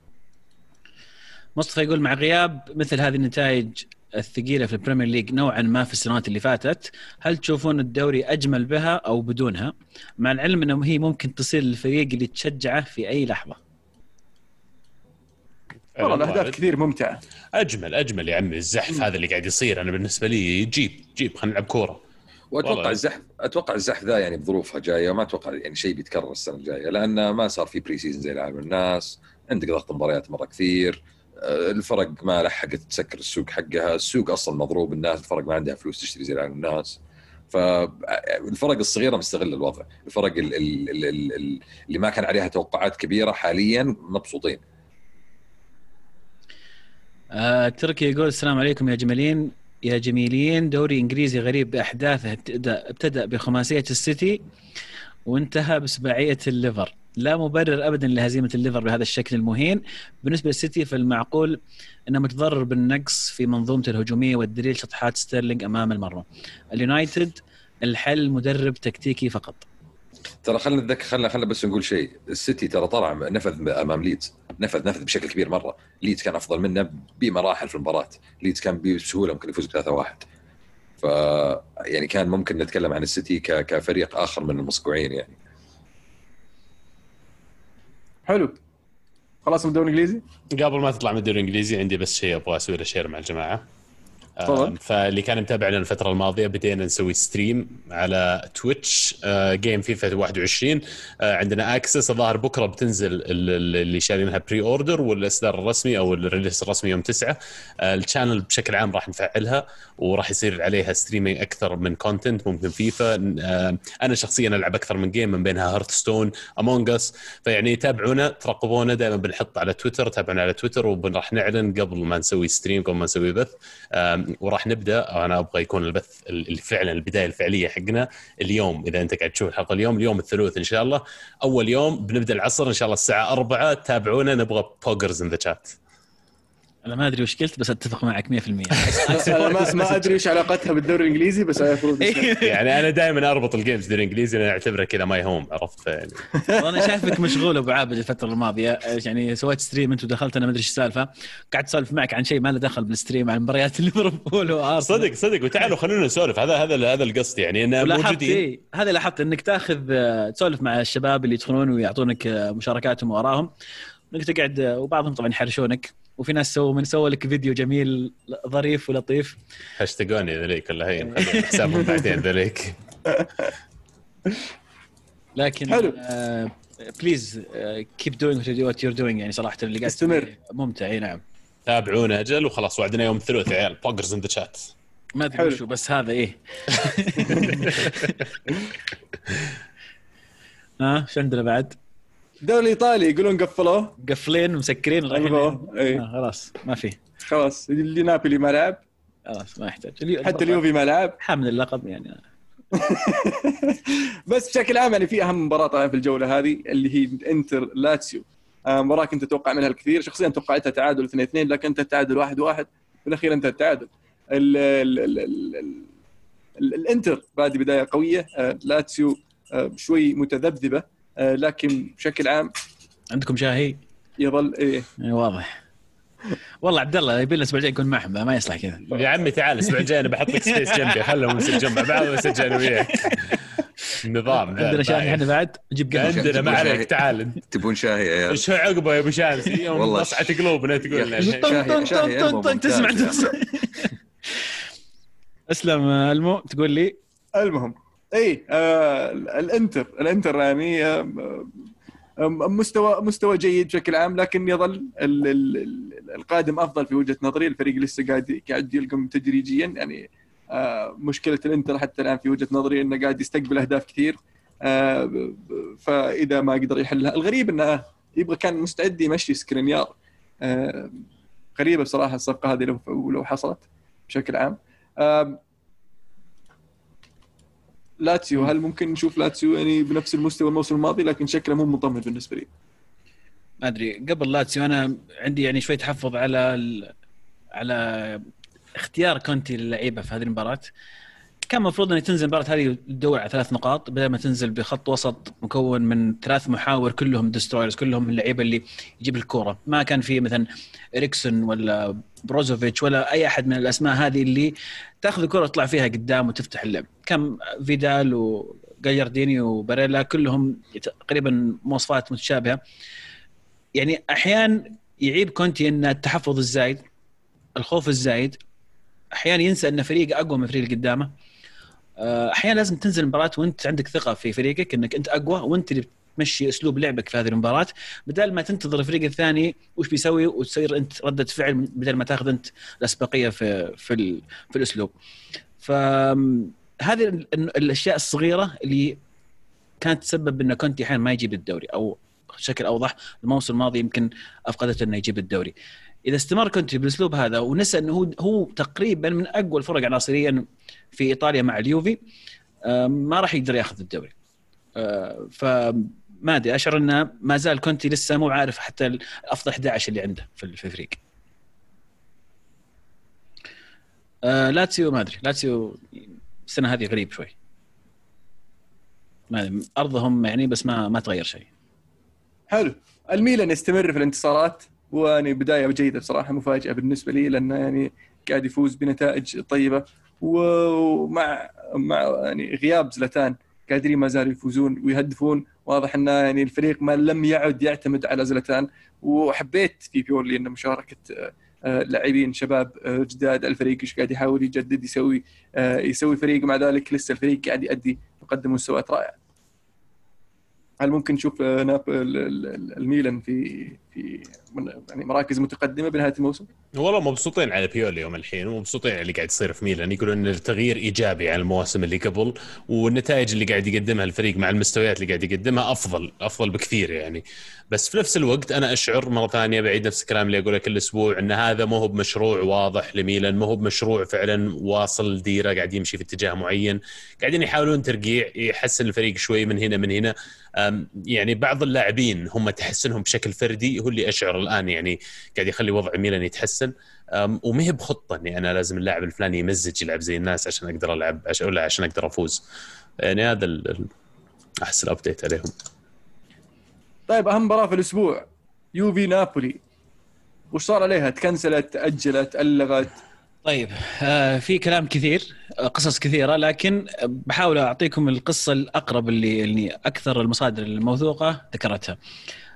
S2: مصطفى يقول مع غياب مثل هذه النتائج الثقيلة في البريمير ليج نوعا ما في السنوات اللي فاتت هل تشوفون الدوري أجمل بها أو بدونها؟ مع العلم إنه هي ممكن تصير للفريق اللي تشجعه في أي لحظة.
S1: والله
S3: الأهداف.
S1: كثير ممتعة.
S3: أجمل أجمل يا عمي الزحف هذا اللي قاعد يصير. أنا بالنسبة لي جيب جيب خلينا نلعب كورة.
S4: وأتوقع
S3: والله.
S4: الزحف أتوقع الزحف ذا يعني بظروفها جاية ما أتوقع يعني شيء بيتكرر السنة الجاية لأن ما صار في pre-season زي العالم الناس. عندك ضغط مباريات مرة كثير. آه، الفرق ما لحقت تسكر السوق حقها. السوق أصلا مضروب الناس الفرق ما عندها فلوس تشتري زي العالم الناس. فالفرق الصغيرة مستغلة الوضع. الفرق ال- ال- ال- ال- ال- اللي ما كان عليها توقعات كبيرة حاليا مبسوطين.
S2: آه تركي يقول السلام عليكم يا جميلين. يا جميلين دوري إنجليزي غريب بأحداثه. ابتدا ابتدأ بخماسية السيتي وانتهى بسباعيه الليفر. لا مبرر ابدا لهزيمة الليفر بهذا الشكل المهين. بالنسبة للسيتي فالمعقول أنه متضرر بالنقص في منظومته الهجومية والدليل شطحات ستيرلينج أمام المرمى. اليونايتد الحل مدرب تكتيكي فقط.
S4: ترى خلينا نتذكر خلينا خلينا بس نقول شيء. السيتي ترى طلع نفذ أمام ليدز. نفذ نفذ بشكل كبير مرة. ليدز كان أفضل منه بمراحل في المباراة. ليدز كان بسهولة ممكن يفوز ب 3-1 ف يعني كان ممكن نتكلم عن السيتي ك... كفريق آخر من المصقوعين يعني.
S1: حلو. خلاص من الدوري الإنجليزي؟
S3: قبل ما تطلع من الدوري الإنجليزي عندي بس شيء أبغى أسوي له share مع الجماعة. فاللي كان متابعنا الفترة الماضية بدينا نسوي stream على تويتش game فيفا 21 آه، عندنا access الظاهر بكرة بتنزل ال- ال- اللي شارينها pre-order والإصدار الرسمي أو ال release الرسمي يوم 9 آه، ال channel بشكل عام راح نفعلها وراح يصير عليها streaming أكثر من content ممكن فيفا آه، أنا شخصيا ألعب أكثر من game من بينها هيرثستون Among Us فيعني تابعونا ترقبونا دائما بنحط على تويتر تابعونا على تويتر وراح نعلن قبل ما نسوي stream قبل ما نسوي بث. وراح نبدأ. أنا أبغى يكون البث فعلا البداية الفعلية حقنا اليوم. إذا أنت قاعد تشوف الحلقة اليوم اليوم الثلاث إن شاء الله. أول يوم بنبدأ العصر إن شاء الله الساعة 4 تابعونا نبغى poggers in the chat
S2: أنا ما أدري وش قلت بس أتفق معك 100%
S1: أنا ما, ما أدري إيش علاقتها بالدوري الإنجليزي بس المفروض
S3: يعني أنا دائما أربط ال games بالانجليزي لأن أعتبره كذا my home عرفت؟ فيعني
S2: وأنا شايفك مشغول أبو عابد الفترة الماضية. يعني سويت stream أنت ودخلت أنا ما أدري إيش السالفة. قاعد أسولف معك عن شيء ما له دخل بالستريم عن مباريات ليفربول وأرسنال.
S3: صدق صدق. وتعالوا خلونا نسولف. هذا هذا هذا القصد يعني إن
S2: ولاحظت
S3: موجودين.
S2: إيه هذا لاحظت إنك تاخذ آه، تسولف مع الشباب اللي يدخلون ويعطونك آه، مشاركاتهم وراهم إنك تقعد آه، وبعضهم طبعا يحرشونك. وفي ناس سووا من سووا لك فيديو جميل ظريف ولطيف
S3: هاشتاجوني ذليك كلها هي نخليهم حسابهم بعدين ذليك
S2: لكن
S1: حلو.
S2: please keep doing what you're doing يعني صراحة اللي قاعد
S1: استمر.
S2: تسويه ممتع إي نعم
S3: تابعونا أجل وخلاص وعدنا يوم الثلاثاء عيال poggers in the chat
S2: ما
S1: أدري.
S2: وشو بس هذا إيه ها إيش عندنا بعد؟
S1: الدوري الإيطالي يقولون قفلوه.
S2: قفلين ومسكرين رايحين.
S1: ألغوه، إيه.
S2: آه خلاص ما في.
S1: خلاص اللي نابولي ما لعب.
S2: خلاص ما يحتاج. اليو-
S1: حتى اليوفي ما لعب.
S2: حامل اللقب يعني.
S1: بس بشكل عام يعني في أهم مباراة طبعا في الجولة هذه اللي هي إنتر لاتسيو. آه، مباراة كنت أتوقع منها الكثير. شخصيا توقعتها تعادل 2 2 لكن أنت التعادل 1 1 في الأخير أنت التعادل ال ال ال ال ال ال الإنتر بادي بداية قوية آه، لاتسيو آه، شوي متذبذبة. لكن بشكل عام
S2: عندكم شاهي؟
S1: يظل إيه.
S2: إيه، واضح. والله عبد الله يبي لنا الأسبوع الجاي نكون معهم ما يصلح كذا.
S3: يا عمي تعال الأسبوع الجاي أنا بحط لك space جنبي خلهم نسجل جنب بعض ونسجل أنا وياك. نظام
S2: عندنا شاهي. إحنا بعد نجيب قهوة.
S3: عندنا ما عليك تعال. انت
S4: تبون شاي يا عيال؟
S3: إيش هو عقبه يا أبو شامس يوم
S4: والله.
S3: نصعت قلوبنا تقول.
S4: شاهي-
S2: طن
S4: شاهي
S2: طن
S4: ألمو
S2: طن طن تسمع
S4: ممتاز.
S2: أسلم آه، ألمو تقول لي؟
S1: المهم. إي آه الإنتر. الإنتر يعني آه آه، مستوى مستوى جيد بشكل عام لكن يظل ال- ال- ال- القادم أفضل في وجهة نظري. الفريق لسه قاعد قاعد يلقم تدريجيا. يعني آه مشكلة الإنتر حتى الآن في وجهة نظري إنه قاعد يستقبل أهداف كثير. آه فإذا ما قدر يحلها. الغريب إنه يبغى كان مستعد يمشي سكرينيار. آه غريبة بصراحة الصفقة هذه لو لو حصلت بشكل عام. آه لاتسيو هل ممكن نشوف لاتسيو يعني بنفس المستوى الموسم الماضي؟ لكن شكله مو مطمن بالنسبة لي.
S2: ما أدري. قبل لاتسيو أنا عندي يعني شوي تحفظ على ال... على اختيار كونتي للعيبة في هذه المباراة. كان المفروض إن تنزل المباراة هذه تدور على ثلاث نقاط بدل ما تنزل بخط وسط مكون من ثلاث محاور كلهم destroyers كلهم اللعيبة اللي يجيب الكورة. ما كان في مثلا إريكسون ولا بروزوفيتش ولا أي أحد من الأسماء هذه اللي تاخذ الكره وتطلع فيها قدام وتفتح اللعب. كان فيدال وجاليارديني وباريلا كلهم تقريبا مواصفات متشابهة. يعني أحيانا يعيب كونتي إن التحفظ الزايد الخوف الزايد أحيانا ينسى إن فريق أقوى من الفريق اللي قدامه. آه، أحيانا لازم تنزل المباراة وأنت عندك ثقة في فريقك إنك أنت أقوى وأنت اللي بتمشي أسلوب لعبك في هذه المباراة. بدل ما تنتظر الفريق الثاني وش بيسوي وتصير أنت ردة فعل بدل ما تاخذ أنت الأسبقية في في في الأسلوب. فهذه ال- ال- الأشياء الصغيرة اللي كانت تسبب إن كونتي أحيانا ما يجيب الدوري أو بشكل أوضح الموسم الماضي يمكن أفقدته إنه يجيب الدوري. إذا استمر كونتي بالأسلوب هذا ونسى إنه هو هو تقريبا من أقوى الفرق عناصريا في إيطاليا مع اليوفي آه، ما راح يقدر ياخذ الدوري. آه، ف ما أدري أشعر إنه ما زال كونتي لسه مو عارف حتى الافضل 11 اللي عنده في الفريق. آه لاتسيو ما أدري لاتسيو السنة هذه غريب شوي. ما أدري، أرضهم يعني بس ما ما تغير شيء.
S1: حلو. الميلان يستمر في الانتصارات. ويعني بداية جيدة بصراحة مفاجأة بالنسبة لي لأنه يعني قاعد يفوز بنتائج طيبة. ومع مع يعني غياب زلتان قادرين ما زالوا يفوزون ويهدفون. واضح انه يعني الفريق ما لم يعد يعتمد على زلتان وحبيت في بيورلي انه مشاركة آه، لاعبين شباب آه، جداد الفريق إيش قاعد يحاول يجدد يسوي آه، يسوي فريق مع ذلك لسه الفريق قاعد يؤدي يقدم مستويات رائعه هل ممكن نشوف الميلان في في يعني مراكز متقدمة بنهاية الموسم؟
S3: والله مبسوطين على بيولي يوم الحين ومبسوطين على اللي قاعد يصير في ميلان. يقولون إن التغيير إيجابي عن المواسم اللي قبل والنتائج اللي قاعد يقدمها الفريق مع المستويات اللي قاعد يقدمها أفضل أفضل بكثير يعني. بس في نفس الوقت أنا أشعر مرة ثانية بعيد نفس الكلام اللي أقوله كل أسبوع إن هذا مو هو بمشروع واضح لميلان مو هو بمشروع فعلا واصل ديرة قاعد يمشي في اتجاه معين. قاعدين يحاولون ترقيع يحسن الفريق شوي من هنا من هنا. يعني بعض اللاعبين هم تحسنهم بشكل فردي هو اللي أشعر الآن يعني قاعد يخلي وضع ميلان يتحسن. وما هي بخطة إني أنا لازم اللاعب الفلاني يمزج يلعب زي الناس عشان أقدر ألعب عشان ولا عشان أقدر أفوز. يعني هذا ال- احس الابديت عليهم.
S1: طيب أهم مباراة في الأسبوع يوفي نابولي. وش صار عليها؟ تكنسلت تأجلت ألغت؟
S2: طيب آه في كلام كثير قصص كثيرة لكن بحاول أعطيكم القصة الأقرب اللي اللي أكثر المصادر الموثوقة ذكرتها.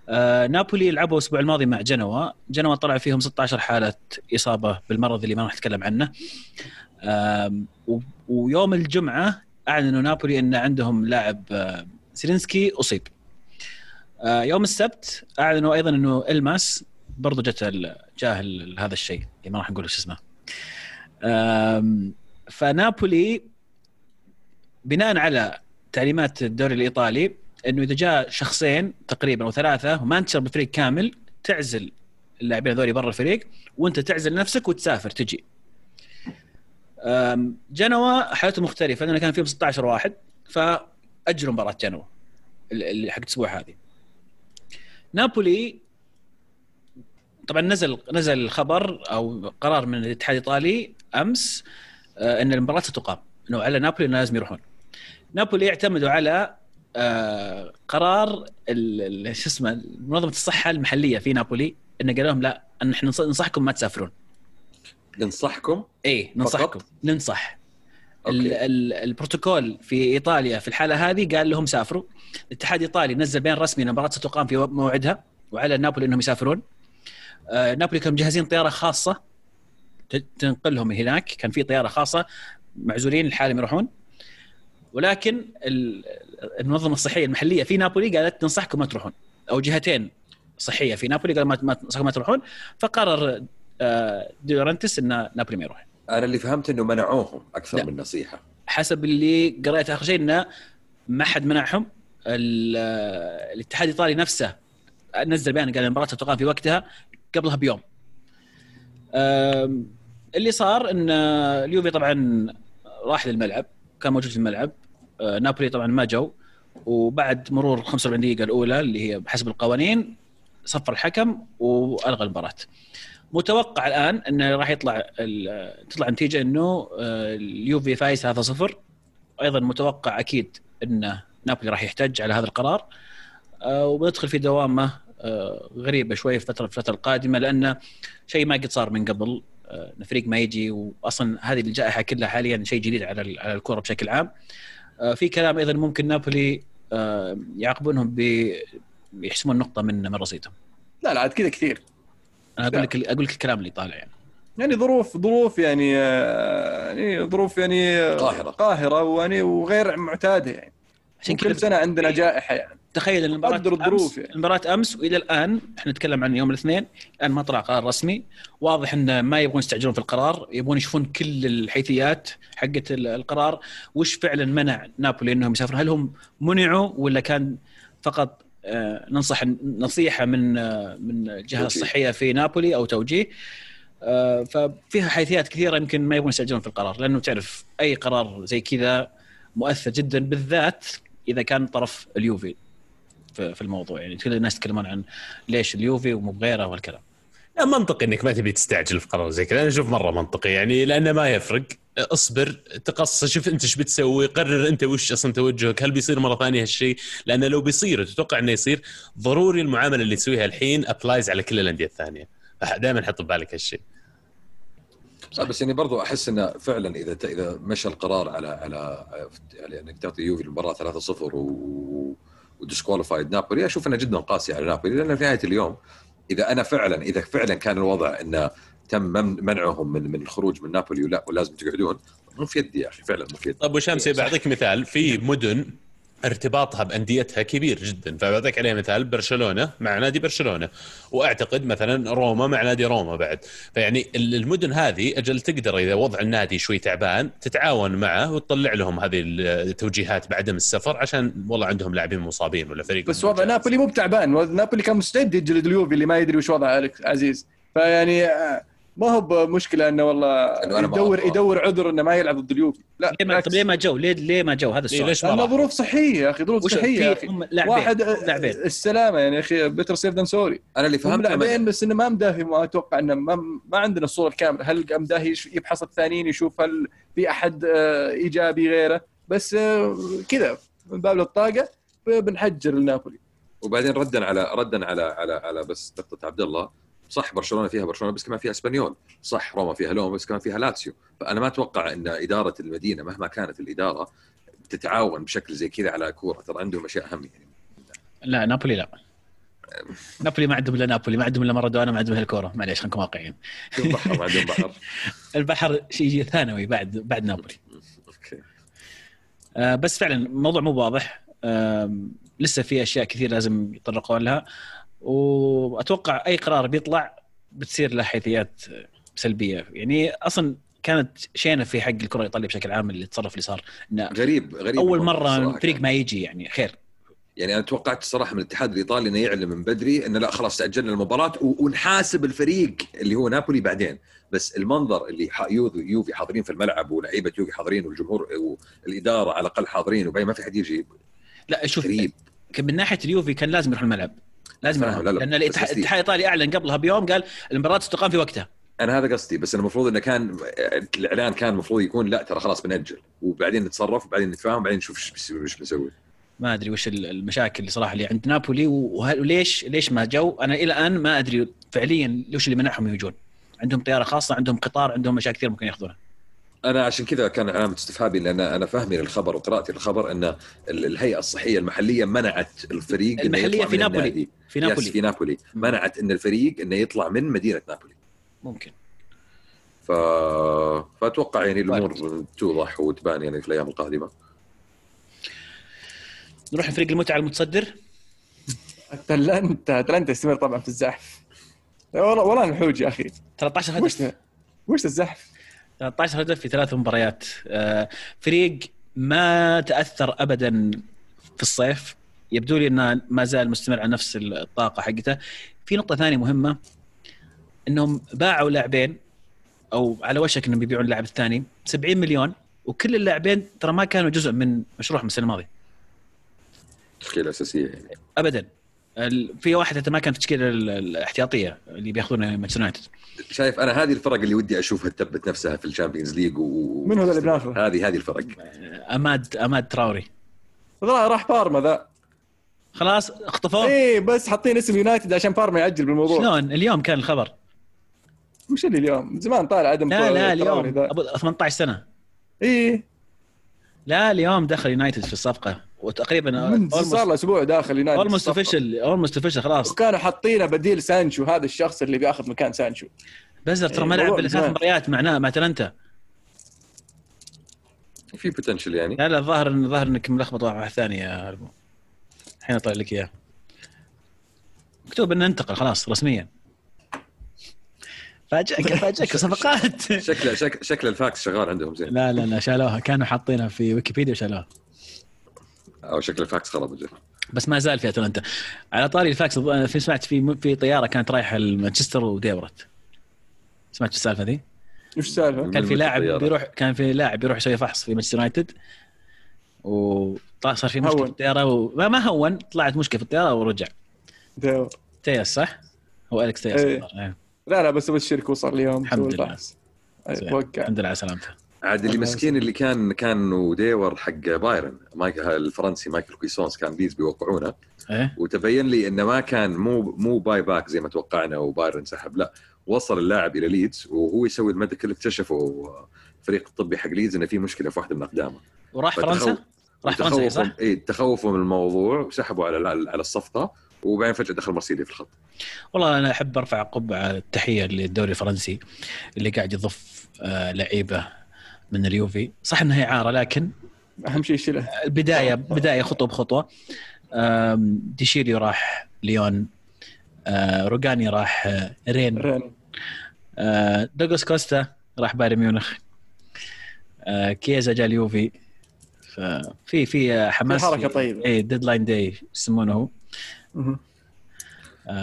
S2: آه نابولي لعبوا الأسبوع الماضي مع جنوا، جنوا طلع فيهم 16 حالة إصابة بالمرض اللي ما راح نتكلم عنه. و- ويوم الجمعة أعلنوا نابولي أن عندهم لاعب آه، سيلينسكي أصيب. آه يوم السبت أعلنوا أيضا أنه إلماس برضو جت جاه هذا الشيء اللي ما راح نقول إيش اسمه. فنابولي بناء على تعليمات الدوري الإيطالي إنه إذا جاء شخصين تقريبا أو ثلاثة وما انتشر بالفريق كامل تعزل اللاعبين هذول برا الفريق وأنت تعزل نفسك وتسافر تجي. جنوا حالته مختلفة لأنه كان فيهم 16 واحد فاجلوا مباراة جنوا اللي حق الأسبوع هذه. نابولي طبعا نزل نزل الخبر أو قرار من الاتحاد الإيطالي أمس آه، إن المباراة ستقام إنه على نابولي لازم يروحون. نابولي يعتمدوا على آه، قرار شو اسمه منظمة الصحة المحلية في نابولي انه قال لهم لا ننص- ننصحكم ما تسافرون.
S4: ننصحكم؟
S2: اي ننصحكم.
S4: فقط؟
S2: ننصح.
S4: أوكي.
S2: ال البروتوكول في إيطاليا في الحالة هذه قال لهم سافروا. الاتحاد الإيطالي نزل بيان رسمي ان المباراه ستقام في موعدها وعلى نابولي إنهم يسافرون. آه نابولي كانوا مجهزين طيارة خاصة تنقلهم هناك. كان في طيارة خاصة معزولين لحالهم يروحون. ولكن ال- المنظمة الصحية المحلية في نابولي قالت ننصحكم ما تروحون أو جهتين صحية في نابولي قالوا ما ما ننصحكم ما تروحون فقرر آه، دي لورنتس إن نابولي ما يروح
S4: أنا اللي فهمت إنه منعوهم أكثر
S2: لا.
S4: من نصيحة
S2: حسب اللي قريته آخر شيء انه ما حد منعهم ال- الاتحاد الإيطالي نفسه نزل بيان قال المباراة تقام في وقتها قبلها بيوم. اللي صار إن اليوفي طبعا راح للملعب كان موجود في الملعب نابولي طبعا ما جو. وبعد مرور 45 دقيقة الأولى اللي هي بحسب القوانين صفر الحكم وألغى المباراة. متوقع الآن انه راح يطلع تطلع نتيجه إنه آه، اليوفي فايز 3-0 أيضا متوقع أكيد إن نابولي راح يحتج على هذا القرار. آه، وبندخل في دوامة آه، غريبة شوي في الفترة الفترة القادمة لأنه شيء ما قد صار من قبل. آه، فريق ما يجي واصلا هذه الجائحة كلها حاليا شيء جديد على على الكره بشكل عام. آه، في كلام أيضا ممكن نابولي آه، يعاقبونهم ب يحسمون نقطة من من رصيدهم.
S1: لا لا عاد كذا كثير.
S2: أنا أقول لك أقول لك الكلام اللي طالع. يعني
S1: يعني ظروف ظروف يعني آه، يعني ظروف يعني آه،
S4: قاهرة.
S1: قاهرة ويعني وغير معتادة يعني.
S2: عشان
S1: كل سنة عندنا جائحة يعني.
S2: تخيل إن
S1: المباراة الظروف يعني.
S2: المباراة أمس وإلى الآن إحنا نتكلم عن يوم الاثنين الآن ما طلع قرار رسمي. واضح إن ما يبغون يستعجلون في القرار يبغون يشوفون كل الحيثيات حقت ال- القرار. وش فعلا منع نابولي إنهم يسافرون؟ هل هم منعوا ولا كان فقط آه، ننصح نصيحة من آه، من
S4: الجهة.
S2: الصحية في نابولي أو توجيه؟ آه، ففيها حيثيات كثيرة يمكن ما يبغون يستعجلون في القرار لأنه تعرف أي قرار زي كذا مؤثر جدا بالذات إذا كان طرف اليوفي في الموضوع. يعني كل الناس يتكلمون عن ليش اليوفي ومو بغيره والكلام.
S3: لا منطقي إنك ما تبي تستعجل في قرار زي كذا. أنا أشوف مرة منطقي. يعني لأنه ما يفرق. اصبر تقص شوف أنت إيش بتسوي قرر أنت وش أصلا توجهك. هل بيصير مرة ثانية هالشيء؟ لأنه لو بيصير تتوقع إنه يصير. ضروري المعاملة اللي تسويها الحين ابلايز على كل الأندية الثانية. دائما حط ببالك هالشيء.
S4: صح بس يعني برضو أحس إنه فعلا إذا إذا مشى القرار على على يعني إنك تعطي يوفي المباراة 3-0 و وديسكواليفايد نابولي أشوف إنه جدا قاسي على نابولي لأن في نهاية اليوم إذا أنا فعلا إذا فعلا كان الوضع إنه تم منعهم من من الخروج من نابولي ولا ولازم تقعدون مو في يدي يا أخي فعلا مو في يدي.
S3: طيب وشامسي بعطيك مثال في مدن ارتباطها بأنديتها كبير جدا. فبعطيك عليه مثال برشلونة مع نادي برشلونة. وأعتقد مثلا روما مع نادي روما بعد. فيعني المدن هذه أجل تقدر إذا وضع النادي شوي تعبان تتعاون معه وتطلع لهم هذه التوجيهات بعدم السفر عشان والله عندهم لاعبين مصابين ولا فريق
S1: بس وضع نابولي مو بتعبان. نابولي كان مستعد يجلد اليوفي اللي ما يدري وش وضع عزيز. فيعني ما هو بمشكلة إنه والله يدور يدور عذر إنه ما يلعب ضد اليوفي.
S2: لا ليه ما طيب ليه ما جو؟ ليه ليه ما جو؟ هذا السؤال.
S3: ليش
S1: لأنه ظروف صحية يا أخي ظروف صحية يا أخي. واحد
S2: لاعبين.
S1: السلامة يعني يا أخي بيتر سيف ذان سوري
S4: أنا اللي فهمت
S1: لاعبين بس إنه ما مداهي ما أتوقع إنه ما, ما عندنا الصورة الكاملة. هل مداهي يبحث الثانيين يشوف هل في أحد إيجابي غيره؟ بس كذا من باب الطاقة بنحجر لنابولي.
S4: وبعدين ردا على ردا على على على بس نقطة عبد الله. صح برشلونة فيها برشلونة بس كمان فيها إسبانيول. صح روما فيها لوم بس كمان فيها لاتسيو. فأنا ما أتوقع إن إدارة المدينة مهما كانت الإدارة تتعاون بشكل زي كذا على كورة. ترى عندهم أشياء أهم يعني.
S2: لا نابولي لا. نابولي ما عندهم إلا نابولي ما عندهم إلا مارادونا ما عندهم إلا الكوره معليش خليكم واقعيين.
S4: البحر ما عندهم بحر.
S2: البحر شيء ثانوي بعد بعد نابولي. أوكي. آه بس فعلا الموضوع مو واضح. آه لسه في أشياء كثير لازم يتطرقون لها. وأتوقع أي قرار بيطلع بتصير له حيثيات سلبية. يعني أصلا كانت شينة في حق الكرة الإيطالية بشكل عام اللي تصرف اللي صار
S4: غريب غريب
S2: أول مرة فريق ما يجي يعني خير.
S4: يعني أنا توقعت الصراحه من الاتحاد الإيطالي إنه يعلن من بدري إنه لا خلاص تاجلنا المباراة ونحاسب الفريق اللي هو نابولي بعدين. بس المنظر اللي يوفي حاضرين في الملعب ولعيبة يوفي حاضرين والجمهور والإدارة على الأقل حاضرين وباقي ما في حد يجي.
S2: لا شوف غريب. من ناحية اليوفي كان لازم يروح الملعب. لازم لا لا. لأن الاتحاد الإيطالي أعلن قبلها بيوم قال المباراه ستقام في وقتها.
S4: أنا هذا قصدي بس المفروض إنه كان الإعلان كان المفروض يكون لا ترى خلاص بنأجل. وبعدين نتصرف وبعدين نتفاهم وبعدين نشوف إيش بنسوي
S2: ما أدري وش المشاكل اللي صراحة اللي عند نابولي وليش ليش ما جو؟ أنا إلى الآن ما أدري فعليا وش اللي منعهم يجون. عندهم طيارة خاصة عندهم قطار عندهم اشياء كثير ممكن يأخذونها.
S4: أنا عشان كذا كان علامه استفهامي لأن أنا فاهمي للخبر وقراءتي للخبر إن الهيئة الصحية المحلية منعت الفريق
S2: المحلية في نابولي.
S4: في نابولي. في نابولي. منعت إن الفريق إنه يطلع من مدينة نابولي.
S2: ممكن.
S4: ف... فأتوقع يعني الأمور توضح وتبان يعني في الأيام القادمة.
S2: نروح لفريق المتعة المتصدر.
S1: اتلانتا اتلانتا يستمر طبعا في الزحف. والله والله نحوج يا أخي.
S2: 13 هدف.
S1: وش وش الزحف؟
S2: 13 هدف في ثلاث مباريات. فريق ما تأثر ابدا في الصيف. يبدو لي إنه ما زال مستمر على نفس الطاقة حقته. في نقطة ثانية مهمة إنهم باعوا لاعبين أو على وشك إنهم بيبيعون اللاعب الثاني 70 مليون وكل اللاعبين ترى ما كانوا جزء من مشروعهم السنة الماضية.
S4: تشكيله أساسية يعني.
S2: ابدا. في واحد حتى ما كان في التشكيله الاحتياطية اللي بياخذونها مانشستر يونايتد.
S4: شايف أنا هذه الفرق اللي ودي أشوفها تثبت نفسها في ال Champions League و
S1: من هذا اللي بناخذه؟
S4: هذه هذه الفرق.
S2: اماد أماد تراوري.
S1: راح بارما ذا.
S2: خلاص اخطفوه
S1: إيه بس حاطين اسم يونايتد عشان بارما يأجل بالموضوع.
S2: شلون؟ اليوم كان الخبر.
S1: وش اللي اليوم؟ زمان طالع عدم
S2: لا لا اليوم. ابو 18 سنة.
S1: إيه.
S2: لا اليوم دخل يونايتد في الصفقة. وتقريبا
S1: من صار له أسبوع داخل يونايتد
S2: اولموست اوفيشال اولموست اوفيشال خلاص.
S1: وكانوا حاطينه بديل سانشو هذا الشخص اللي بياخذ مكان سانشو.
S2: بزر ترى ما لعب إلا ثلاث مباريات معناه مع اتلنتا
S4: في potential يعني.
S2: لا لا الظاهر ان الظاهر إنك ملخبط واحد ثاني يا هربو الحين أطلع لك إياه. مكتوب إنه انتقل خلاص رسميا. فاجئك فاجئك صفقات.
S4: شكل شكل شكل الفاكس شغال عندهم زين.
S2: لا لا لا شالوها. كانوا حاطينها في ويكيبيديا وشالوها.
S4: أو شكل الفاكس خرب
S2: بس ما زال في أتلانتا على طاري الفاكس في سمعت في في طيارة كانت رايحة لمانشستر و diverted سمعت السالفة ذي؟
S1: وش السالفة؟
S2: كان في لاعب بيروح كان في لاعب بيروح يسوي فحص في مانشستر يونايتد وصار في مشكلة
S1: هون.
S2: في الطيارة وما ما هون طلعت مشكلة في الطيارة ورجع
S1: ديور.
S2: تياس صح؟ هو الكس تياس
S1: إيه.
S2: الظاهر. إيه.
S1: لا لا بس ابشرك وصل اليوم
S2: الحمد لله.
S1: توقع
S2: الحمد لله على سلامته
S4: عاد اللي مسكين اللي كان كان وديور حق بايرن مايك الفرنسي مايكل كويسونس كان ليدز بيوقعونه
S2: إيه
S4: وتبين لي إنه ما كان مو مو باي باك زي ما توقعنا وبايرن سحب لا وصل اللاعب إلى ليدز وهو يسوي ال medical اكتشفوا الفريق الطبي حق ليدز إنه في مشكلة في واحدة من أقدامه
S2: وراح فرنسا؟ راح فرنسا صح؟
S4: اي تخوفوا من الموضوع وسحبوا على على الصفقة وبعدين فجأة دخل مرسيدس في الخط
S2: والله أنا أحب أرفع قبعة التحية للدوري الفرنسي اللي قاعد يضيف آه لعيبة من اليوفي صح إنها هي اعاره لكن
S1: أهم شيء شيله.
S2: البداية بداية خطوة بخطوة. آم، ديشيليو راح ليون. آه روجاني راح آه، رين.
S1: رين.
S2: آه دوغلاس كوستا راح بايرن ميونخ. كيزا جا اليوفي ففي في حماس.
S1: في حركة طيبة.
S2: اي deadline day يسمونه.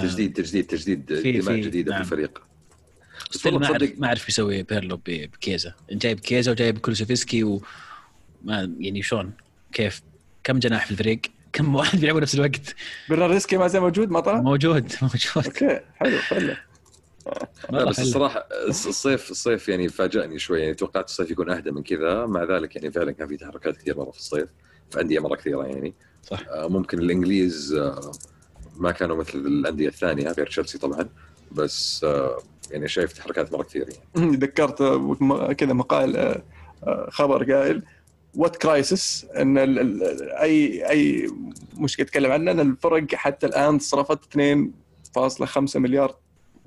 S4: تجديد تجديد تجديد دماء
S2: في-
S4: جديده
S2: نعم.
S4: في الفريق still
S2: ما اعرف ما أعرف بيسوي بيرلو بكيزا. جايب كيزا وجايب كولوسيفسكي وما يعني شلون؟ كيف؟ كم جناح في الفريق؟ كم واحد بيلعبوا نفس الوقت؟
S1: برناردسكي ما زال موجود ما طلع؟
S2: موجود موجود.
S1: أوكي حلو حلو.
S4: لا بس. الصراحة الص- الصيف الصيف يعني فاجأني شوي. يعني توقعت الصيف يكون أهدى من كذا. مع ذلك يعني فعلا كان في تحركات كثير مرة في الصيف في أندية مرة كثيرة يعني.
S2: صح.
S4: آه، ممكن الإنجليز آه، ما كانوا مثل الأندية الثانية غير تشيلسي طبعا. بس آه، يعني شايف تحركات مرة كثير يعني
S1: ذكرت كذا مقال آه، آه، خبر قائل what crisis إن ال- ال- اي أي مشكله يتكلم عنها إن الفرق حتى الآن صرفت 2.5 مليار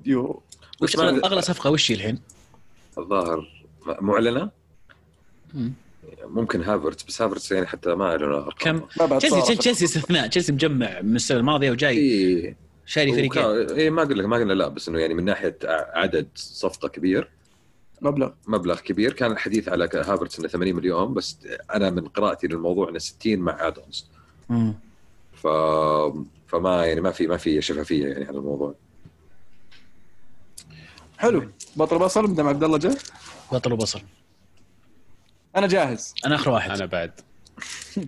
S1: يورو
S2: وش أغلى صفقة وش هي الحين؟
S4: الظاهر معلنة
S2: مم.
S4: ممكن هافرتس بس هافرتس يعني حتى ما أعلنوا.
S2: كم؟ تشيلسي. تشيلسي استثناء تشيلسي مجمع من السنة الماضيه وجاي
S4: اي
S2: شاري فريقين.
S4: اي إيه، ما أقول لك ما قلنا لا بس إنه يعني من ناحية عدد صفقة كبير.
S1: مبلغ.
S4: مبلغ كبير. كان الحديث على هافرتس إنه 80 مليون بس أنا من قراءتي للموضوع إنه 60 مع ادونز. ف فما يعني ما في ما في شفافية يعني على الموضوع.
S1: حلو. بطل بصل مدام عبد الله جاء
S2: بطل وبصل
S1: أنا جاهز.
S2: أنا آخر واحد.
S3: أنا بعد.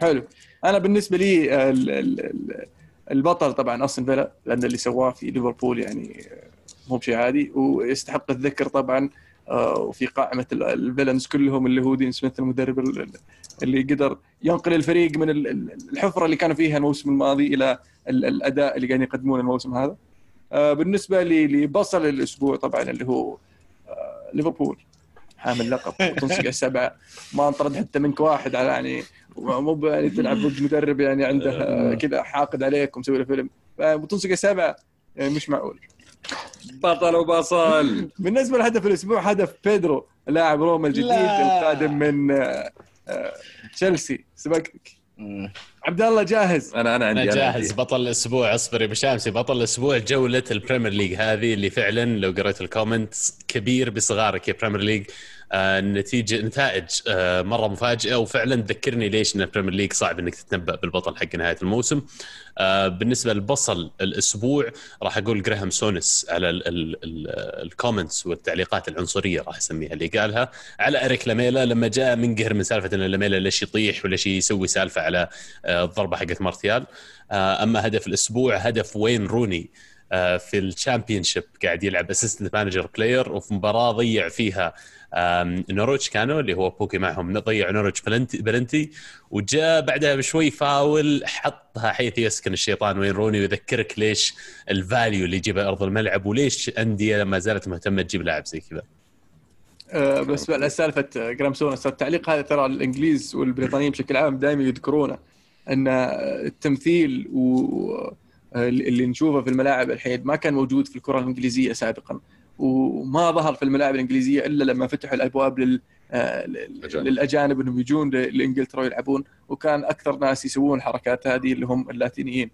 S1: حلو. أنا بالنسبة لي ال- ال- ال- البطل طبعا أستون فيلا لأن اللي سواه في ليفربول يعني آه، مو بشيء عادي. ويستحق الذكر طبعا آه، وفي قائمة ال- الفيلنز كلهم اللي هو دين سميث المدرب ال- ال- اللي قدر ينقل الفريق من ال- ال- الحفرة اللي كانوا فيها الموسم الماضي إلى ال- الأداء اللي قاعدين يقدمونه الموسم هذا. آه، بالنسبة لبصل الأسبوع طبعا اللي هو ليفربول. حامل لقب وتنصق السبعة. ما انطرد حتى منك واحد على يعني مو يعني تلعب ضد مدرب يعني عنده آه، كذا حاقد عليك ومسوي له فيلم. آه، وتنصق السبعه يعني مش معقول.
S4: بطل وبصل
S1: بالنسبة لهدف الأسبوع هدف بيدرو لاعب روما الجديد
S2: لا.
S1: القادم من آه، تشيلسي. سبقتك عبد الله جاهز؟
S4: أنا أنا عندي
S3: أنا
S4: أنا
S3: جاهز.
S4: عندي.
S3: بطل الأسبوع اصبر يا بشامسي بطل الأسبوع جوله ال Premier League هذه اللي فعلا لو قريت ال comments كبير بصغارك يا Premier League آه النتيجه نتائج آه مرة مفاجئة. وفعلا تذكرني ليش إن ال Premier League صعب إنك تتنبأ بالبطل حق نهاية الموسم. آه بالنسبة لبصل الأسبوع راح أقول جراهام سونس على ال- ال- ال- ال comments والتعليقات العنصرية راح أسميها اللي قالها. على إريك لاميلا لما جاء منقهر من سالفة إن لاميلا ليش يطيح وليش يسوي سالفة على آه، الضربة حقت مارتيال. آه، أما هدف الأسبوع هدف وين روني آه، في ال Championship قاعد يلعب assistant manager player وفي مباراة ضيع فيها آم، نوريتش كانوا اللي هو بوكي معهم. ضيع نوريتش بلنتي, بلنتي وجاء بعدها بشوي فاول حطها حيث يسكن الشيطان وين روني ويذكرك ليش ال value اللي يجيبها أرض الملعب وليش أندية ما زالت مهتمة تجيب لاعب زي كذا.
S1: آه، بس سالفة جراهام سونس التعليق هذا ترى الإنجليز والبريطانيين بشكل عام دائما يذكرونه أن التمثيل و اللي نشوفه في الملاعب الحين ما كان موجود في الكرة الإنجليزية سابقا. وما ظهر في الملاعب الإنجليزية إلا لما فتحوا الأبواب لل
S4: أجانب.
S1: للأجانب إنهم يجون لإنجلترا ويلعبون وكان أكثر ناس يسوون الحركات هذه اللي هم اللاتينيين.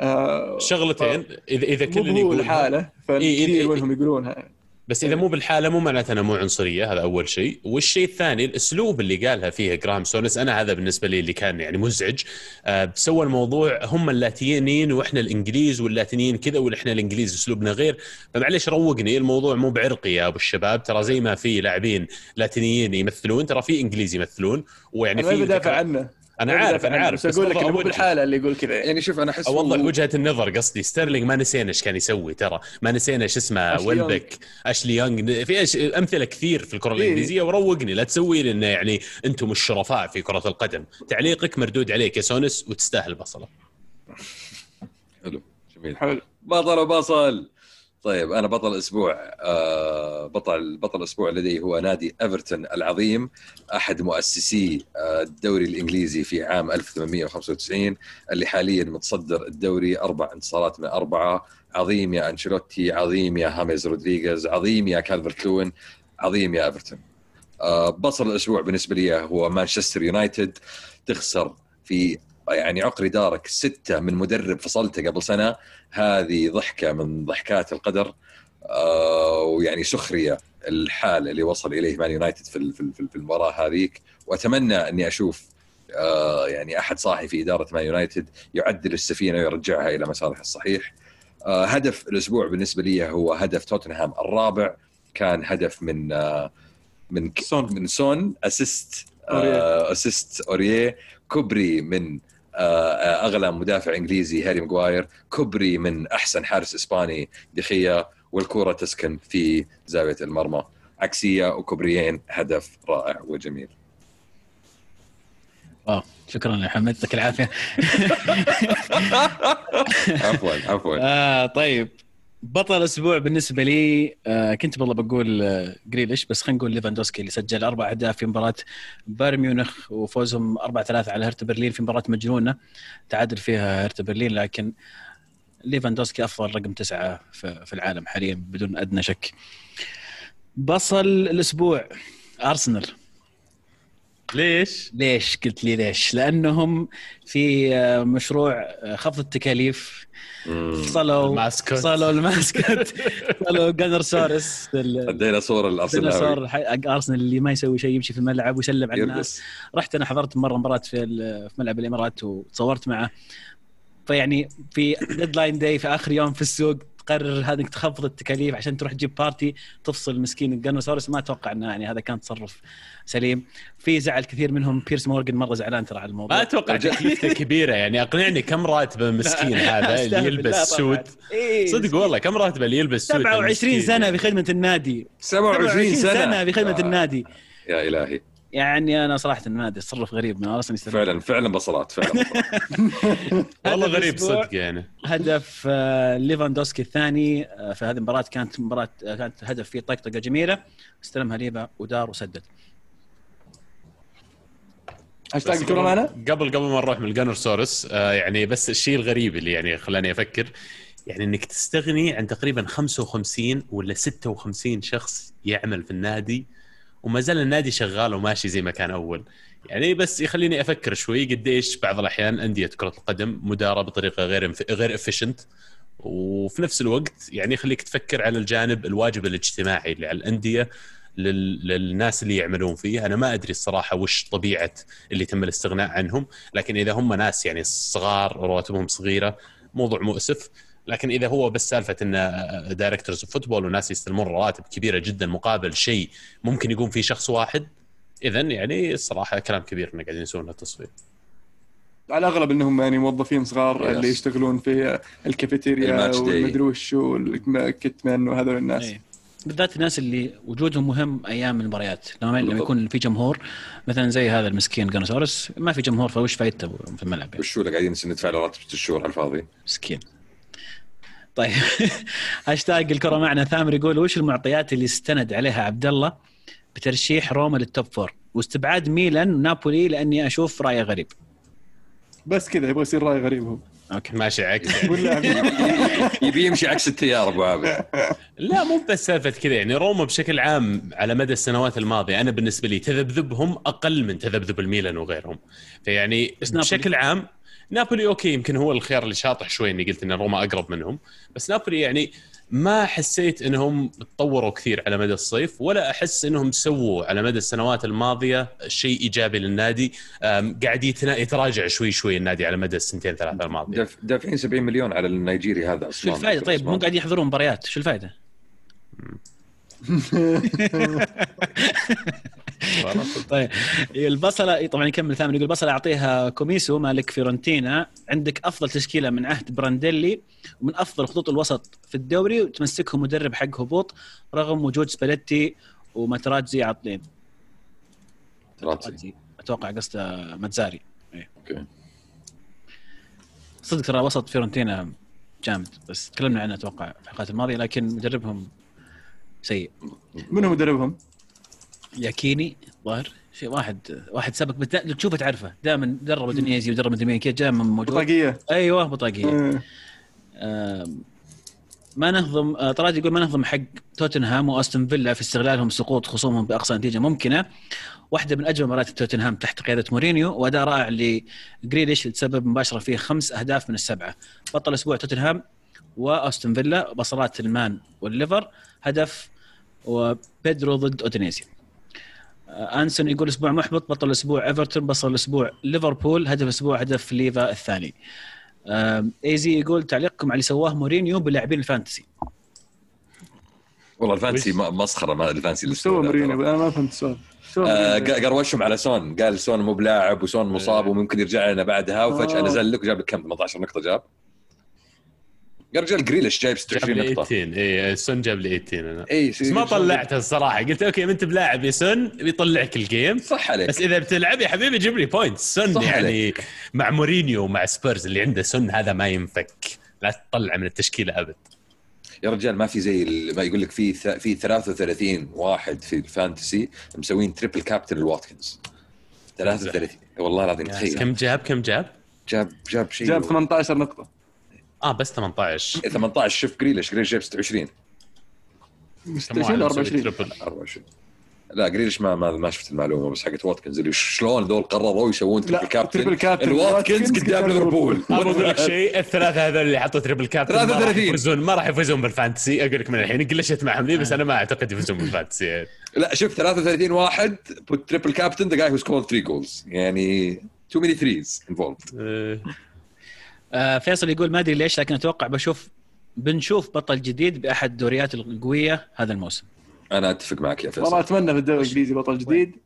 S1: آه،
S3: شغلتين اذا إذا
S1: مو
S3: كل
S1: هو
S3: يقول
S1: الحالة
S3: إيه،
S1: فكثير منهم يقولونها.
S3: بس إذا مو بالحالة مو معناته انها مو عنصرية هذا أول شيء. والشيء الثاني الأسلوب اللي قالها فيها جراهام سونس أنا هذا بالنسبة لي اللي كان يعني مزعج. آه سوى الموضوع هم اللاتينيين وإحنا الإنجليز واللاتينيين كذا وإحنا الإنجليز أسلوبنا غير. فمعليش روقني الموضوع مو بعرقي يا أبو الشباب. ترى زي ما في لاعبين لاتينيين يمثلون ترى في إنجليز يمثلون ويعني
S1: ما
S3: في
S1: بدافع
S3: ذكر-
S1: عنه.
S3: أنا عارف أنا عارف
S1: بس أقول لك مو بالحالة اللي يقول كذا. يعني
S4: شوف أنا أحس
S3: اوضح وجهة النظر قصدي. ستيرلينج ما نسينا إيش كان يسوي ترى. ما نسينا إيش اسمه
S1: أشلي
S3: ويلبك اشلي يونغ في أش... أمثلة كثير في الكرة
S1: إيه.
S3: الإنجليزية وروقني. لا تسوي لي انه يعني أنتم الشرفاء في كرة القدم. تعليقك مردود عليك يا سونس وتستاهل بصله
S4: حلو. جميل.
S1: حلو.
S4: بطل وبصل طيب أنا بطل الأسبوع آه بطل بطل الأسبوع لدي هو نادي إيفرتون العظيم أحد مؤسسي آه، الدوري الإنجليزي في عام 1895 اللي حاليا متصدر الدوري أربع انتصارات من أربعة. عظيم يا أنشيلوتي عظيم يا هاميز رودريغيز عظيم يا كالفرت لوين عظيم يا إيفرتون. آه، بصل الأسبوع بالنسبة لي هو مانشستر يونايتد تخسر في يعني عقر دارك ستة من مدرب فصلته قبل سنة هذه ضحكة من ضحكات القدر آه ويعني سخرية الحال اللي وصل إليه مان يونايتد في في ال- في المباراة هذيك. وأتمنى أني أشوف آه يعني أحد صاحي في إدارة مان يونايتد يعدل السفينة ويرجعها إلى مسارها الصحيح. آه هدف الأسبوع بالنسبة لي هو هدف توتنهام الرابع. كان هدف من آه من
S1: سون.
S4: من سون assist assist اوريه كوبري من أغلى مدافع إنجليزي هاري ماجواير كوبري من أحسن حارس إسباني دخيا والكرة تسكن في زاوية المرمى. عكسية وكوبريين هدف رائع وجميل.
S2: آه شكرا يا حمد يعطيك العافية.
S4: عفوا عفوا.
S2: آه طيب. بطل الأسبوع بالنسبة لي آه كنت والله بقول آه جريليش بس خلينا نقول ليفاندوسكي اللي سجل أربع أهداف في مباراة بايرن ميونخ وفوزهم 4 3 على هرتا برلين في مباراة مجنونة. تعادل فيها هرتا برلين لكن ليفاندوسكي أفضل رقم تسعة في العالم حاليا بدون أدنى شك. بصل الأسبوع أرسنال.
S3: ليش؟
S2: ليش قلت لي ليش؟ لأنهم في آه، مشروع آه، خفض التكاليف. فصلوا
S3: ال mascot.
S2: فصلوا ال mascot. فصلوا جانرسورس ال-
S4: الديناصور الارسنالي
S2: الديناصور حق أرسنال اللي ما يسوي شيء يمشي في الملعب ويسلم على الناس. رحت أنا حضرت مرة مباراة في ال- في ملعب الإمارات وتصورت معه. فيعني في deadline day في آخر يوم في السوق تقرر هذا انك تخفض التكاليف عشان تروح تجيب بارتي تفصل مسكين الجانرسورس ما أتوقع إنه يعني هذا كان تصرف سليم. في زعل كثير منهم بيرس مورجن مرة زعلان ترى على الموضوع.
S3: ما أتوقع. تكلفته كبيرة يعني. أقنعني كم راتبه مسكين هذا؟ اللي. يلبس سود.
S2: إيه،
S3: صدق والله كم راتبه اللي يلبس سود
S2: 27
S3: المسكين سنة.
S2: بخدمة النادي.
S4: 27 سنة.
S2: سنة بخدمة
S4: آه،
S2: النادي.
S4: يا إلهي.
S2: يعني أنا صراحة النادي تصرف غريب من أرسنال.
S4: فعلا فعلا بصلات فعلا بصلات.
S3: والله
S2: هدف
S3: غريب. صدق يعني
S2: هدف آه، ليفاندوسكي الثاني آه، في هذه المباراة كانت مباراة آه، كانت هدف فيه طقطقة جميلة استلمها ليفا ودار وسدد
S1: هاشتاج الكره معنا
S3: قبل قبل ما نروح من الجانرسورس آه يعني بس الشيء الغريب اللي يعني خلاني أفكر يعني إنك تستغني عن تقريبا 55 ولا 56 شخص يعمل في النادي وما زال النادي شغال وماشي زي ما كان أول. يعني بس يخليني أفكر شوي قديش بعض الأحيان أندية كرة القدم مدارة بطريقة غير غير efficient وفي نفس الوقت يعني يخليك تفكر على الجانب الواجب الاجتماعي اللي على الانديه لل... للناس اللي يعملون فيه أنا ما أدري الصراحة وش طبيعة اللي تم الاستغناء عنهم لكن إذا هم ناس يعني صغار رواتبهم صغيرة موضوع مؤسف. لكن إذا هو بس سالفة إن directors of football وناس يستلمون رواتب كبيرة جدا مقابل شيء ممكن يقوم فيه شخص واحد اذا يعني الصراحة كلام كبير إنه قاعدين يسوون التصوير
S1: على الأغلب إنهم يعني موظفين صغار
S4: Yes.
S1: اللي يشتغلون في الكافيتيريا. والمدري وش والكتمان وهذول الناس
S2: إيه. بالذات الناس اللي وجودهم مهم أيام المباريات لما لما. يكون في جمهور مثلا زي هذا المسكين جانرسورس ما في جمهور فوش فايدته في الملعب يعني.
S4: وشو اللي قاعدين ندفع له راتب ست شهور على الفاضي
S2: مسكين طيب. هاشتاج الكرة معنا. ثامر يقول وش المعطيات اللي استند عليها عبد الله بترشيح روما لل top four واستبعاد ميلان ونابولي لأني أشوف رايه غريب.
S1: بس كذا يبغى يصير رأي غريب هو.
S2: okay
S3: ماشي عكس.
S4: يبي يمشي عكس التيار أبو عابد.
S3: لا مو بس سالفة كذا. يعني روما بشكل عام على مدى السنوات الماضية أنا بالنسبة لي تذبذبهم أقل من تذبذب الميلان وغيرهم. فيعني؟ بشكل عام نابولي أوكي يمكن هو الخيار اللي شاطح شوي إني قلت إن روما أقرب منهم. بس نابولي يعني ما حسيت إنهم تطوروا كثير على مدى الصيف ولا أحس إنهم سووا على مدى السنوات الماضية شيء إيجابي للنادي. قاعد يتراجع شوي شوي النادي على مدى السنتين ثلاثة الماضية.
S4: داف- دافعين 70 مليون على النيجيري هذا
S2: شو
S4: عثمان
S2: الفائده طيب مو قاعد يحضرون مباريات شو الفائده؟ طيب. البصلة طبعا يكمل ثامن. يقول البصله أعطيها كوميسو مالك فيورنتينا. عندك أفضل تشكيلة من عهد برانديلي ومن أفضل خطوط الوسط في الدوري وتمسكهم مدرب حق هبوط رغم وجود سباليتي وماتراتزي عاطلين. أتوقع قصده ماتزاري.
S4: okay.
S2: صدق ترى وسط فيورنتينا جامد بس تكلمنا عنه أتوقع في الحلقات الماضية لكن مدربهم سيء.
S1: من هو مدربهم؟
S2: ياكيني ظاهر. شيء واحد واحد سبق بت... تشوفه تعرفه. دائما درب أودينيزي ودرب مين كذا دائما موجود.
S1: بطاقية.
S2: أيوه بطاقية.
S1: آه.
S2: ما نهضم آه، طلعت يقول ما نهضم حق توتنهام وأستون فيلا في استغلالهم سقوط خصومهم بأقصى نتيجة ممكنة. واحدة من أجمل مباريات توتنهام تحت قيادة مورينيو وأداء رائع لجريليش تسبب مباشرة فيه خمس أهداف من السبعة. بطل أسبوع توتنهام وأستون فيلا بصلات المان والليفر هدف وبيدرو ضد اودينيزي أنسون يقول أسبوع محبط بطل أسبوع إيفرتون بطل أسبوع ليفربول هدف أسبوع هدف ليفا الثاني. ايزي يقول تعليقكم على اللي سواه مورينيو بلاعبين ال fantasy.
S4: والله ال fantasy ما- مسخرة ما ال
S1: fantasy إيش سوى مورينيو؟ أنا ما فهمت السؤال.
S4: آه، قروشهم على سون. قال سون مو بلاعب وسون مصاب وممكن يرجع لنا بعدها وفجأة
S1: آه.
S4: نزل لك وجاب لك كم 18 نقطة جاب. يا رجال جريليش جايب
S3: جاب
S4: 26
S3: لي
S4: نقطه
S3: 18 اي سون جاب لي 18 أنا.
S4: اي
S3: بس ما طلعتها الصراحة. قلت okay أنت بلاعب يا سون بيطلعك ال game
S4: صح عليك.
S3: بس إذا بتلعب يا حبيبي جيب لي points سون
S4: صح
S3: يعني مع مورينيو ومع سبيرز اللي عنده سون هذا ما ينفك. لا تطلع من التشكيلة أبد.
S4: يا رجال ما في زي ال- ما يقول لك في ث- في 33 واحد في ال fantasy مسوين triple captain الواتكنز 33 والله العظيم تخيل.
S3: كم جاب؟ كم جاب؟
S4: جاب جاب شيء.
S1: جاب 18 نقطة.
S3: آه بس 18
S4: 18 شوف جريليش جريليش جاب 26
S3: كم
S1: 26
S3: واحد مسوي
S1: 24
S3: triple؟
S4: 24 لا جريليش ما ما, ما شفت المعلومة بس حقت واتكنز اللي شلون ذول قرروا يسوون triple
S1: لا،
S4: captain
S1: triple كابتن.
S4: الواتكنز
S1: واتكنز
S4: قدام ليفربول
S3: أبغى أقول لك شيء الثلاثة هذول اللي حطوا triple captain ما راح
S4: 33.
S3: يفوزون ما راح يفوزون بال fantasy. أقول لك من الحين قلشت معهم ذي بس أنا ما أعتقد يفوزون بال fantasy.
S4: لا شوف 33 واحد put triple captain the guy who scored three goals. يعني too many threes involved.
S3: آه،
S2: فيصل يقول ما أدري ليش لكن أتوقع بشوف بنشوف بطل جديد بأحد الدوريات القوية هذا الموسم.
S4: أنا أتفق معك يا
S1: والله
S4: فيصل
S1: أتمنى في الدوري الإنجليزي بطل جديد.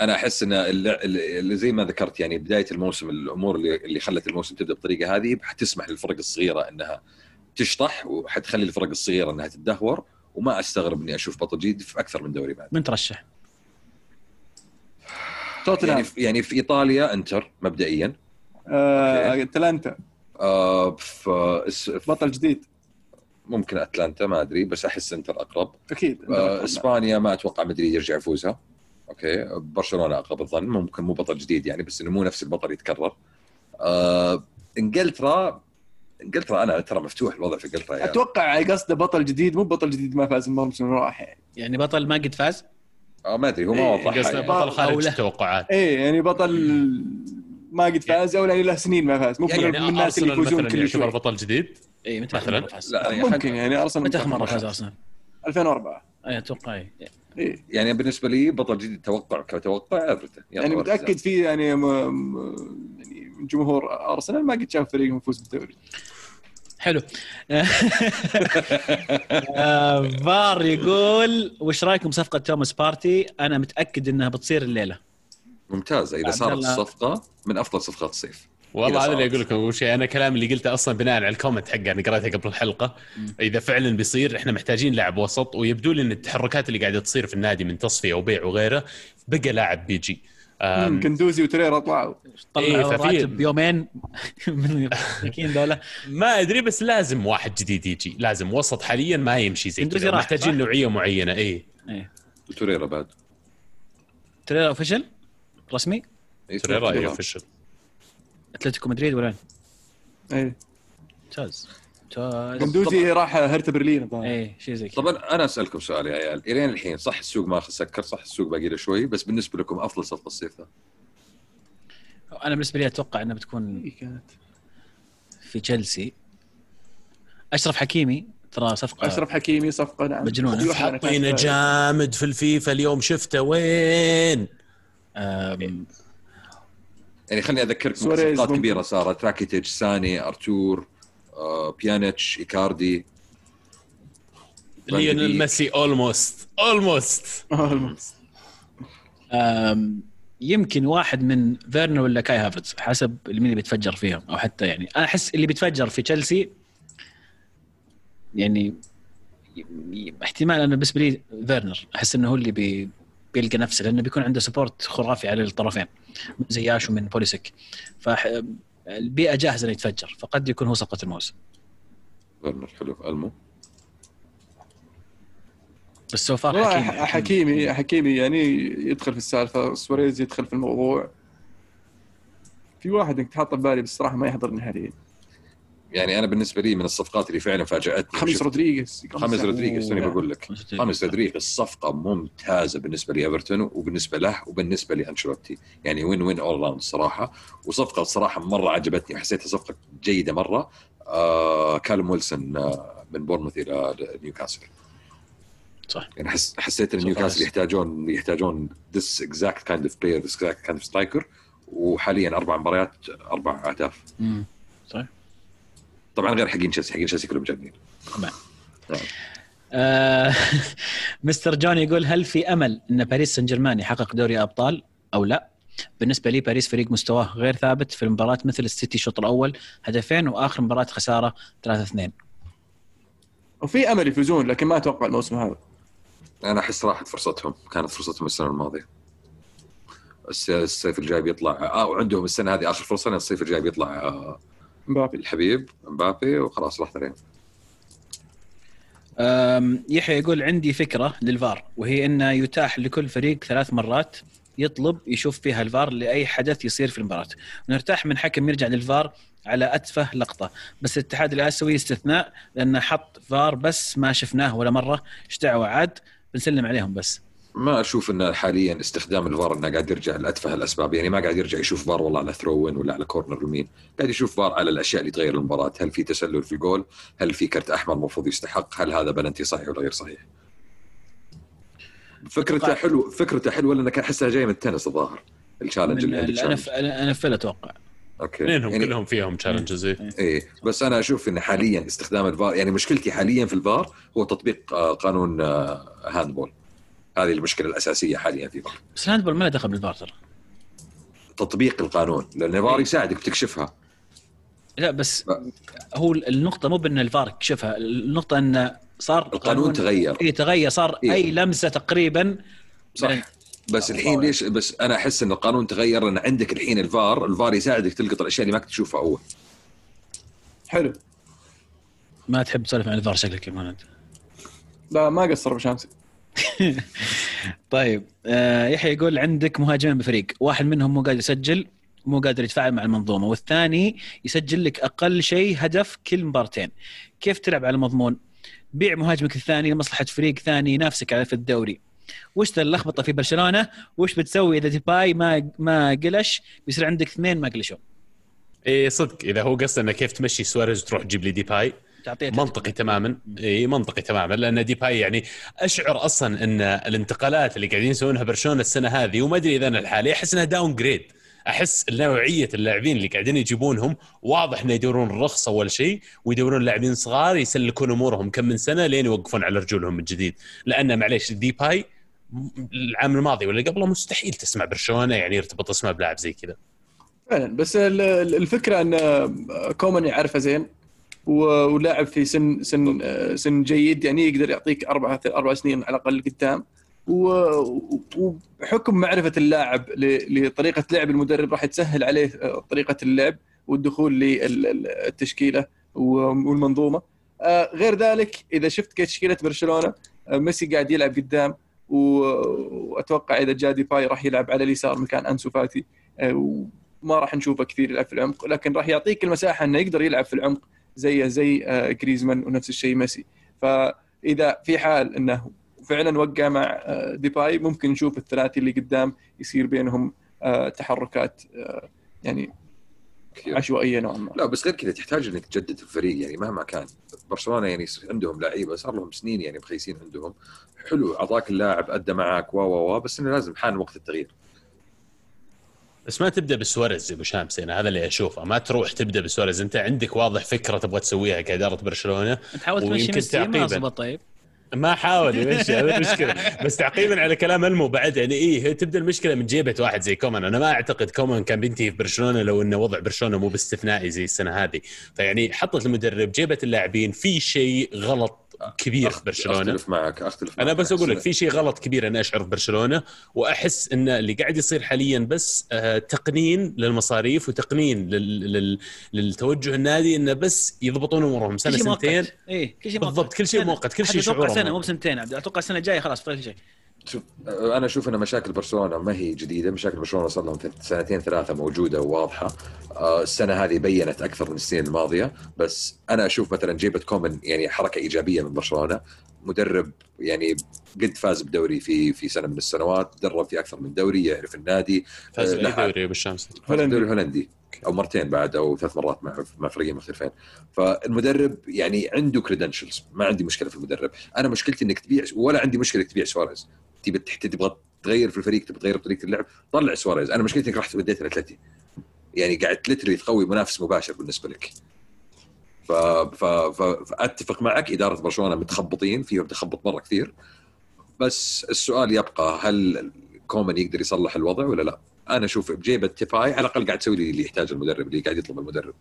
S4: أنا أحس إن اللي, زي ما ذكرت يعني بداية الموسم الأمور اللي, اللي خلت الموسم تبدأ بالطريقة هذه حتسمح للفرق الصغيرة إنها تشطح وحتخلي الفرق الصغيرة إنها تدهور وما أستغرب إني أشوف بطل جديد في أكثر من دوري بعد.
S2: من ترشح؟
S1: توتنهام.
S4: يعني في يعني في إيطاليا إنتر مبدئيا.
S1: أتلانتا.
S4: آه في
S1: بطل جديد.
S4: ممكن أتلانتا ما أدري بس أحس إنتر أقرب.
S1: أكيد
S4: آه، إسبانيا ما أتوقع مدريد يرجع يفوزها. okay برشلونة أقرب الظن ممكن مو بطل جديد يعني بس إنه مو نفس البطل يتكرر. آه، إنجلترا إنجلترا أنا ترى مفتوح الوضع في إنجلترا يعني.
S1: أتوقع قصده بطل جديد مو بطل جديد ما فاز الموسم راح يعني.
S2: يعني بطل ما قد فاز؟
S4: آه ما أدري هو ما
S1: إيه،
S4: وضح
S3: قصده
S4: يعني.
S3: بطل خارج. التوقعات.
S1: إيه يعني بطل ما قد فاز أو له سنين ما فاز. مو
S3: يعني
S1: من الناس اللي يفوزون كل شوي.
S3: بطل جديد؟
S2: اي متى
S3: مثلاً؟
S4: لا يعني
S1: ممكن يعني أرسنال
S2: متى اخر مره فاز أرسنال؟
S1: 2004
S2: اي أتوقع إي.
S1: إيه.
S4: يعني بالنسبة لي بطل جديد توقع كتوقع ايفرتون
S1: يعني متأكد في يعني م... يعني من جمهور أرسنال ما قد شاف فريق يفوز بالدوري.
S2: حلو. آه، فار يقول وش رأيكم بصفقه توماس بارتي؟ أنا متأكد إنها بتصير
S4: الليلة. ممتازة.
S2: إذا
S4: صارت
S2: الله.
S4: الصفقة من أفضل صفقات الصيف
S3: والله هذا اللي. أقول لكم اول شيء. أنا كلام اللي قلته أصلا بناء على ال comment حقه أنا قريته قبل الحلقة. إذا فعلا بيصير إحنا محتاجين لاعب وسط ويبدو لي إن التحركات اللي قاعدة تصير في النادي من تصفية وبيع وغيره بقى لاعب بيجي.
S1: كندوزي وتريرا طلعوا.
S2: طلعوا
S3: إيه،
S2: راتب يومين من المساكين ذولا
S3: ما أدري بس لازم واحد جديد يجي. لازم وسط حاليا ما يمشي زي كذا. محتاجين؟ نوعية معينة اي
S2: إيه.
S4: وتوريرا بعد.
S2: تريرا official رسمي؟
S4: توريرا.
S3: official
S2: أتلتيكو مدريد وين؟
S1: إيه.
S2: ممتاز ممتاز
S1: كندوزي راح هرتا برلين الظاهر.
S2: إيه شيء زي كذا.
S4: طبعا أنا أسألكم سؤال يا عيال. إلين الحين صح السوق ما سكر صح السوق باقي له شوي بس بالنسبة لكم أفضل صفقة الصيف ذا
S2: أنا بالنسبة لي أتوقع إنها بتكون
S1: إيه كانت؟
S2: في تشيلسي. أشرف حكيمي ترى صفقة
S1: أشرف حكيمي صفقة نعم.
S2: مجنونة.
S1: فايزة.
S3: جامد في الفيفا اليوم. شفته وين؟
S4: يعني خليني اذكركم
S1: سواريز
S4: صفقات. كبيرة صارت. راكيتيج ساني أرتور آه، بيانيتش إيكاردي.
S3: ليونيل. ميسي almost
S1: almost
S2: أم، يمكن واحد من فيرنر ولا كاي هافرتز حسب مين اللي بيتفجر فيهم أو حتى يعني أنا أحس اللي بيتفجر في تشيلسي يعني احتمال أنا بالنسبة لي فيرنر أحس إنه هو اللي بي بيلقى نفسه لأنه بيكون عنده support خرافي على الطرفين زياش ومن بوليسك فالبيئه جاهزة إنه يتفجر فقد يكون هو صفقه الموسم
S4: فيرنر حلو ألمو.
S2: بس so far
S1: والله
S2: حكيمي
S1: حكيمي حكيمي يعني. يدخل في السالفة سواريز يدخل في الموضوع. في واحد انك تحطه ببالي بس صراحة ما يحضرني حاليا.
S4: يعني أنا بالنسبة لي من الصفقات اللي فعلا فاجأتني.
S1: خميس رودريغيز.
S4: خامس رودريغيز توني
S1: أوه.
S4: بقول لك؟ خامس رودريغيز. صفقه ممتازة بالنسبة لإيفرتون وبالنسبة له وبالنسبة لأنشيلوتي. يعني win win all round الصراحه وصفقة الصراحه مرة عجبتني وحسيتها صفقة جيدة مرة. آه كالم ويلسون آه من بورنموث إلى نيوكاسل.
S2: صح.
S4: يعني حس حسيت
S2: إن.
S4: نيوكاسل يحتاجون يحتاجون this exact kind of player this exact kind of striker. وحاليا أربع مباريات أربع أهداف.
S2: مم.
S4: طبعا غير حقين تشيلسي حقين تشيلسي كلهم جامدين
S2: طبعا. آه مستر جون يقول هل في أمل إن باريس سان جيرمان يحقق دوري أبطال أو لا؟ بالنسبة لي باريس فريق مستواه غير ثابت في المباراة مثل السيتي الشوط الأول هدفين وآخر مباراة خسارة 3 2
S1: وفي أمل يفوزون لكن ما أتوقع الموسم هذا.
S4: أنا أحس راحت فرصتهم كانت فرصتهم السنة الماضية. الصيف الجاي بيطلع آه وعندهم السنة هذه آخر فرصة الصيف الجاي بيطلع آه
S1: مبابي.
S4: الحبيب مبابي وخلاص راحت عليهم
S2: أم، يحيى يقول عندي فكرة للفار وهي انه يتاح لكل فريق ثلاث مرات يطلب يشوف فيها الفار لأي حدث يصير في المباراة. ونرتاح من حكم يرجع للفار على أتفه لقطة. بس الاتحاد الآسيوي استثناء لأنه حط فار بس ما شفناه ولا مرة إيش دعوه عاد بنسلم عليهم بس.
S4: ما أشوف إنه حاليا استخدام الفار إنه قاعد يرجع لأتفه الأسباب. يعني ما قاعد يرجع يشوف فار والله على throw in ولا على corner يمين. قاعد يشوف فار على الأشياء اللي تغير المباراة. هل في تسلل في الجول هل في كرت أحمر المفروض يستحق؟ هل هذا بلنتي صحيح ولا غير صحيح؟ فكرته حلو فكرته حلوة لانك أحسها جاية من التنس الظاهر.
S2: ال challenge أنا ف- أنا أنا فل أتوقع.
S4: أوكي.
S3: اثنينهم
S4: يعني
S3: كلهم فيهم challenges
S4: إيه. بس أنا أشوف إن حاليا استخدام الفار يعني مشكلتي حاليا في الفار هو تطبيق آه، قانون آه، handball هذه المشكلة الأساسية حاليا في الفار
S2: بس ال handball ما له دخل بالفار ترى.
S4: تطبيق القانون لأن الفار يساعدك بتكشفها.
S2: لا بس
S4: لا.
S2: هو النقطة مو بأن الفار كشفها النقطة انه صار
S4: القانون تغير.
S2: اي تغير صار
S4: إيه.
S2: أي لمسة تقريبا
S4: صح. بس الحين ليش بس أنا أحس أن القانون تغير لأن عندك الحين الفار الفار يساعدك تلقط الأشياء اللي ما كنت تشوفها اول
S1: حلو.
S2: ما تحب تسولف عن الفار شكلك يا مهند.
S1: لا ما قصر بشامسي
S2: طيب آه يحيى يقول عندك مهاجمين بفريق. واحد منهم مو قادر يسجل مو قادر يتفاعل مع المنظومة. والثاني يسجل لك أقل شيء هدف كل مبارتين. كيف تلعب على المضمون؟ بيع مهاجمك الثاني لمصلحة فريق ثاني ينافسك على في الدوري. وش اللخبطة في برشلونة؟ وش بتسوي إذا ديباي ما ما قلش؟ بيصير عندك اثنين ما قلشوا.
S3: اي صدق. إذا هو قصده إنه كيف تمشي سواريز وتروح تجيب لي ديباي منطقي تماما. إي منطقي تماما لأن ديباي يعني أشعر أصلا إن الانتقالات اللي قاعدين يسوونها برشلونة السنة هذه وما أدري إذا أنا الحالي أحس إنها downgrade أحس نوعية اللاعبين اللي قاعدين يجيبونهم واضح إنه يدورون الرخص اول شيء ويدورون لاعبين صغار يسلكون أمورهم كم من سنة لين يوقفون على رجولهم من جديد. لأن معليش ديباي العام الماضي ولا قبله مستحيل تسمع برشلونة يعني يرتبط اسمه بلاعب زي كذا.
S1: فعلا بس ال- ال- الفكرة إن كومان يعرفه زين ولاعب في سن سن سن جيد يعني يقدر يعطيك أربع أربع سنين على الأقل قدام. وبحكم معرفة اللاعب لطريقة لعب المدرب راح تسهل عليه طريقة اللعب والدخول للتشكيلة والمنظومة. آه، غير ذلك إذا شفت تشكيلة برشلونة آه، ميسي قاعد يلعب قدام وأتوقع إذا جا ديباي راح يلعب على اليسار مكان أنسو فاتي. آه، وما راح نشوفه كثير يلعب في العمق لكن راح يعطيك المساحة إنه يقدر يلعب في العمق. زيه زي آه، جريزمان ونفس الشيء ميسي. فإذا في حال إنه فعلا وقع مع آه، ديباي ممكن نشوف الثلاثي اللي قدام يصير بينهم آه، تحركات يعني
S4: كثير.
S1: عشوائية نوعا ما.
S4: لا بس غير كذا تحتاج إنك تجدد الفريق يعني مهما كان. برشلونة يعني عندهم لعيبة صار لهم سنين يعني مخيسين عندهم. حلو أعطاك اللاعب أدى معك و و و بس إنه لازم حان وقت التغيير.
S3: بس ما تبدأ بسواريز يا أبو شامس أنا هذا اللي أشوفه. ما تروح تبدأ بسواريز. أنت عندك واضح فكرة تبغى تسويها كإدارة برشلونة.
S2: تحاول تمشي ميسي؟ ما. زبط طيب.
S3: ما حاول يمشي هذا المشكلة بس تعقيبا على كلام ألمو بعد يعني إيه تبدأ المشكلة من جيبة واحد زي كومان. أنا ما أعتقد كومان كان بينتهي في برشلونة لو إنه وضع برشلونة مو باستثنائي زي السنة هذه. فيعني حطت المدرب جيبت اللاعبين في شيء غلط كبير في برشلونة.
S4: أختلف معك أختلف معك
S3: أنا بس أقول لك في شيء غلط كبير أنا أشعر في برشلونة وأحس إن اللي قاعد يصير حاليا بس آه، تقنين للمصاريف وتقنين لل... لل... للتوجه النادي إنه بس يضبطون أمورهم. سنه
S2: كل شيء
S3: سنتين.
S2: مؤقت إيه كل شيء مؤقت
S3: بالضبط كل شيء
S2: سنة.
S3: مؤقت كل شيء أتوقع
S2: سنة مو بسنتين عبد أتوقع السنة الجايه خلاص في كل شيء
S4: شوف أنا أشوف إن مشاكل برشلونة ما هي جديدة. مشاكل برشلونة صار لهم سنتين ثلاثة موجودة وواضحة. آه، السنة هذه بينت أكثر من السنين الماضية. بس أنا أشوف مثلا جيبة كومن يعني حركة إيجابية من برشلونة. مدرب يعني قد فاز بدوري في في سنة من السنوات درب في أكثر من دوري يعرف النادي.
S3: فاز
S4: آه،
S3: اي
S4: لا،
S3: دوري بالشمس
S4: فاز بالدوري الهولندي أو مرتين بعد أو ثلاث مرات مع مع فريقين مختلفين. فالمدرب يعني عنده credentials ما عندي مشكلة في المدرب. أنا مشكلتي إنك تبيع ولا عندي مشكلة تبيع سواريز. تبي تبغى تغير في الفريق تبغى تغير طريقه اللعب طلع سواريز. أنا مشكلتي إنك رحت وديت الاتلتي يعني قاعد literally تقوي منافس مباشر بالنسبة لك. ف... ف... ف... فأتفق معك إدارة برشلونة متخبطين فيهم تخبط مرة كثير. بس السؤال يبقى هل كومان يقدر يصلح الوضع ولا لا؟ أنا أشوف بجيبة ديباي على الأقل قاعد تسوي لي اللي يحتاج المدرب اللي قاعد يطلب المدرب.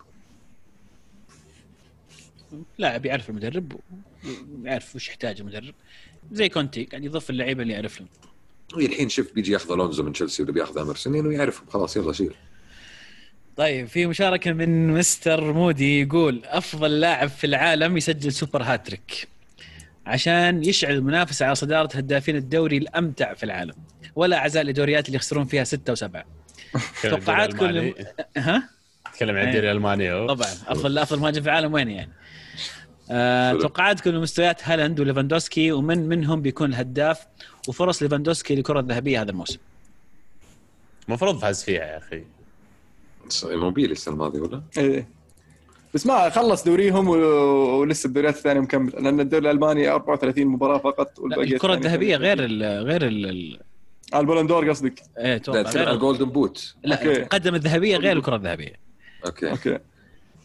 S2: لاعب يعرف المدرب ويعرف وش يحتاج المدرب. زي كونتي قاعد يضيف اللعيبة اللي يعرف لهم.
S4: الحين شوف بيجي ياخذ ألونزو من تشيلسي ولا بياخذ امرسون انه يعرفهم خلاص يلا شيل.
S2: طيب في مشاركة من مستر مودي يقول أفضل لاعب في العالم يسجل super hat-trick عشان يشعل المنافسة على صدارة هدافين الدوري الأمتع في العالم. ولا عزاء لدوريات اللي يخسرون فيها ستة وسبعة. توقعاتكم ها؟
S3: تكلم عن الدوري الألماني أهو.
S2: طبعا. افضل أفضل مهاجم في العالم وين يعني؟ آه،. توقعاتكم لمستويات هالاند وليفاندوسكي ومن منهم بيكون الهداف وفرص ليفاندوسكي للكره الذهبيه هذا الموسم.
S3: المفروض فاز فيها يا أخي.
S4: إيموبيلي السنة الماضية ولا؟
S1: إيه. بس ما خلص دوريهم و- ولسه الدوريات الثانية مكمل لأن الدوري الألماني 34 مباراة فقط والباقي الكرة
S2: الذهبية
S1: 38.
S2: غير ال غير ال-
S1: آه، ال
S2: Ballon
S4: d'Or
S2: قصدك.
S4: إيه أتوقع
S2: غير
S4: ال Golden Boot
S2: لا
S1: أوكي.
S2: القدم الذهبية غير
S4: الكرة
S1: الذهبية.
S4: أوكي.
S2: أوكي.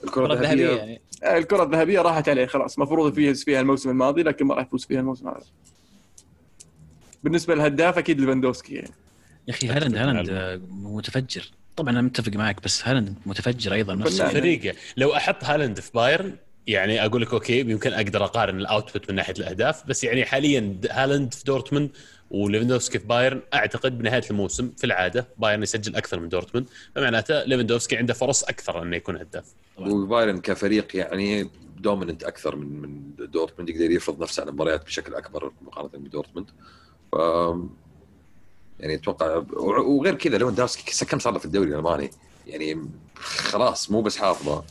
S2: الكرة
S4: الذهبية.
S2: يعني.
S1: آه، الكرة الذهبية راحت عليه خلاص. المفروض يفوز فيها الموسم الماضي لكن ما راح يفوز فيها الموسم هذا. بالنسبة للهداف أكيد ليفاندوسكي يعني.
S2: يا أخي هالاند هالاند متفجر. طبعا أنا متفق معك بس هالاند متفجر أيضا نفس.
S3: فريقه لو أحط هالاند في بايرن يعني أقول لك أوكي يمكن أقدر أقارن ال output من ناحية الأهداف بس يعني حاليا هالاند في دورتموند وليفندوفسكي في بايرن أعتقد بنهاية الموسم في العادة بايرن يسجل أكثر من دورتموند. فمعناته ليفندوفسكي عنده فرص أكثر انه يكون هداف.
S4: وبايرن كفريق يعني dominant أكثر من من دورتموند يقدر يفرض نفسه على المباريات بشكل أكبر مقارنة بدورتموند. ف يعني أتوقع وغير كذا ليفاندوفسكي كم صار له في الدوري الألماني؟ يعني خلاص مو بس حافظه.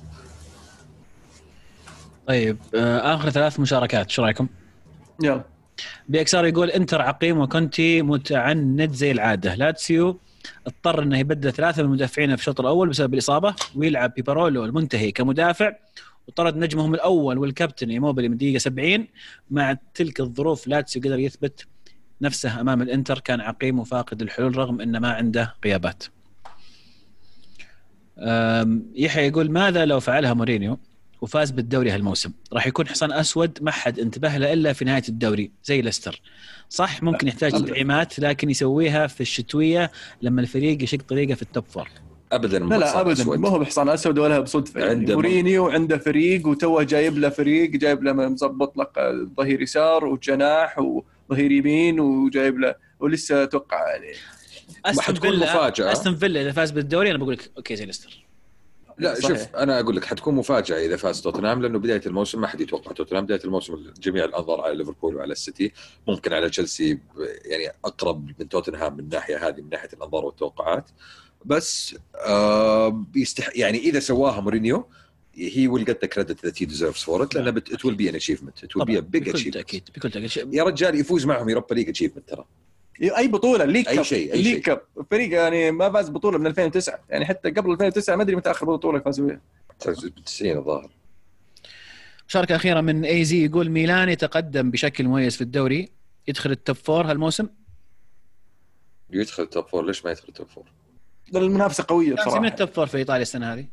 S2: طيب آه، آخر ثلاث مشاركات شو رأيكم؟
S1: يلا.
S2: BXR يقول إنتر عقيم وكونتي متعنت زي العادة. لاتسيو اضطر إنه يبدل ثلاثة من مدافعينه في الشوط الأول بسبب الإصابة ويلعب ببارولو المنتهي كمدافع. وطرد نجمهم الأول والكابتن إيموبيلي من دقيقة 70 مع تلك الظروف لاتسيو قدر يثبت نفسه أمام الإنتر. كان عقيم وفاقد الحلول رغم إنه ما عنده غيابات. يحيى يقول ماذا لو فعلها مورينيو؟ وفاز بالدوري هالموسم. راح يكون حصان أسود ما حد انتبه له إلا في نهاية الدوري زي ليستر. صح؟ ممكن يحتاج. تدعيمات لكن يسويها في الشتوية لما الفريق يشق طريقه في التوب فور
S4: ابدا.
S1: لا لا ابدا. ما هو بحصان أسود ولا بصدفة. يعني
S4: عنده-
S1: مورينيو عنده فريق وتوه جايب له فريق جايب له مظبط لك ظهير يسار وجناح وظهير يمين وجايب له ولسه أتوقع يعني
S4: أستون
S2: فيلا. أستون فيلا إذا فاز بالدوري أنا بقول لك أوكي زي ليستر.
S4: لا
S1: صحيح.
S4: شوف أنا أقول لك حتكون مفاجأة إذا فاز توتنهام لأنه بداية الموسم ما حد يتوقع. توتنهام بداية الموسم جميع الأنظار على ليفربول وعلى السيتي ممكن على تشيلسي يعني أقرب من توتنهام من الناحيه هذه من ناحية الأنظار والتوقعات. بس آه يستح يعني إذا سواها مورينيو he will get the credit that he deserves for it لأن it will be an achievement it will be a big
S2: بكل
S4: achievement
S2: تاكيد بكل تأكيد.
S4: يا رجال يفوز معهم يوروبا ليج achievement ترى.
S1: أي بطولة league
S4: أي
S1: cup
S4: شيء، أي
S1: league
S4: شيء.
S1: cup فريق يعني ما فاز بطولة من 2009 يعني حتى قبل 2009 ما أدري متى آخر بطولة فازوا فيها
S4: 90 الظاهر.
S2: مشاركه اخيره من اي زي يقول ميلان يتقدم بشكل مميز في الدوري يدخل ال top four هالموسم؟
S4: يدخل ال top four ليش ما يدخل ال top
S1: four؟ المنافسة قوية
S2: كان من
S1: بصراحه
S2: ال top four في إيطاليا السنة هذه.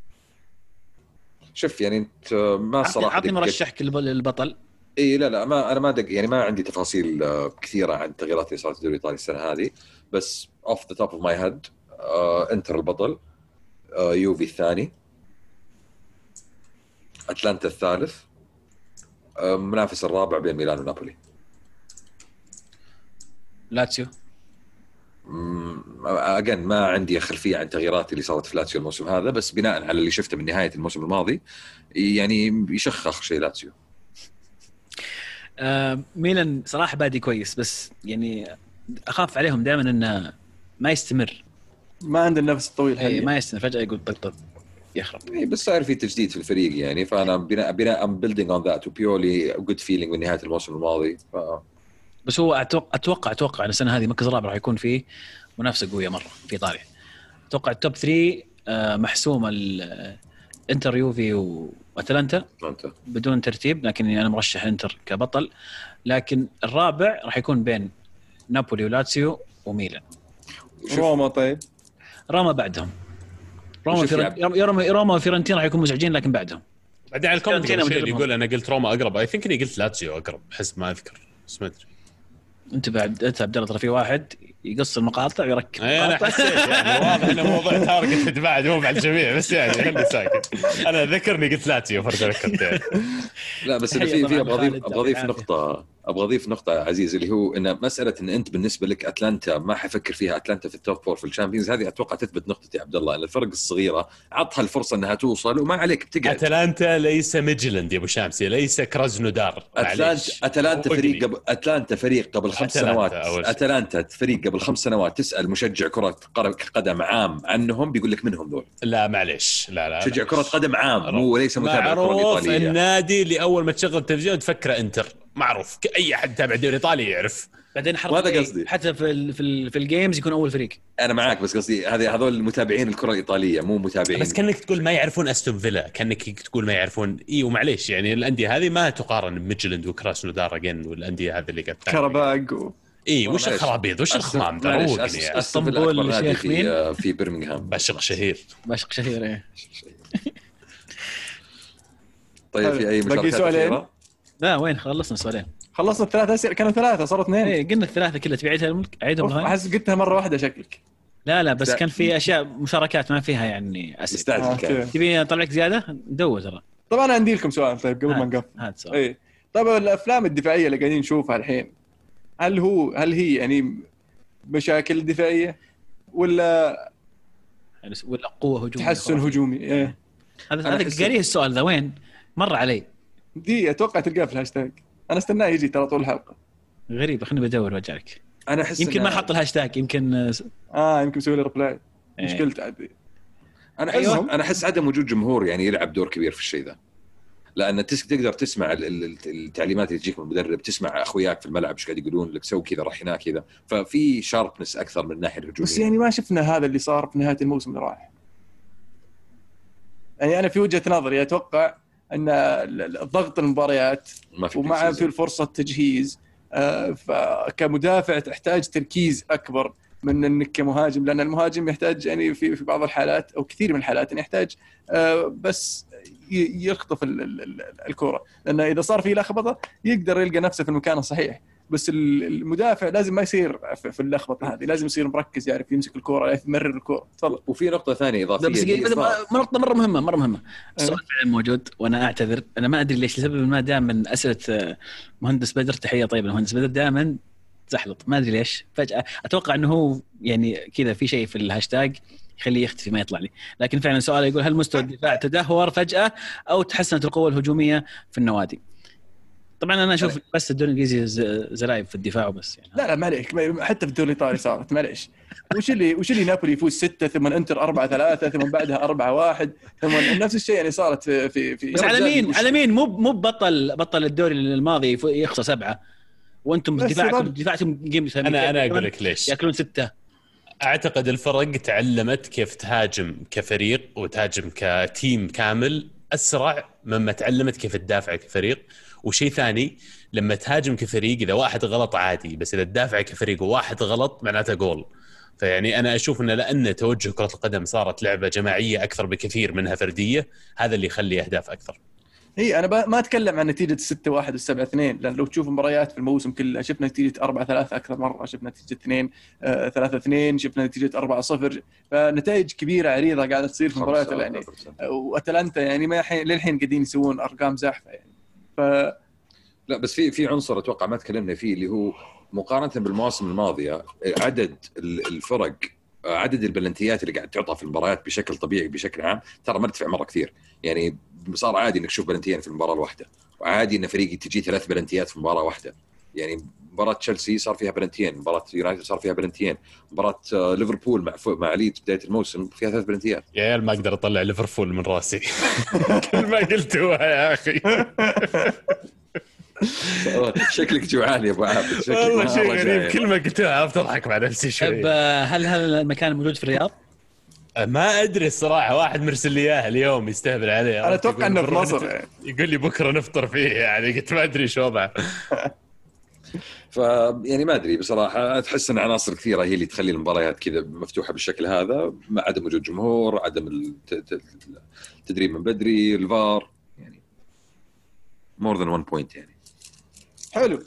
S4: شوف يعني أنت ما صراحة
S2: عطني مرشحك للب- للبطل
S4: اي لا لا ما أنا ما دق يعني ما عندي تفاصيل آه، كثيرة عن التغييرات اللي صارت في الدوري الإيطالي السنة هذه بس off the top of my head إنتر البطل آه، يوفي الثاني أتلانتا الثالث آه، منافس الرابع بين ميلان ونابولي.
S2: لاتسيو؟
S4: again ما عندي خلفية عن التغييرات اللي صارت في لاتسيو الموسم هذا بس بناء على اللي شفته من نهاية الموسم الماضي يعني يشخخ شيء لاتسيو.
S2: آه ميلان صراحة بادي كويس بس يعني أخاف عليهم دائما إنه ما يستمر.
S1: ما عنده النفس الطويل
S2: اي
S1: حاليا.
S2: ما يستمر فجأة يقول طق طق يخرب.
S4: إيه، بس صار في تجديد في الفريق يعني فأنا بناء بناء I'm building on that وبيولي good feeling من نهاية الموسم الماضي. ف
S2: بس هو أتوقع أتوقع أتوقع إن السنة هذه المركز الرابع راح يكون فيه منافسة قوية مرة في ايطاليا أتوقع ال top 3 آه، محسومه ال- انتر يوفي واتلانتا
S4: انت
S2: بدون ترتيب لكن أنا مرشح إنتر كبطل. لكن الرابع راح يكون بين نابولي ولاتسيو وميلان.
S1: روما طيب.
S2: روما بعدهم. روما
S4: يلعب.
S2: روما روما وفيرنتين راح يكونوا مزعجين لكن بعدهم.
S3: بعدين على ال comment اللي. يقول أنا قلت روما أقرب. I think إني قلت لاتسيو أقرب حسب ما أذكر بس ما أدري.
S2: انت بعد انت عبد الله ترى في واحد. يقص المقاطع ويركب
S3: اي أنا
S2: مقاطع.
S3: حسيت يعني واضح إنه موضوع target بعد مو مع الجميع بس يعني خلي ساكت. أنا ذكرني قلت لاتسيو فرق ذكرت يعني.
S4: لا بس
S2: أنا
S4: في في أبغى اضيف
S2: أبغى
S4: نقطة. أبغى أضيف نقطة عزيز اللي هو إن مسألة إن أنت بالنسبة لك أتلانتا ما حفكر فيها أتلانتا في ال top four في ال Champions هذه أتوقع تثبت نقطتي عبد الله إن الفرق الصغيرة عطها الفرصة إنها توصل وما عليك بتقعد
S3: أتلانتا ليس ميتلاند يا أبو شامسي ليس كرازنودار
S4: اتلانتا.
S3: أتلانتا.
S4: فريق قبل أتلانتا فريق قبل خمس سنوات. أتلانتا فريق قبل خمس سنوات تسأل مشجع كرة قدم عام عنهم بيقول لك منهم ذول
S3: لا معليش لا لا
S4: مشجع كرة قدم عام مو ليس متابع الكره
S3: معروف
S4: الايطاليه
S3: النادي اللي اول ما تشغل التلفزيون تفكره إنتر معروف. أي أحد تابع الدوري الايطالي يعرف.
S2: بعدين
S4: وهذا
S2: إيه،
S4: قصدي.
S2: حتى في ال في, ال في ال games يكون أول فريق.
S4: أنا معاك بس قصدي هذه هذول متابعين الكرة الإيطالية مو متابعين.
S3: بس كأنك تقول ما يعرفون أستون فيلا كأنك تقول ما يعرفون. اي ومعليش يعني الأندية هذه ما تقارن بميجلند وكراسنودار again والأندية هذه اللي قد
S1: كرباج و...
S3: إي وش. الخرابيط؟ وش الخمام؟
S2: اسطنبول
S4: نادي
S2: شيخ مين؟
S4: في في برمنغهام.
S3: بشق شهير.
S2: باشق شهير إيه.
S4: طيب في أي
S1: باقي
S4: مشاركات
S1: سؤالين؟
S2: لا وين؟ خلصنا سؤالين.
S1: خلصنا الثلاث أسئلة كانوا ثلاثة صاروا اثنين.
S2: إيه قلنا الثلاثة كلها تبي عيدها الملك؟ عيدهم
S1: أوف،
S2: هاي
S1: أحس قلتها مرة واحدة شكلك.
S2: لا لا بس. كان في أشياء مشاركات ما فيها يعني أسئلة.
S1: آه،
S4: كان
S1: أوكي.
S2: تبي اطلع لك زيادة؟ ندور ترى.
S1: طب أنا عندي لكم سؤال طيب قبل ما نقفل
S2: هات سؤال.
S1: اي طيب الأفلام الدفاعية اللي قاعدين نشوفها الحين هل هو هل هي يعني مشاكل دفاعية ولا
S2: يعني ولا قوة هجومية
S1: تحسن؟ هجومي؟ إيه.
S2: هذا هذا قريه السؤال ذا وين؟ مر علي.
S1: دي أتوقع تلقاه في الهاشتاج. أنا استناه يجي ترى طول الحلقة.
S2: غريبه خليني بدور وارجع لك
S4: أنا أحس
S2: يمكن ما حط الهاشتاج يمكن آه،
S1: آه يمكن مسوي لي reply
S2: إيه.
S1: مشكلته عاد.
S4: أنا احس
S1: أيوة.
S4: أنا أحس عدم وجود جمهور يعني يلعب دور كبير في الشيء ذا. لأن تقدر تسمع ال- ال- التعليمات اللي تجيك من المدرب تسمع أخوياك في الملعب إيش قاعد يقولون لك سوي كذا راح هناك كذا. ففي sharpness أكثر من الناحية الهجومية.
S1: بس يعني ما شفنا هذا اللي صار في نهاية الموسم اللي راح. يعني أنا في وجهة نظري أتوقع إن الضغط المباريات
S4: ما في
S1: ومع. في فرصه تجهيز آه، فكمدافع تحتاج تركيز أكبر من إنك كمهاجم لأن المهاجم يحتاج يعني في في بعض الحالات أو كثير من الحالات إنه يحتاج آه، بس يخطف ال- ال- ال- الكره لأن إذا صار في لخبطة يقدر يلقى نفسه في المكان الصحيح بس ال- المدافع لازم ما يصير في في اللخبطة هذه لازم يصير مركز يعرف يمسك الكره يعرف يمرر الكره تفضل.
S4: وفي نقطة ثانية
S2: إضافية بس نقطة مرة مهمة مرة مهمة. السؤال
S1: أه.
S2: فعلا موجود وأنا أعتذر. أنا ما أدري ليش لسبب ما دائما أسئلة آه، مهندس بدر تحية طيبة المهندس بدر دائما زحلط ما أدري ليش. فجأة أتوقع إنه هو يعني كذا في شيء في الهاشتاج يخليه يختفي ما يطلع لي. لكن فعلا سؤال يقول هل مستوى الدفاع تدهور فجأة أو تحسنت القوة الهجومية في النوادي؟ طبعا أنا أشوف بس الدوري الإنجليزي ز- زلايب في الدفاع وبس يعني.
S1: لا لا ما عليك ما- حتى في الدوري الإيطالي صارت معليش وش اللي وش اللي نابولي يفوز ستة ثم إنتر أربعة ثلاثة ثم بعدها أربعة واحد ثم نفس الشيء يعني صارت في في, في
S2: بس على مين؟ على مين؟ مو مو بطل بطل الدوري الماضي يخسر سبعة.
S1: وأنتم
S2: دفاعكم. دفاعكم جيم
S3: أنا أنا أقول لك ليش.
S2: ياكلون ستة.
S3: أعتقد الفرق تعلمت كيف تهاجم كفريق وتهاجم كتيم كامل أسرع مما تعلمت كيف تدافع كفريق. وشيء ثاني لما تهاجم كفريق إذا واحد غلط عادي بس إذا تدافع كفريق وواحد غلط معناته جول فيعني أنا أشوف إنه لأن توجه كرة القدم صارت لعبة جماعية أكثر بكثير منها فردية هذا اللي يخلي أهداف أكثر.
S1: إي أنا ب- ما أتكلم عن نتيجة 6 1 و 7 2 لأن لو تشوف مباريات في الموسم كله شفنا نتيجة 4 3 أكثر مرة شفنا نتيجة 2 3 2 شفنا نتيجة 4 0 فنتائج كبيرة عريضة قاعدة تصير في مباريات يعني. وأتلانتا يعني ما للحين قاعدين يسوون أرقام زاحفه يعني. ف
S4: لا بس في في عنصر أتوقع ما تكلمنا فيه اللي هو مقارنة بالمواسم الماضية عدد ال- الفرق عدد البلنتيات اللي قاعد تعطى في المباريات بشكل طبيعي بشكل عام ترى مرتفع مرة كثير. يعني صار عادي إنك تشوف بلنتيين في المباراة الواحدة وعادي إن فريق تجي ثلاث بلنتيات في مباراة واحدة. يعني مباراة تشيلسي صار فيها بلنتيين، مباراة يونايتد صار فيها بلنتيين، مباراة آه، ليفربول مع مع ليدز بداية الموسم فيها ثلاث بلنتيات.
S3: يا عيال ما أقدر أطلع ليفربول من راسي كل ما قلتوها يا أخي
S4: شكلك جوعان يا أبو عابد
S3: والله شيء غريب. كل ما قلتوها عرفت أضحك مع نفسي
S2: طيب
S3: شوي
S2: آه، هل هذا المكان موجود في الرياض؟
S3: ما أدري الصراحة واحد مرسل لي إياها اليوم يستهبل عليه
S1: أنا؟
S3: أتوقع
S1: إنه في
S3: بكرة
S1: مصر يعني.
S3: يقول لي بكرة نفطر فيه يعني قلت ما أدري شو وضعه
S4: ف يعني ما أدري بصراحة تحس إن عناصر كثيرة هي اللي تخلي المباريات كذا مفتوحة بالشكل هذا مع عدم وجود جمهور عدم الت- الت- التدريب من بدري الفار يعني more than 1 point يعني.
S1: حلو.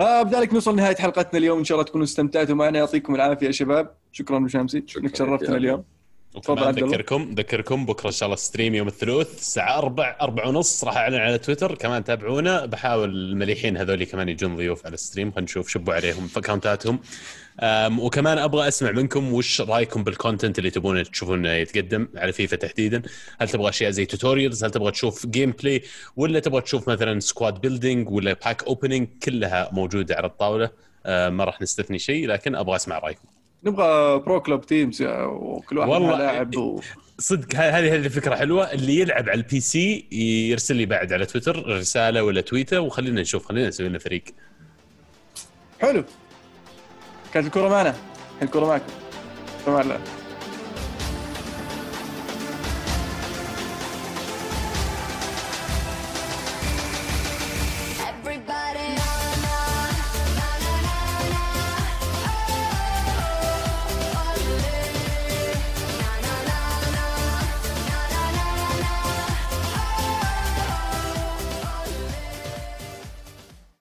S1: آه بذلك نوصل نهايه حلقتنا اليوم. إن شاء الله تكونوا استمتعتوا معنا. يعطيكم العافية يا شباب. شكرا
S4: شكراً
S1: إنك شرفتنا. اليوم. تفضل.
S3: اذكركم أذكركم بكرة إن شاء الله stream يوم الثلاث الساعة 4 4 ونص راح أعلن على تويتر كمان تابعونا. بحاول المليحين هذول كمان يجون ضيوف على ال stream خلينا نشوف شبوا عليهم في account اتهم وكمان أبغى أسمع منكم وش رأيكم بال content اللي تبون تشوفونه يتقدم على فيفا تحديدا. هل تبغى أشياء زي tutorials هل تبغى تشوف gameplay ولا تبغى تشوف مثلا squad building ولا pack opening كلها موجودة على الطاولة. ما راح نستثني شيء لكن أبغى أسمع رأيكم.
S1: نبغى pro club teams وكل واحد
S3: والله
S1: لاعب و...
S3: صدق هذه هذه الفكرة حلوة. اللي يلعب على ال PC يرسل لي بعد على تويتر رسالة ولا تويته وخلينا نشوف خلينا نسوي لنا فريق.
S1: حلو. كانت الكره معنا. الكره معكم. مع الله